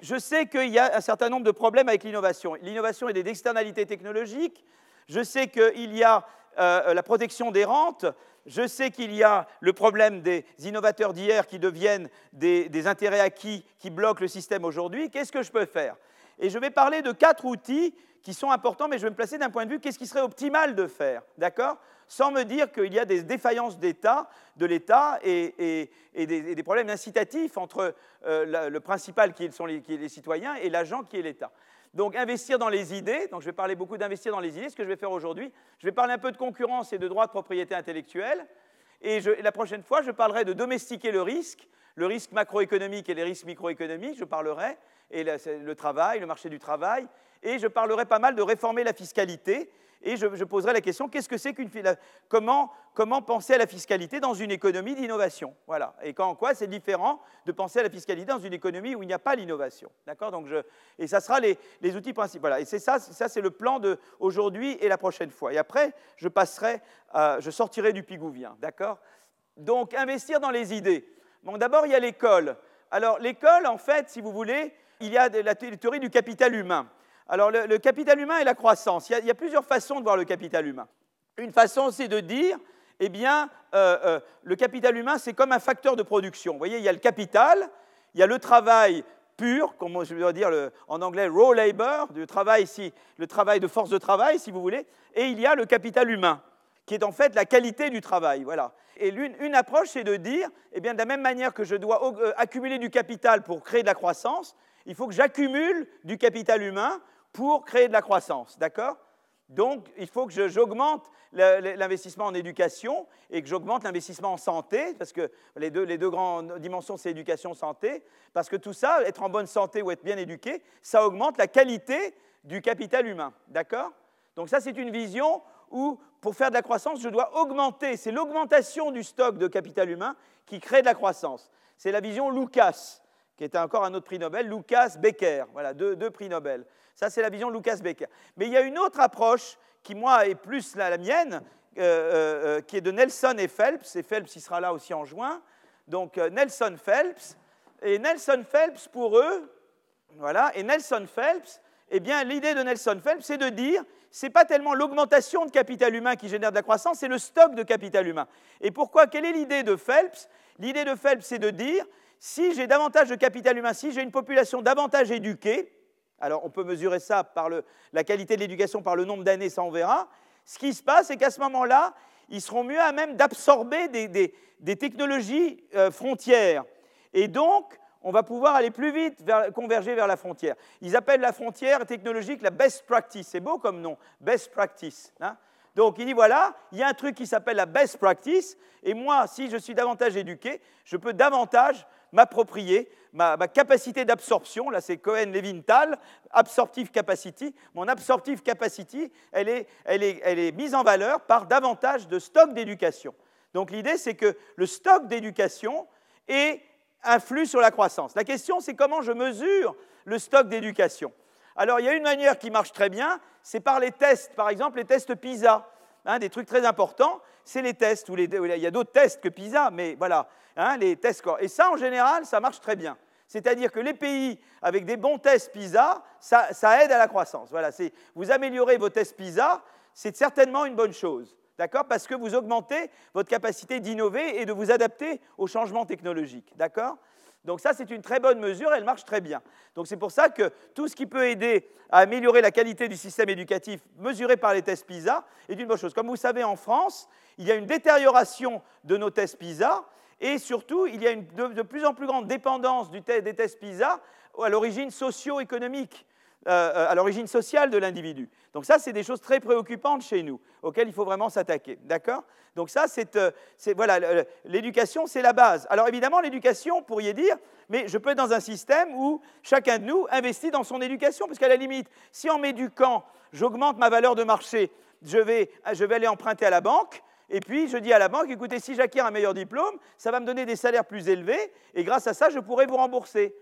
je sais qu'il y a un certain nombre de problèmes avec l'innovation. L'innovation est des externalités technologiques. Je sais qu'il y a euh, la protection des rentes. Je sais qu'il y a le problème des innovateurs d'hier qui deviennent des, intérêts acquis qui bloquent le système aujourd'hui. Qu'est-ce que je peux faire? Et je vais parler de quatre outils qui sont importants, mais je vais me placer d'un point de vue qu'est-ce qui serait optimal de faire. D'accord? Sans me dire qu'il y a des défaillances d'État, de l'État et, des, problèmes incitatifs entre euh, le principal qui sont les, citoyens et l'agent qui est l'État. Donc investir dans les idées, donc je vais parler beaucoup d'investir dans les idées, ce que je vais faire aujourd'hui. Je vais parler un peu de concurrence et de droit de propriété intellectuelle. Et la prochaine fois, je parlerai de domestiquer le risque, le risque macroéconomique et les risques microéconomiques, je parlerai, et le travail, le marché du travail. Et je parlerai pas mal de réformer la fiscalité et je, poserai la question qu'est-ce que c'est qu'une comment, comment penser à la fiscalité dans une économie d'innovation? Voilà. Et en quoi c'est différent de penser à la fiscalité dans une économie où il n'y a pas l'innovation? D'accord? Donc je, Et ça sera les, les outils principaux. Et c'est ça, ça c'est le plan de aujourd'hui et la prochaine fois. Et après, je passerai, je sortirai du pigouvien. D'accord? Donc investir dans les idées. Bon, d'abord, il y a l'école. Alors l'école, en fait, si vous voulez, il y a la théorie du capital humain. Alors, le, capital humain et la croissance. Il y, a, plusieurs façons de voir le capital humain. Une façon, c'est de dire, eh bien, euh, euh, le capital humain, c'est comme un facteur de production. Vous voyez, il y a le capital, il y a le travail pur, comme je veux dire en anglais raw labor, du travail ici, le travail de force de travail, si vous voulez, et il y a le capital humain, qui est en fait la qualité du travail. Voilà. Et une, approche, c'est de dire, eh bien, de la même manière que je dois euh, accumuler du capital pour créer de la croissance, il faut que j'accumule du capital humain pour créer de la croissance, d'accord? Donc, il faut que j'augmente l'investissement en éducation et que j'augmente l'investissement en santé, parce que les deux, les deux grandes dimensions, c'est éducation, santé, parce que tout ça, être en bonne santé ou être bien éduqué, ça augmente la qualité du capital humain, d'accord? Donc ça, c'est une vision où pour faire de la croissance, je dois augmenter. C'est l'augmentation du stock de capital humain qui crée de la croissance. C'est la vision Lucas, qui était encore un autre prix Nobel, Lucas Becker. Voilà, deux, prix Nobel. Ça, c'est la vision Lucas Becker. Mais il y a une autre approche qui, moi, est plus la, mienne, euh, euh, euh, qui est de Nelson et Phelps. Et Phelps, il sera là aussi en juin. Donc, Nelson Phelps. Et Nelson Phelps, pour eux, voilà, et Nelson Phelps, eh bien, l'idée de Nelson Phelps, c'est de dire, ce n'est pas tellement l'augmentation de capital humain qui génère de la croissance, c'est le stock de capital humain. Et pourquoi Quelle est l'idée de Phelps? L'idée de Phelps, c'est de dire, si j'ai davantage de capital humain, si j'ai une population davantage éduquée, alors on peut mesurer ça par la qualité de l'éducation par le nombre d'années, ça on verra, ce qui se passe, c'est qu'à ce moment-là, ils seront mieux à même d'absorber des, technologies euh, frontières. Et donc, on va pouvoir aller plus vite, converger vers la frontière. Ils appellent la frontière technologique la best practice. C'est beau comme nom, best practice. Hein. donc il dit voilà, il y a un truc qui s'appelle la best practice, et moi, si je suis davantage éduqué, je peux davantage m'approprier ma, capacité d'absorption. Là, c'est Cohen-Levinthal, absorptive capacity. Mon absorptive capacity, elle est, elle est mise en valeur par davantage de stock d'éducation. Donc l'idée, c'est que le stock d'éducation est influe sur la croissance. La question, c'est comment je mesure le stock d'éducation. Alors, il y a une manière qui marche très bien, c'est par les tests. Par exemple, les tests PISA. Hein, des trucs très importants, c'est les tests. il y a d'autres tests que PISA, mais voilà, hein, les tests. Et ça, en général, ça marche très bien. C'est-à-dire que les pays avec des bons tests PISA, ça, ça aide à la croissance. Voilà, vous améliorez vos tests PISA, c'est certainement une bonne chose. D'accord Parce que vous augmentez votre capacité d'innover et de vous adapter aux changements technologiques. D'accord? Donc ça, c'est une très bonne mesure, elle marche très bien. Donc c'est pour ça que tout ce qui peut aider à améliorer la qualité du système éducatif mesuré par les tests PISA est une bonne chose. Comme vous savez, en France, il y a une détérioration de nos tests PISA et surtout, il y a une de, plus en plus grande dépendance des tests PISA à l'origine socio-économique. Euh, euh, à l'origine sociale de l'individu. Donc ça, c'est des choses très préoccupantes chez nous, auxquelles il faut vraiment s'attaquer. D'accord? Donc ça, c'est, euh, voilà, l'éducation, c'est la base. Alors évidemment, l'éducation, pourriez dire, mais je peux être dans un système où chacun de nous investit dans son éducation, parce qu'à la limite, si en m'éduquant, j'augmente ma valeur de marché, je vais, je vais aller emprunter à la banque, et puis, je dis à la banque, écoutez, si j'acquiers un meilleur diplôme, ça va me donner des salaires plus élevés, et grâce à ça, je pourrai vous rembourser.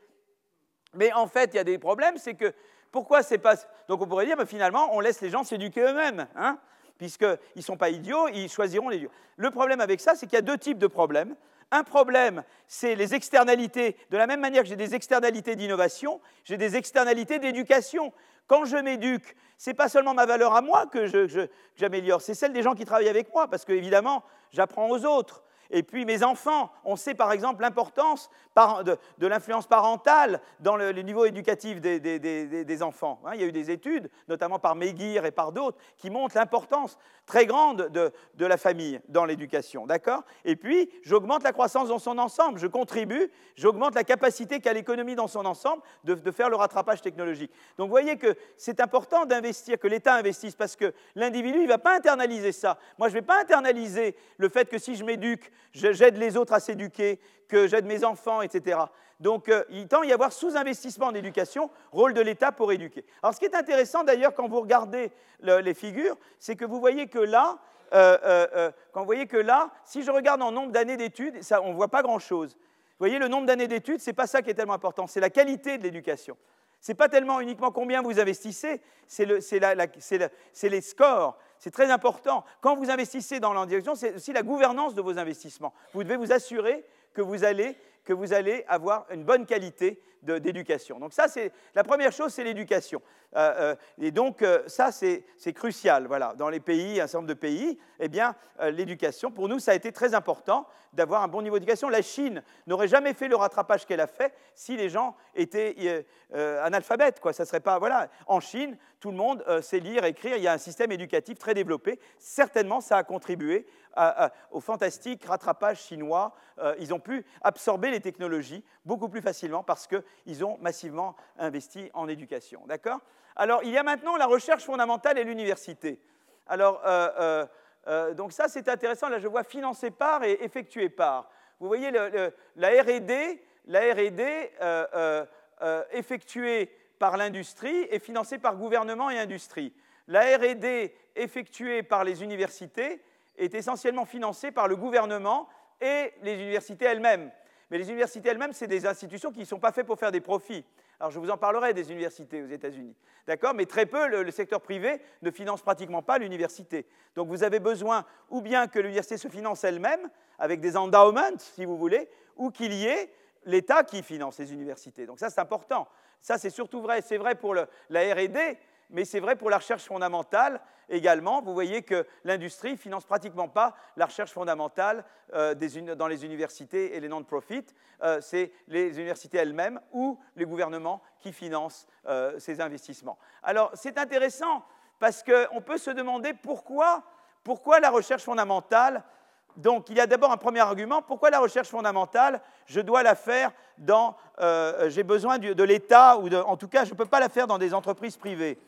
Mais en fait, il y a des problèmes, c'est que pourquoi c'est pas. Donc on pourrait dire, mais finalement, on laisse les gens s'éduquer eux-mêmes, hein, puisqu'ils ne sont pas idiots, ils choisiront les idiots. Le problème avec ça, c'est qu'il y a deux types de problèmes. Un problème, c'est les externalités. De la même manière que j'ai des externalités d'innovation, j'ai des externalités d'éducation. Quand je m'éduque, ce n'est pas seulement ma valeur à moi que j'améliore, c'est celle des gens qui travaillent avec moi, parce qu'évidemment, j'apprends aux autres. Et puis mes enfants, on sait par exemple l'importance de, l'influence parentale dans le, niveau éducatif des, enfants. Hein, il y a eu des études, notamment par Meguir et par d'autres, qui montrent l'importance très grande de, la famille dans l'éducation. D'accord? Et puis, j'augmente la croissance dans son ensemble, je contribue, j'augmente la capacité qu'a l'économie dans son ensemble de, de faire le rattrapage technologique. Donc vous voyez que c'est important d'investir, que l'État investisse, parce que l'individu, il ne va pas internaliser ça. Moi, je ne vais pas internaliser le fait que si je m'éduque, j'aide les autres à s'éduquer, que j'aide mes enfants, etc. Donc, euh, il tend à y avoir sous-investissement en éducation, rôle de l'État pour éduquer. Alors, ce qui est intéressant d'ailleurs quand vous regardez les figures, c'est que vous voyez que là, euh, euh, quand vous voyez que là, si je regarde en nombre d'années d'études, on ne voit pas grand-chose. Vous voyez, le nombre d'années d'études, ce n'est pas ça qui est tellement important, c'est la qualité de l'éducation. Ce n'est pas tellement uniquement combien vous investissez, c'est les scores. C'est très important. Quand vous investissez dans l'indirection, c'est aussi la gouvernance de vos investissements. Vous devez vous assurer que vous allez, que vous allez avoir une bonne qualité d'éducation. Donc ça, c'est la première chose, c'est l'éducation. Euh, euh, et donc euh, ça, c'est crucial. Voilà, dans les pays, un certain nombre de pays, eh bien, l'éducation, pour nous, ça a été très important d'avoir un bon niveau d'éducation. La Chine n'aurait jamais fait le rattrapage qu'elle a fait si les gens étaient analphabètes. Quoi. Ça serait pas, voilà. En Chine, tout le monde sait lire, écrire. Il y a un système éducatif très développé. Certainement, ça a contribué au fantastique rattrapage chinois. ils ont pu absorber les technologies beaucoup plus facilement parce que ils ont massivement investi en éducation. D'accord? Alors, il y a maintenant la recherche fondamentale et l'université. Alors, euh, euh, euh, donc ça, c'est intéressant. Là, je vois financé par et effectué par. Vous voyez, la R&D, la R&D effectuée par l'industrie et financée par gouvernement et industrie. La R&D effectué par les universités est essentiellement financé par le gouvernement et les universités elles-mêmes. Mais les universités elles-mêmes, c'est des institutions qui ne sont pas faites pour faire des profits. Alors je vous en parlerai des universités aux États-Unis. D'accord? Mais très peu, le, secteur privé ne finance pratiquement pas l'université. Donc vous avez besoin ou bien que l'université se finance elle-même, avec des endowments, si vous voulez, ou qu'il y ait l'État qui finance les universités. Donc ça, c'est important. Ça, c'est surtout vrai. C'est vrai pour la RD, mais c'est vrai pour la recherche fondamentale également. Vous voyez que l'industrie finance pratiquement pas la recherche fondamentale euh, dans les universités et les non-profit. Euh, c'est les universités elles-mêmes ou les gouvernements qui financent euh, ces investissements. Alors, c'est intéressant parce qu'on peut se demander pourquoi, pourquoi la recherche fondamentale donc, il y a d'abord un premier argument. Pourquoi la recherche fondamentale Je dois la faire dans. J'ai besoin de l'État, ou en tout cas, je ne peux pas la faire dans des entreprises privées.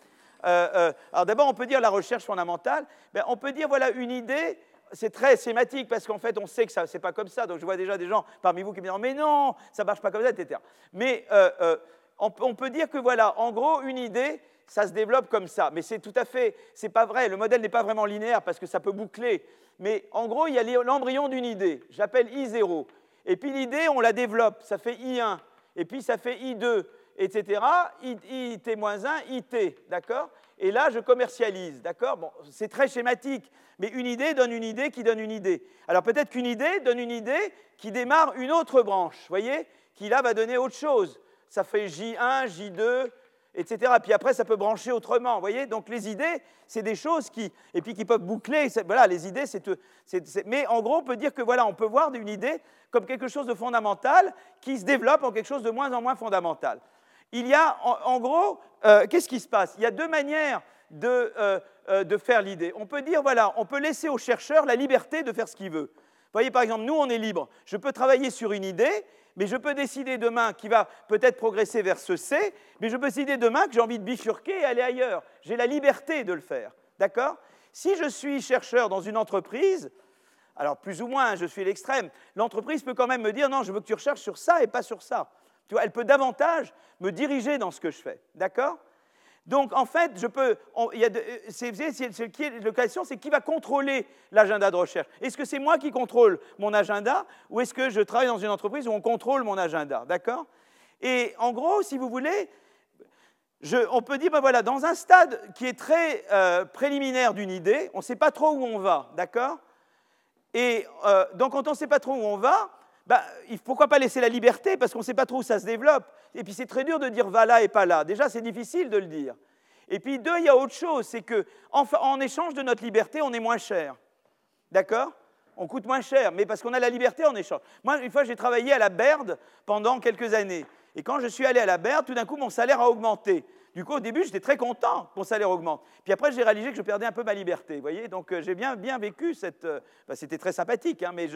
Euh, euh, alors d'abord, on peut dire la recherche fondamentale. Ben, on peut dire, voilà, une idée, c'est très schématique parce qu'en fait, on sait que ça, c'est pas comme ça. Donc, je vois déjà des gens parmi vous qui me disent, mais non, ça marche pas comme ça, etc. Mais euh, on, peut dire que, voilà, en gros, une idée, ça se développe comme ça. Mais c'est tout à fait, c'est pas vrai. Le modèle n'est pas vraiment linéaire parce que ça peut boucler. Mais en gros, il y a l'embryon d'une idée. J'appelle I0. Et puis l'idée, on la développe. Ça fait I1. Et puis ça fait I2 etc., IT-1, IT, d'accord? Et là, je commercialise, d'accord? Bon, c'est très schématique, mais une idée donne une idée qui donne une idée. Alors peut-être qu'une idée donne une idée qui démarre une autre branche, voyez Qui là va donner autre chose. Ça fait J1, J2, etc. Puis après, ça peut brancher autrement, voyez? Donc les idées, c'est des choses qui, et puis qui peuvent boucler. Voilà, les idées, c'est, mais en gros, on peut dire que voilà, on peut voir une idée comme quelque chose de fondamental qui se développe en quelque chose de moins en moins fondamental il y a, en, gros, euh, qu'est-ce qui se passe? Il y a deux manières euh, euh, de, faire l'idée. On peut dire, voilà, on peut laisser au chercheur la liberté de faire ce qu'il veut. Vous voyez, par exemple, nous, on est libre. Je peux travailler sur une idée, mais je peux décider demain qu'il va peut-être progresser vers ce C, mais je peux décider demain que j'ai envie de bifurquer et aller ailleurs. J'ai la liberté de le faire. D'accord? Si je suis chercheur dans une entreprise, alors plus ou moins, je suis l'extrême, l'entreprise peut quand même me dire non, je veux que tu recherches sur ça et pas sur ça elle peut davantage me diriger dans ce que je fais. D'accord? Donc, en fait, je peux. la question, c'est qui va contrôler l'agenda de recherche? Est-ce que c'est moi qui contrôle mon agenda ou est-ce que je travaille dans une entreprise où on contrôle mon agenda D'accord? Et en gros, si vous voulez, on peut dire, ben voilà, dans un stade qui est très euh, préliminaire d'une idée, on ne sait pas trop où on va, d'accord? Et euh, donc, quand on ne sait pas trop où on va, bah, pourquoi pas laisser la liberté Parce qu'on ne sait pas trop où ça se développe. Et puis c'est très dur de dire va là et pas là. Déjà, c'est difficile de le dire. Et puis deux, il y a autre chose, c'est qu'en en, échange de notre liberté, on est moins cher. D'accord? On coûte moins cher, mais parce qu'on a la liberté en échange. Moi, une fois, j'ai travaillé à la Baird pendant quelques années. Et quand je suis allé à la Baird, tout d'un coup, mon salaire a augmenté. Du coup, au début, j'étais très content que mon salaire augmente. Puis après, j'ai réalisé que je perdais un peu ma liberté. Vous voyez Donc, euh, j'ai bien, vécu cette. Euh, c'était très sympathique, hein, mais,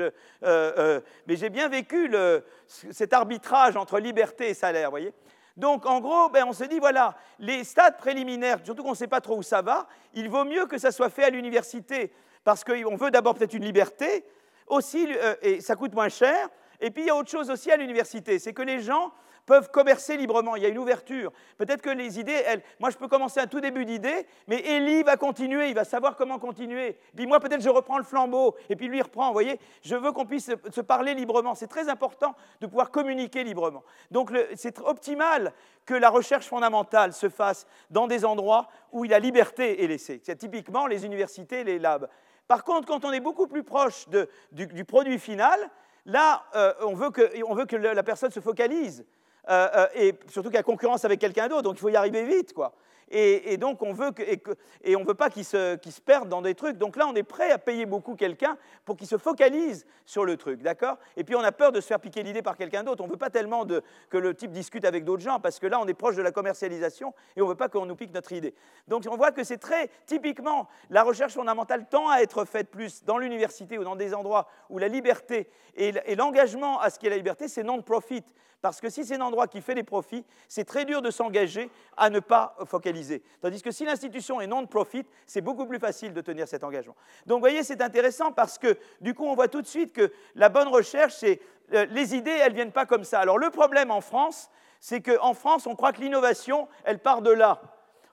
euh, j'ai bien vécu le, cet arbitrage entre liberté et salaire. Vous voyez donc, en gros, ben, on se dit, voilà, les stades préliminaires, surtout qu'on ne sait pas trop où ça va, il vaut mieux que ça soit fait à l'université, parce qu'on veut d'abord peut-être une liberté, aussi, et ça coûte moins cher. Et puis, il y a autre chose aussi à l'université, c'est que les gens peuvent commercer librement. Il y a une ouverture. Peut-être que les idées, moi je peux commencer un tout début d'idée, mais Elie va continuer, il va savoir comment continuer. Puis moi peut-être je reprends le flambeau, et puis lui reprend. Vous voyez, je veux qu'on puisse se parler librement. C'est très important de pouvoir communiquer librement. Donc c'est optimal que la recherche fondamentale se fasse dans des endroits où la liberté est laissée. C'est typiquement les universités, les labs. Par contre, quand on est beaucoup plus proche du, produit final, là, euh, on veut que la personne se focalise. Euh, euh, et surtout qu'il y a concurrence avec quelqu'un d'autre, donc il faut y arriver vite, quoi. Et, donc on veut et, on veut pas qu'il se, se perde dans des trucs. Donc là, on est prêt à payer beaucoup quelqu'un pour qu'il se focalise sur le truc, d'accord? Et puis on a peur de se faire piquer l'idée par quelqu'un d'autre. On ne veut pas tellement que le type discute avec d'autres gens, parce que là, on est proche de la commercialisation et on ne veut pas qu'on nous pique notre idée. Donc on voit que c'est très typiquement la recherche fondamentale tend à être faite plus dans l'université ou dans des endroits où la liberté et l'engagement à ce qu'est la liberté, c'est non-profit. Parce que si c'est un endroit qui fait des profits, c'est très dur de s'engager à ne pas focaliser. Tandis que si l'institution est non-profit, c'est beaucoup plus facile de tenir cet engagement. Donc vous voyez, c'est intéressant parce que du coup, on voit tout de suite que la bonne recherche, c'est euh, les idées, elles ne viennent pas comme ça. Alors le problème en France, c'est qu'en France, on croit que l'innovation, elle part de là.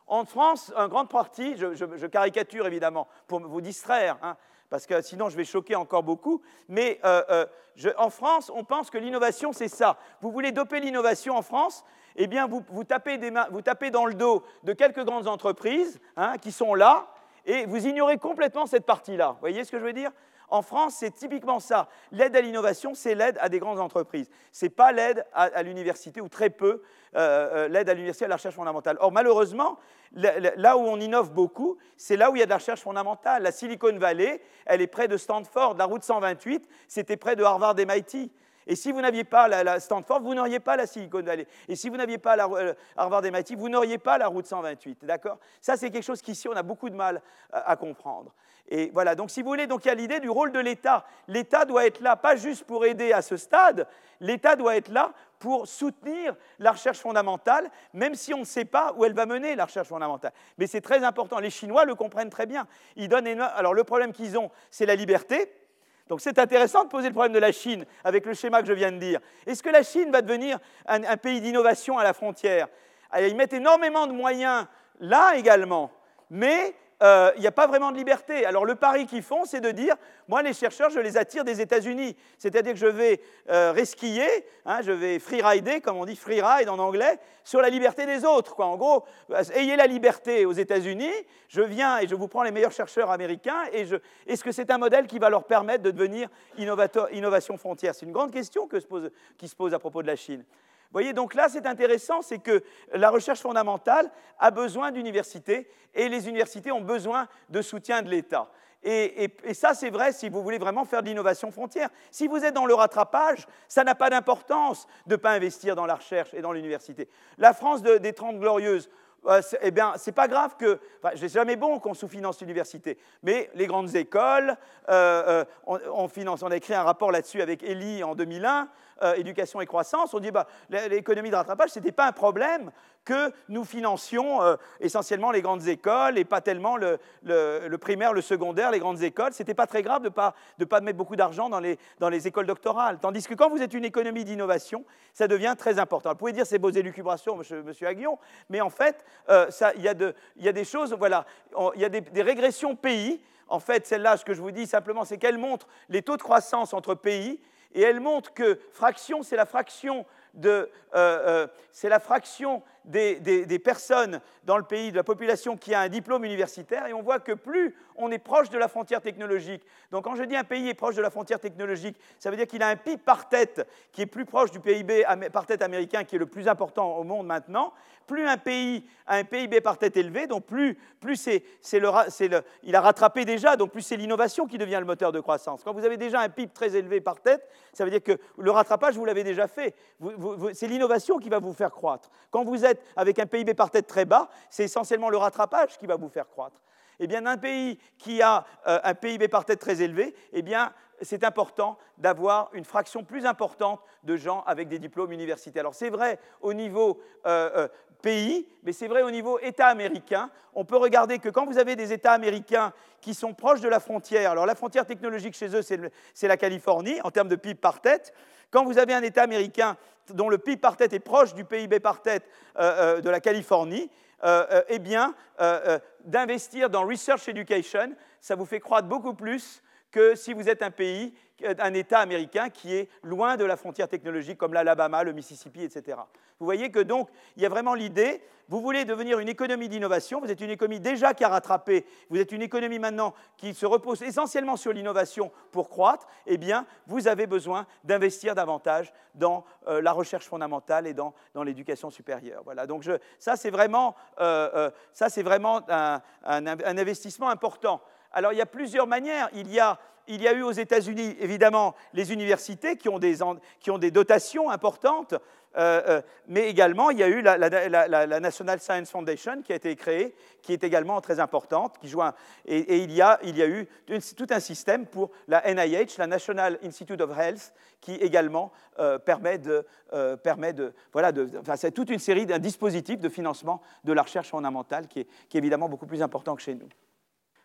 En France, un grande partie, je, caricature évidemment pour vous distraire, hein, parce que sinon je vais choquer encore beaucoup, mais euh, euh, en France, on pense que l'innovation, c'est ça. Vous voulez doper l'innovation en France Eh bien, vous, tapez dans le dos de quelques grandes entreprises hein, qui sont là, et vous ignorez complètement cette partie-là. Vous voyez ce que je veux dire? En France, c'est typiquement ça. L'aide à l'innovation, c'est l'aide à des grandes entreprises. Ce n'est pas l'aide à, l'université, ou très peu euh, euh, l'aide à l'université, à la recherche fondamentale. Or, malheureusement, là où on innove beaucoup, c'est là où il y a de la recherche fondamentale. La Silicon Valley, elle est près de Stanford. La route 128, c'était près de Harvard MIT. Et si vous n'aviez pas la, Stanford, vous n'auriez pas la Silicon Valley. Et si vous n'aviez pas la, euh, Harvard MIT, vous n'auriez pas la route 128. D'accord? Ça, c'est quelque chose qu'ici, on a beaucoup de mal à comprendre. Et voilà, donc si vous voulez, il y a l'idée du rôle de l'État. L'État doit être là, pas juste pour aider à ce stade, l'État doit être là pour soutenir la recherche fondamentale, même si on ne sait pas où elle va mener, la recherche fondamentale. Mais c'est très important. Les Chinois le comprennent très bien. Ils donnent Alors le problème qu'ils ont, c'est la liberté. Donc c'est intéressant de poser le problème de la Chine avec le schéma que je viens de dire. Est-ce que la Chine va devenir un, pays d'innovation à la frontière? Ils mettent énormément de moyens là également, mais euh, il n'y a pas vraiment de liberté. Alors le pari qu'ils font, c'est de dire, moi les chercheurs, je les attire des États-Unis. C'est-à-dire que je vais euh, resquiller, hein, je vais freerider, comme on dit freeride en anglais, sur la liberté des autres. En gros, euh, ayez la liberté aux États-Unis, je viens et je vous prends les meilleurs chercheurs américains, et est-ce que c'est un modèle qui va leur permettre de devenir innovation frontière? C'est une grande question qui se pose à propos de la Chine voyez, donc là, c'est intéressant, c'est que la recherche fondamentale a besoin d'universités et les universités ont besoin de soutien de l'État. Et, ça, c'est vrai si vous voulez vraiment faire de l'innovation frontière. Si vous êtes dans le rattrapage, ça n'a pas d'importance de ne pas investir dans la recherche et dans l'université. La France des Trente Glorieuses, euh, eh bien, c'est pas grave que. Enfin, c'est jamais bon qu'on sous-finance l'université, mais les grandes écoles, euh, euh, on, finance. On a écrit un rapport là-dessus avec Elie en 2001. Euh, éducation et croissance, on dit bah, l'économie de rattrapage, ce n'était pas un problème que nous financions euh, essentiellement les grandes écoles et pas tellement le, primaire, le secondaire, les grandes écoles. Ce n'était pas très grave de ne pas, de pas mettre beaucoup d'argent dans les, dans les écoles doctorales. Tandis que quand vous êtes une économie d'innovation, ça devient très important. Vous pouvez dire c'est vos élucubrations, monsieur, monsieur Aguillon, mais en fait, euh, il y, y, a des choses, voilà, il y a des, des régressions pays. En fait, celle-là, ce que je vous dis simplement, c'est qu'elle montre les taux de croissance entre pays et elle montre que fraction, c'est la fraction de, euh, euh, c'est la fraction des, personnes dans le pays, de la population qui a un diplôme universitaire, et on voit que plus on est proche de la frontière technologique, donc quand je dis un pays est proche de la frontière technologique, ça veut dire qu'il a un PIB par tête qui est plus proche du PIB par tête américain, qui est le plus important au monde maintenant, plus un pays a un PIB par tête élevé, donc plus, plus il a rattrapé déjà, donc plus c'est l'innovation qui devient le moteur de croissance. Quand vous avez déjà un PIB très élevé par tête, ça veut dire que le rattrapage, vous l'avez déjà fait. c'est l'innovation qui va vous faire croître. Quand vous êtes avec un PIB par tête très bas, c'est essentiellement le rattrapage qui va vous faire croître. Eh bien, d'un pays qui a euh, un PIB par tête très élevé, eh bien, c'est important d'avoir une fraction plus importante de gens avec des diplômes universitaires. Alors c'est vrai au niveau euh, euh, pays, mais c'est vrai au niveau État américain. On peut regarder que quand vous avez des États américains qui sont proches de la frontière, alors la frontière technologique chez eux, c'est la Californie en termes de PIB par tête. Quand vous avez un État américain dont le PIB par tête est proche du PIB par tête euh, euh, de la Californie, euh, eh bien, d'investir dans Research Education, ça vous fait croître beaucoup plus que si vous êtes un pays, un État américain qui est loin de la frontière technologique comme l'Alabama, le Mississippi, etc. Vous voyez que donc, il y a vraiment l'idée, vous voulez devenir une économie d'innovation, vous êtes une économie déjà qui a rattrapé, vous êtes une économie maintenant qui se repose essentiellement sur l'innovation pour croître, eh bien, vous avez besoin d'investir davantage dans euh, la recherche fondamentale et dans, l'éducation supérieure. Voilà, donc ça, c'est vraiment, euh, euh, vraiment un, un investissement important. Alors il y a plusieurs manières. Il y a, eu aux États-Unis, évidemment, les universités qui ont des, dotations importantes, euh, euh, mais également il y a eu la, National Science Foundation qui a été créée, qui est également très importante, qui joue et, il, y a, eu tout un système pour la NIH, la National Institute of Health, qui également euh, permet de, voilà, c'est toute une série d'un dispositif de financement de la recherche fondamentale qui est évidemment beaucoup plus important que chez nous.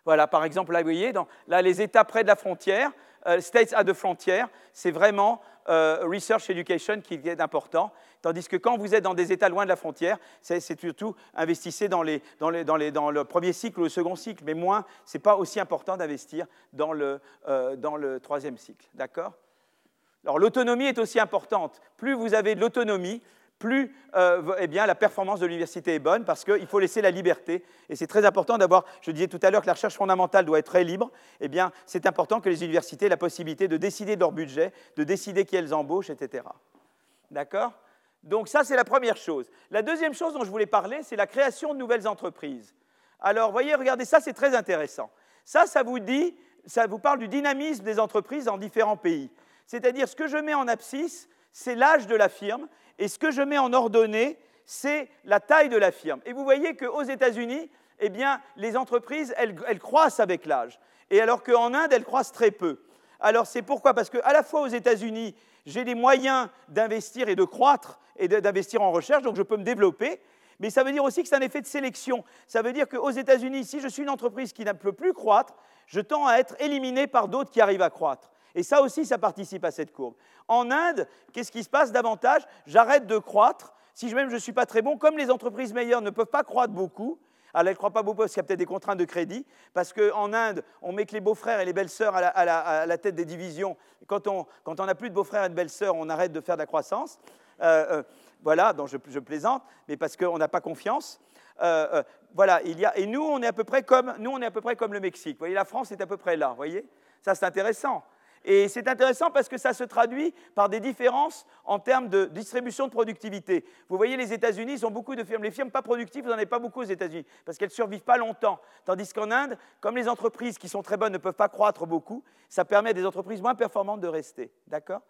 Voilà, par exemple, là, vous voyez, là, les États près de la frontière, euh, States à de frontières, c'est vraiment euh, research education qui est important. Tandis que quand vous êtes dans des États loin de la frontière, c'est surtout investissez dans, dans, dans, dans, le premier cycle ou le second cycle, mais moins, ce n'est pas aussi important d'investir dans, le, euh, dans le troisième cycle. D'accord? Alors l'autonomie est aussi importante. Plus vous avez de l'autonomie, plus euh, eh bien, la performance de l'université est bonne parce qu'il faut laisser la liberté. Et c'est très important d'avoir, je disais tout à l'heure que la recherche fondamentale doit être très libre, eh bien, c'est important que les universités aient la possibilité de décider de leur budget, de décider qui elles embauchent, etc. D'accord? Donc ça, c'est la première chose. La deuxième chose dont je voulais parler, c'est la création de nouvelles entreprises. Alors, voyez, regardez, ça, c'est très intéressant. Ça, ça vous dit, ça vous parle du dynamisme des entreprises en différents pays. C'est-à-dire, ce que je mets en abscisse, c'est l'âge de la firme et ce que je mets en ordonnée, c'est la taille de la firme. Et vous voyez qu'aux États-Unis, eh bien, les entreprises, elles, croissent avec l'âge. Et alors qu'en Inde, elles croissent très peu. Alors c'est pourquoi? Parce qu'à la fois aux États-Unis, j'ai les moyens d'investir et de croître et d'investir en recherche, donc je peux me développer. Mais ça veut dire aussi que c'est un effet de sélection. Ça veut dire qu'aux États-Unis, si je suis une entreprise qui ne peut plus croître, je tends à être éliminé par d'autres qui arrivent à croître. Et ça aussi, ça participe à cette courbe. En Inde, qu'est-ce qui se passe davantage? J'arrête de croître. Si même je ne suis pas très bon, comme les entreprises meilleures ne peuvent pas croître beaucoup, alors elles ne croient pas beaucoup parce qu'il y a peut-être des contraintes de crédit, parce qu'en Inde, on met que les beaux-frères et les belles-sœurs à, la, tête des divisions. Quand on n'a plus de beaux-frères et de belles-sœurs, on arrête de faire de la croissance. Euh, euh, voilà, donc je, plaisante, mais parce qu'on n'a pas confiance. Euh, voilà, il y a, et nous on, est à peu près comme, nous, on est à peu près comme le Mexique. Vous voyez, la France est à peu près là, vous voyez? Ça, c'est intéressant. Et c'est intéressant parce que ça se traduit par des différences en termes de distribution de productivité. Vous voyez, les États-Unis, ils ont beaucoup de firmes. Les firmes pas productives, vous n'en avez pas beaucoup aux États-Unis parce qu'elles ne survivent pas longtemps. Tandis qu'en Inde, comme les entreprises qui sont très bonnes ne peuvent pas croître beaucoup, ça permet à des entreprises moins performantes de rester. D'accord?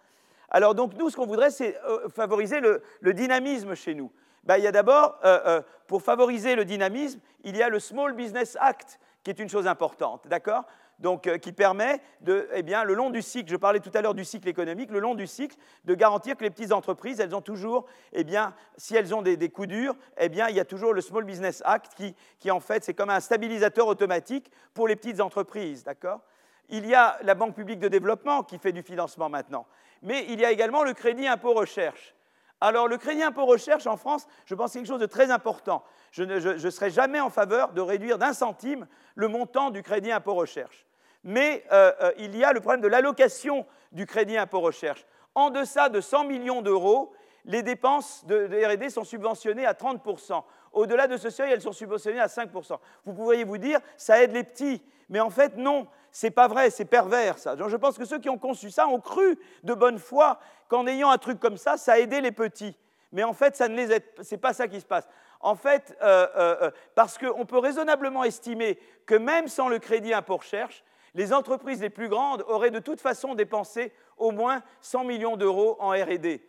Alors, donc, nous, ce qu'on voudrait, c'est euh, favoriser le, dynamisme chez nous. Ben, il y a d'abord, euh, euh, pour favoriser le dynamisme, il y a le Small Business Act, qui est une chose importante. D'accord? Donc, euh, qui permet, de, eh bien, le long du cycle, je parlais tout à l'heure du cycle économique, le long du cycle, de garantir que les petites entreprises, elles ont toujours, eh bien, si elles ont des, coups durs, eh il y a toujours le Small Business Act qui, qui en fait, c'est comme un stabilisateur automatique pour les petites entreprises, d'accord? Il y a la Banque publique de développement qui fait du financement maintenant, mais il y a également le crédit impôt recherche. Alors, le crédit impôt recherche en France, je pense que quelque chose de très important. Je ne serai jamais en faveur de réduire d'un centime le montant du crédit impôt recherche mais euh, euh, il y a le problème de l'allocation du crédit impôt recherche. En deçà de 100 millions d'euros, les dépenses de, RD sont subventionnées à 30%. Au-delà de ce seuil, elles sont subventionnées à 5%. Vous pourriez vous dire, ça aide les petits. Mais en fait, non, c'est pas vrai, c'est pervers ça. je pense que ceux qui ont conçu ça ont cru de bonne foi qu'en ayant un truc comme ça, ça aidait les petits. Mais en fait, ça ne les aide, c'est pas ça qui se passe. En fait, euh, parce qu'on peut raisonnablement estimer que même sans le crédit impôt recherche, les entreprises les plus grandes auraient de toute façon dépensé au moins 100 millions d'euros en RD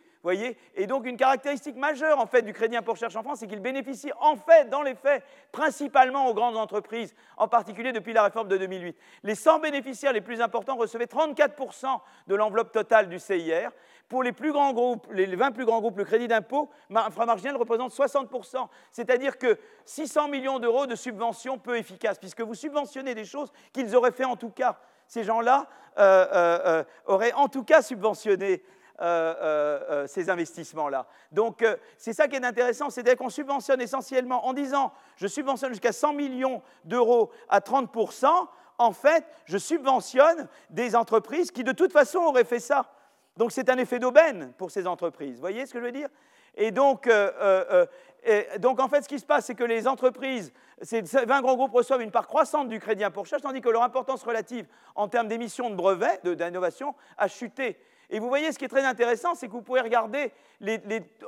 Et donc, une caractéristique majeure, en fait, du crédit impôt recherche en France, c'est qu'il bénéficie, en fait, dans les faits, principalement aux grandes entreprises, en particulier depuis la réforme de 2008. Les 100 bénéficiaires les plus importants recevaient 34% de l'enveloppe totale du CIR. Pour les 20 plus grands groupes, le crédit d'impôt inframarginal représente 60%. C'est-à-dire que 600 millions d'euros de subventions peu efficaces, puisque vous subventionnez des choses qu'ils auraient fait en tout cas. Ces gens-là euh, euh, euh, auraient en tout cas subventionné euh, euh, euh, ces investissements-là. Donc c'est ça qui est intéressant, c'est qu'on subventionne essentiellement en disant je subventionne jusqu'à 100 millions d'euros à 30%, en fait je subventionne des entreprises qui de toute façon auraient fait ça. Donc c'est un effet d'aubaine pour ces entreprises. Vous voyez ce que je veux dire? Et donc, donc, en fait, ce qui se passe, c'est que les entreprises, ces 20 grands groupes reçoivent une part croissante du crédit impôt recherche, tandis que leur importance relative en termes d'émissions de brevets, d'innovation, a chuté. Et vous voyez, ce qui est très intéressant, c'est que vous pouvez regarder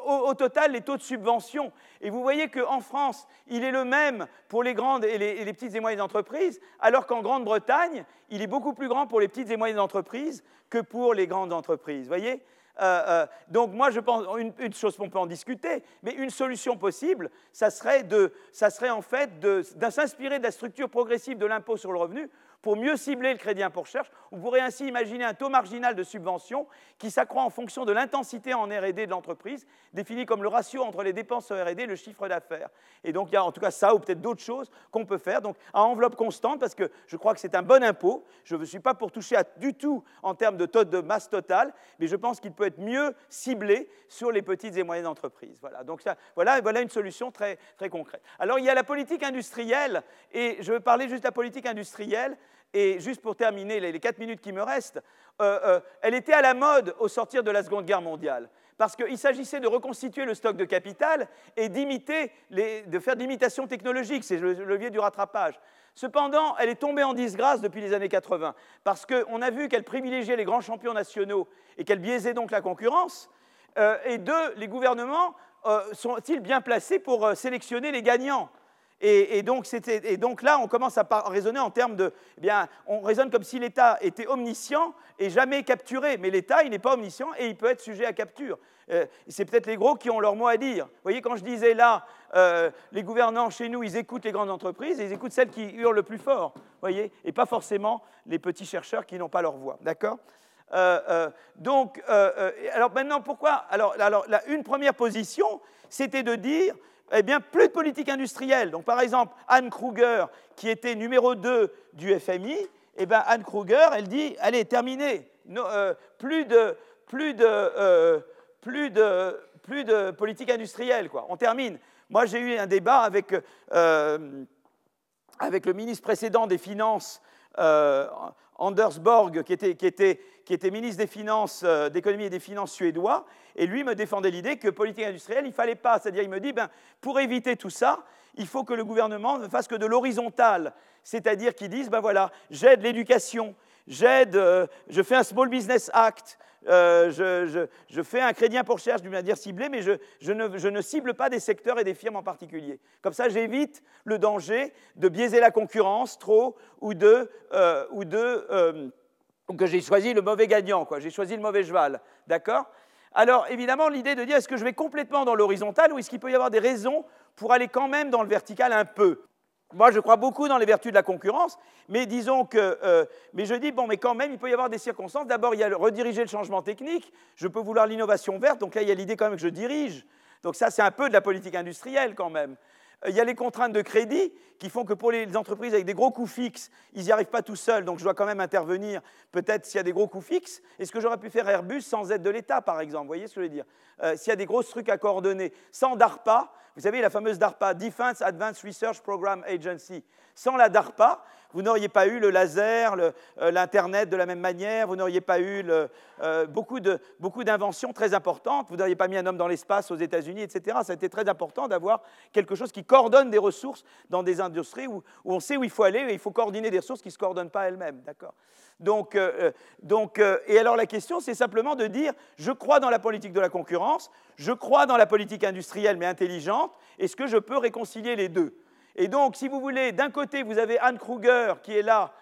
au, total les taux de subvention. Et vous voyez qu'en France, il est le même pour les grandes et les, petites et moyennes entreprises, alors qu'en Grande-Bretagne, il est beaucoup plus grand pour les petites et moyennes entreprises que pour les grandes entreprises. Vous voyez? Euh, euh, donc moi, je pense, une, chose qu'on peut en discuter, mais une solution possible, ça serait, de, ça serait en fait de s'inspirer de la structure progressive de l'impôt sur le revenu pour mieux cibler le crédit impôt recherche. On pourrait ainsi imaginer un taux marginal de subvention qui s'accroît en fonction de l'intensité en RD de l'entreprise, défini comme le ratio entre les dépenses en RD et le chiffre d'affaires. Et donc il y a en tout cas ça ou peut-être d'autres choses qu'on peut faire. Donc à enveloppe constante, parce que je crois que c'est un bon impôt. Je ne suis pas pour toucher à, du tout en termes de taux de masse totale, mais je pense qu'il peut être mieux ciblé sur les petites et moyennes entreprises. Voilà, donc voilà, voilà une solution très, très concrète. Alors il y a la politique industrielle, et je veux parler juste de la politique industrielle, et juste pour terminer les, quatre minutes qui me restent, euh, euh, elle était à la mode au sortir de la Seconde Guerre mondiale parce qu'il s'agissait de reconstituer le stock de capital et de faire d'imitation technologique, c'est le levier du rattrapage. Cependant, elle est tombée en disgrâce depuis les années 80, parce qu'on a vu qu'elle privilégiait les grands champions nationaux et qu'elle biaisait donc la concurrence. Euh, et deux, les gouvernements sont-ils bien placés pour sélectionner les gagnants? Et, donc, là, on commence à raisonner en termes de. Eh bien, on raisonne comme si l'État était omniscient et jamais capturé. Mais l'État, il n'est pas omniscient et il peut être sujet à capture. Euh, c'est peut-être les gros qui ont leur mot à dire. Vous voyez, quand je disais là, euh, les gouvernants chez nous, ils écoutent les grandes entreprises et ils écoutent celles qui hurlent le plus fort. voyez, et pas forcément les petits chercheurs qui n'ont pas leur voix. D'accord? Euh, donc, alors maintenant, pourquoi? Alors, alors une première position, c'était de dire eh bien, plus de politique industrielle. Donc, par exemple, Anne Kruger, qui était numéro 2 du FMI, eh bien, Anne Kruger, elle dit, allez, terminé, euh, euh, plus, de, politique industrielle, quoi. On termine. Moi, j'ai eu un débat avec, euh, le ministre précédent des Finances, Anders Borg, qui était qui était ministre des Finances, euh, d'économie et des Finances suédois, et lui me défendait l'idée que politique industrielle, il ne fallait pas. C'est-à-dire, il me dit, ben, pour éviter tout ça, il faut que le gouvernement ne fasse que de l'horizontal, c'est-à-dire qu'il dise, ben voilà, j'aide l'éducation, j'aide, euh, je fais un Small Business Act, euh, je, fais un crédit impôt recherche d'une manière ciblée, mais je, ne, cible pas des secteurs et des firmes en particulier. Comme ça, j'évite le danger de biaiser la concurrence trop ou de, ou de que j'ai choisi le mauvais gagnant, quoi. J'ai choisi le mauvais cheval, d'accord? Alors, évidemment, l'idée de dire est-ce que je vais complètement dans l'horizontal ou est-ce qu'il peut y avoir des raisons pour aller quand même dans le vertical un peu? Moi, je crois beaucoup dans les vertus de la concurrence, mais disons que, euh, mais je dis, bon, mais quand même, il peut y avoir des circonstances. D'abord, il y a le, rediriger le changement technique. Je peux vouloir l'innovation verte, donc là, il y a l'idée quand même que je dirige. Donc ça, c'est un peu de la politique industrielle quand même. Il y a les contraintes de crédit qui font que pour les entreprises avec des gros coûts fixes, ils n'y arrivent pas tout seuls, donc je dois quand même intervenir, peut-être s'il y a des gros coûts fixes. Est-ce que j'aurais pu faire Airbus sans aide de l'État, par exemple. Vous voyez ce que je veux dire? Euh, S'il y a des gros trucs à coordonner, sans DARPA, vous savez, la fameuse DARPA, Defense Advanced Research Program Agency, sans la DARPA, vous n'auriez pas eu le laser, euh, l'Internet de la même manière, vous n'auriez pas eu euh, beaucoup d'inventions très importantes, vous n'auriez pas mis un homme dans l'espace aux États-Unis, etc. Ça a été très important d'avoir quelque chose qui coordonne des ressources dans des industries où, on sait où il faut aller et il faut coordonner des ressources qui ne se coordonnent pas elles-mêmes. D'accord? Donc, euh, donc et alors la question, c'est simplement de dire, je crois dans la politique de la concurrence, je crois dans la politique industrielle mais intelligente, est-ce que je peux réconcilier les deux? Et donc, si vous voulez, d'un côté, vous avez Anne Kruger qui est là,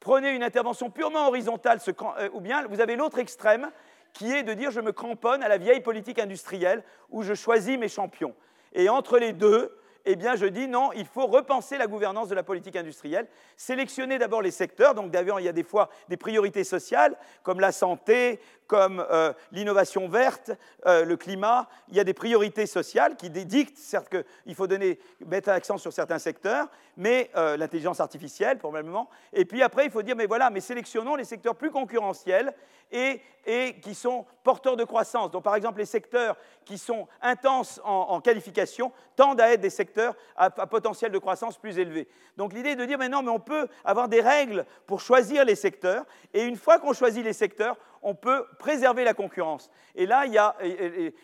prenez une intervention purement horizontale, euh, ou bien vous avez l'autre extrême qui est de dire je me cramponne à la vieille politique industrielle où je choisis mes champions. Et entre les deux, eh bien, je dis non, il faut repenser la gouvernance de la politique industrielle, sélectionner d'abord les secteurs. Donc, d'ailleurs, il y a des fois des priorités sociales, comme la santé, comme euh, l'innovation verte, euh, le climat. Il y a des priorités sociales qui dictent, certes qu'il faut donner, mettre l'accent sur certains secteurs, mais euh, l'intelligence artificielle, probablement. Et puis après, il faut dire, mais voilà, mais sélectionnons les secteurs plus concurrentiels et, et qui sont porteurs de croissance. Donc, par exemple, les secteurs qui sont intenses en, qualification tendent à être des secteurs à, à potentiel de croissance plus élevé. Donc, l'idée est de dire, mais non, mais on peut avoir des règles pour choisir les secteurs. Et une fois qu'on choisit les secteurs, on peut préserver la concurrence. Et là, il y a,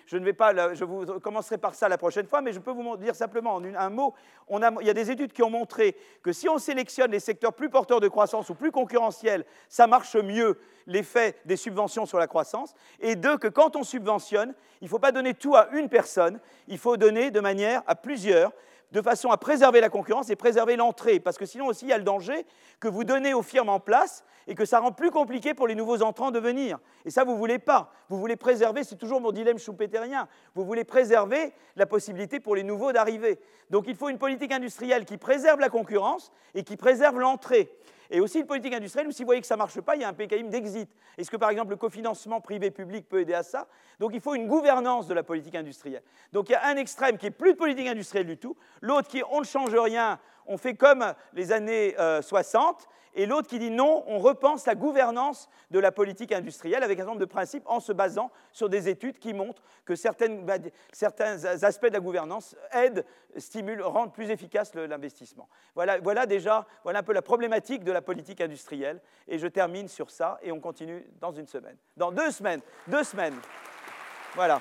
je ne vais pas, je vous commencerai par ça la prochaine fois, mais je peux vous dire simplement en un mot, il y a des études qui ont montré que si on sélectionne les secteurs plus porteurs de croissance ou plus concurrentiels, ça marche mieux l'effet des subventions sur la croissance. Et deux, que quand on subventionne, il ne faut pas donner tout à une personne, il faut donner de manière à plusieurs de façon à préserver la concurrence et préserver l'entrée. Parce que sinon aussi, il y a le danger que vous donnez aux firmes en place et que ça rend plus compliqué pour les nouveaux entrants de venir. Et ça, vous ne voulez pas. Vous voulez préserver, c'est toujours mon dilemme choupétérien, vous voulez préserver la possibilité pour les nouveaux d'arriver. Donc il faut une politique industrielle qui préserve la concurrence et qui préserve l'entrée. Et aussi une politique industrielle où si vous voyez que ça ne marche pas, il y a un mécanisme d'exit. Est-ce que par exemple le cofinancement privé-public peut aider à ça? Donc il faut une gouvernance de la politique industrielle. Donc il y a un extrême qui est plus de politique industrielle du tout, l'autre qui est on ne change rien, on fait comme les années 60 et l'autre qui dit non, on repense la gouvernance de la politique industrielle avec un certain nombre de principes en se basant sur des études qui montrent que bah, certains aspects de la gouvernance aident, stimulent, rendent plus efficace l'investissement. Voilà, voilà déjà voilà un peu la problématique de la politique industrielle et je termine sur ça et on continue dans une semaine. Dans deux semaines, deux semaines. Voilà.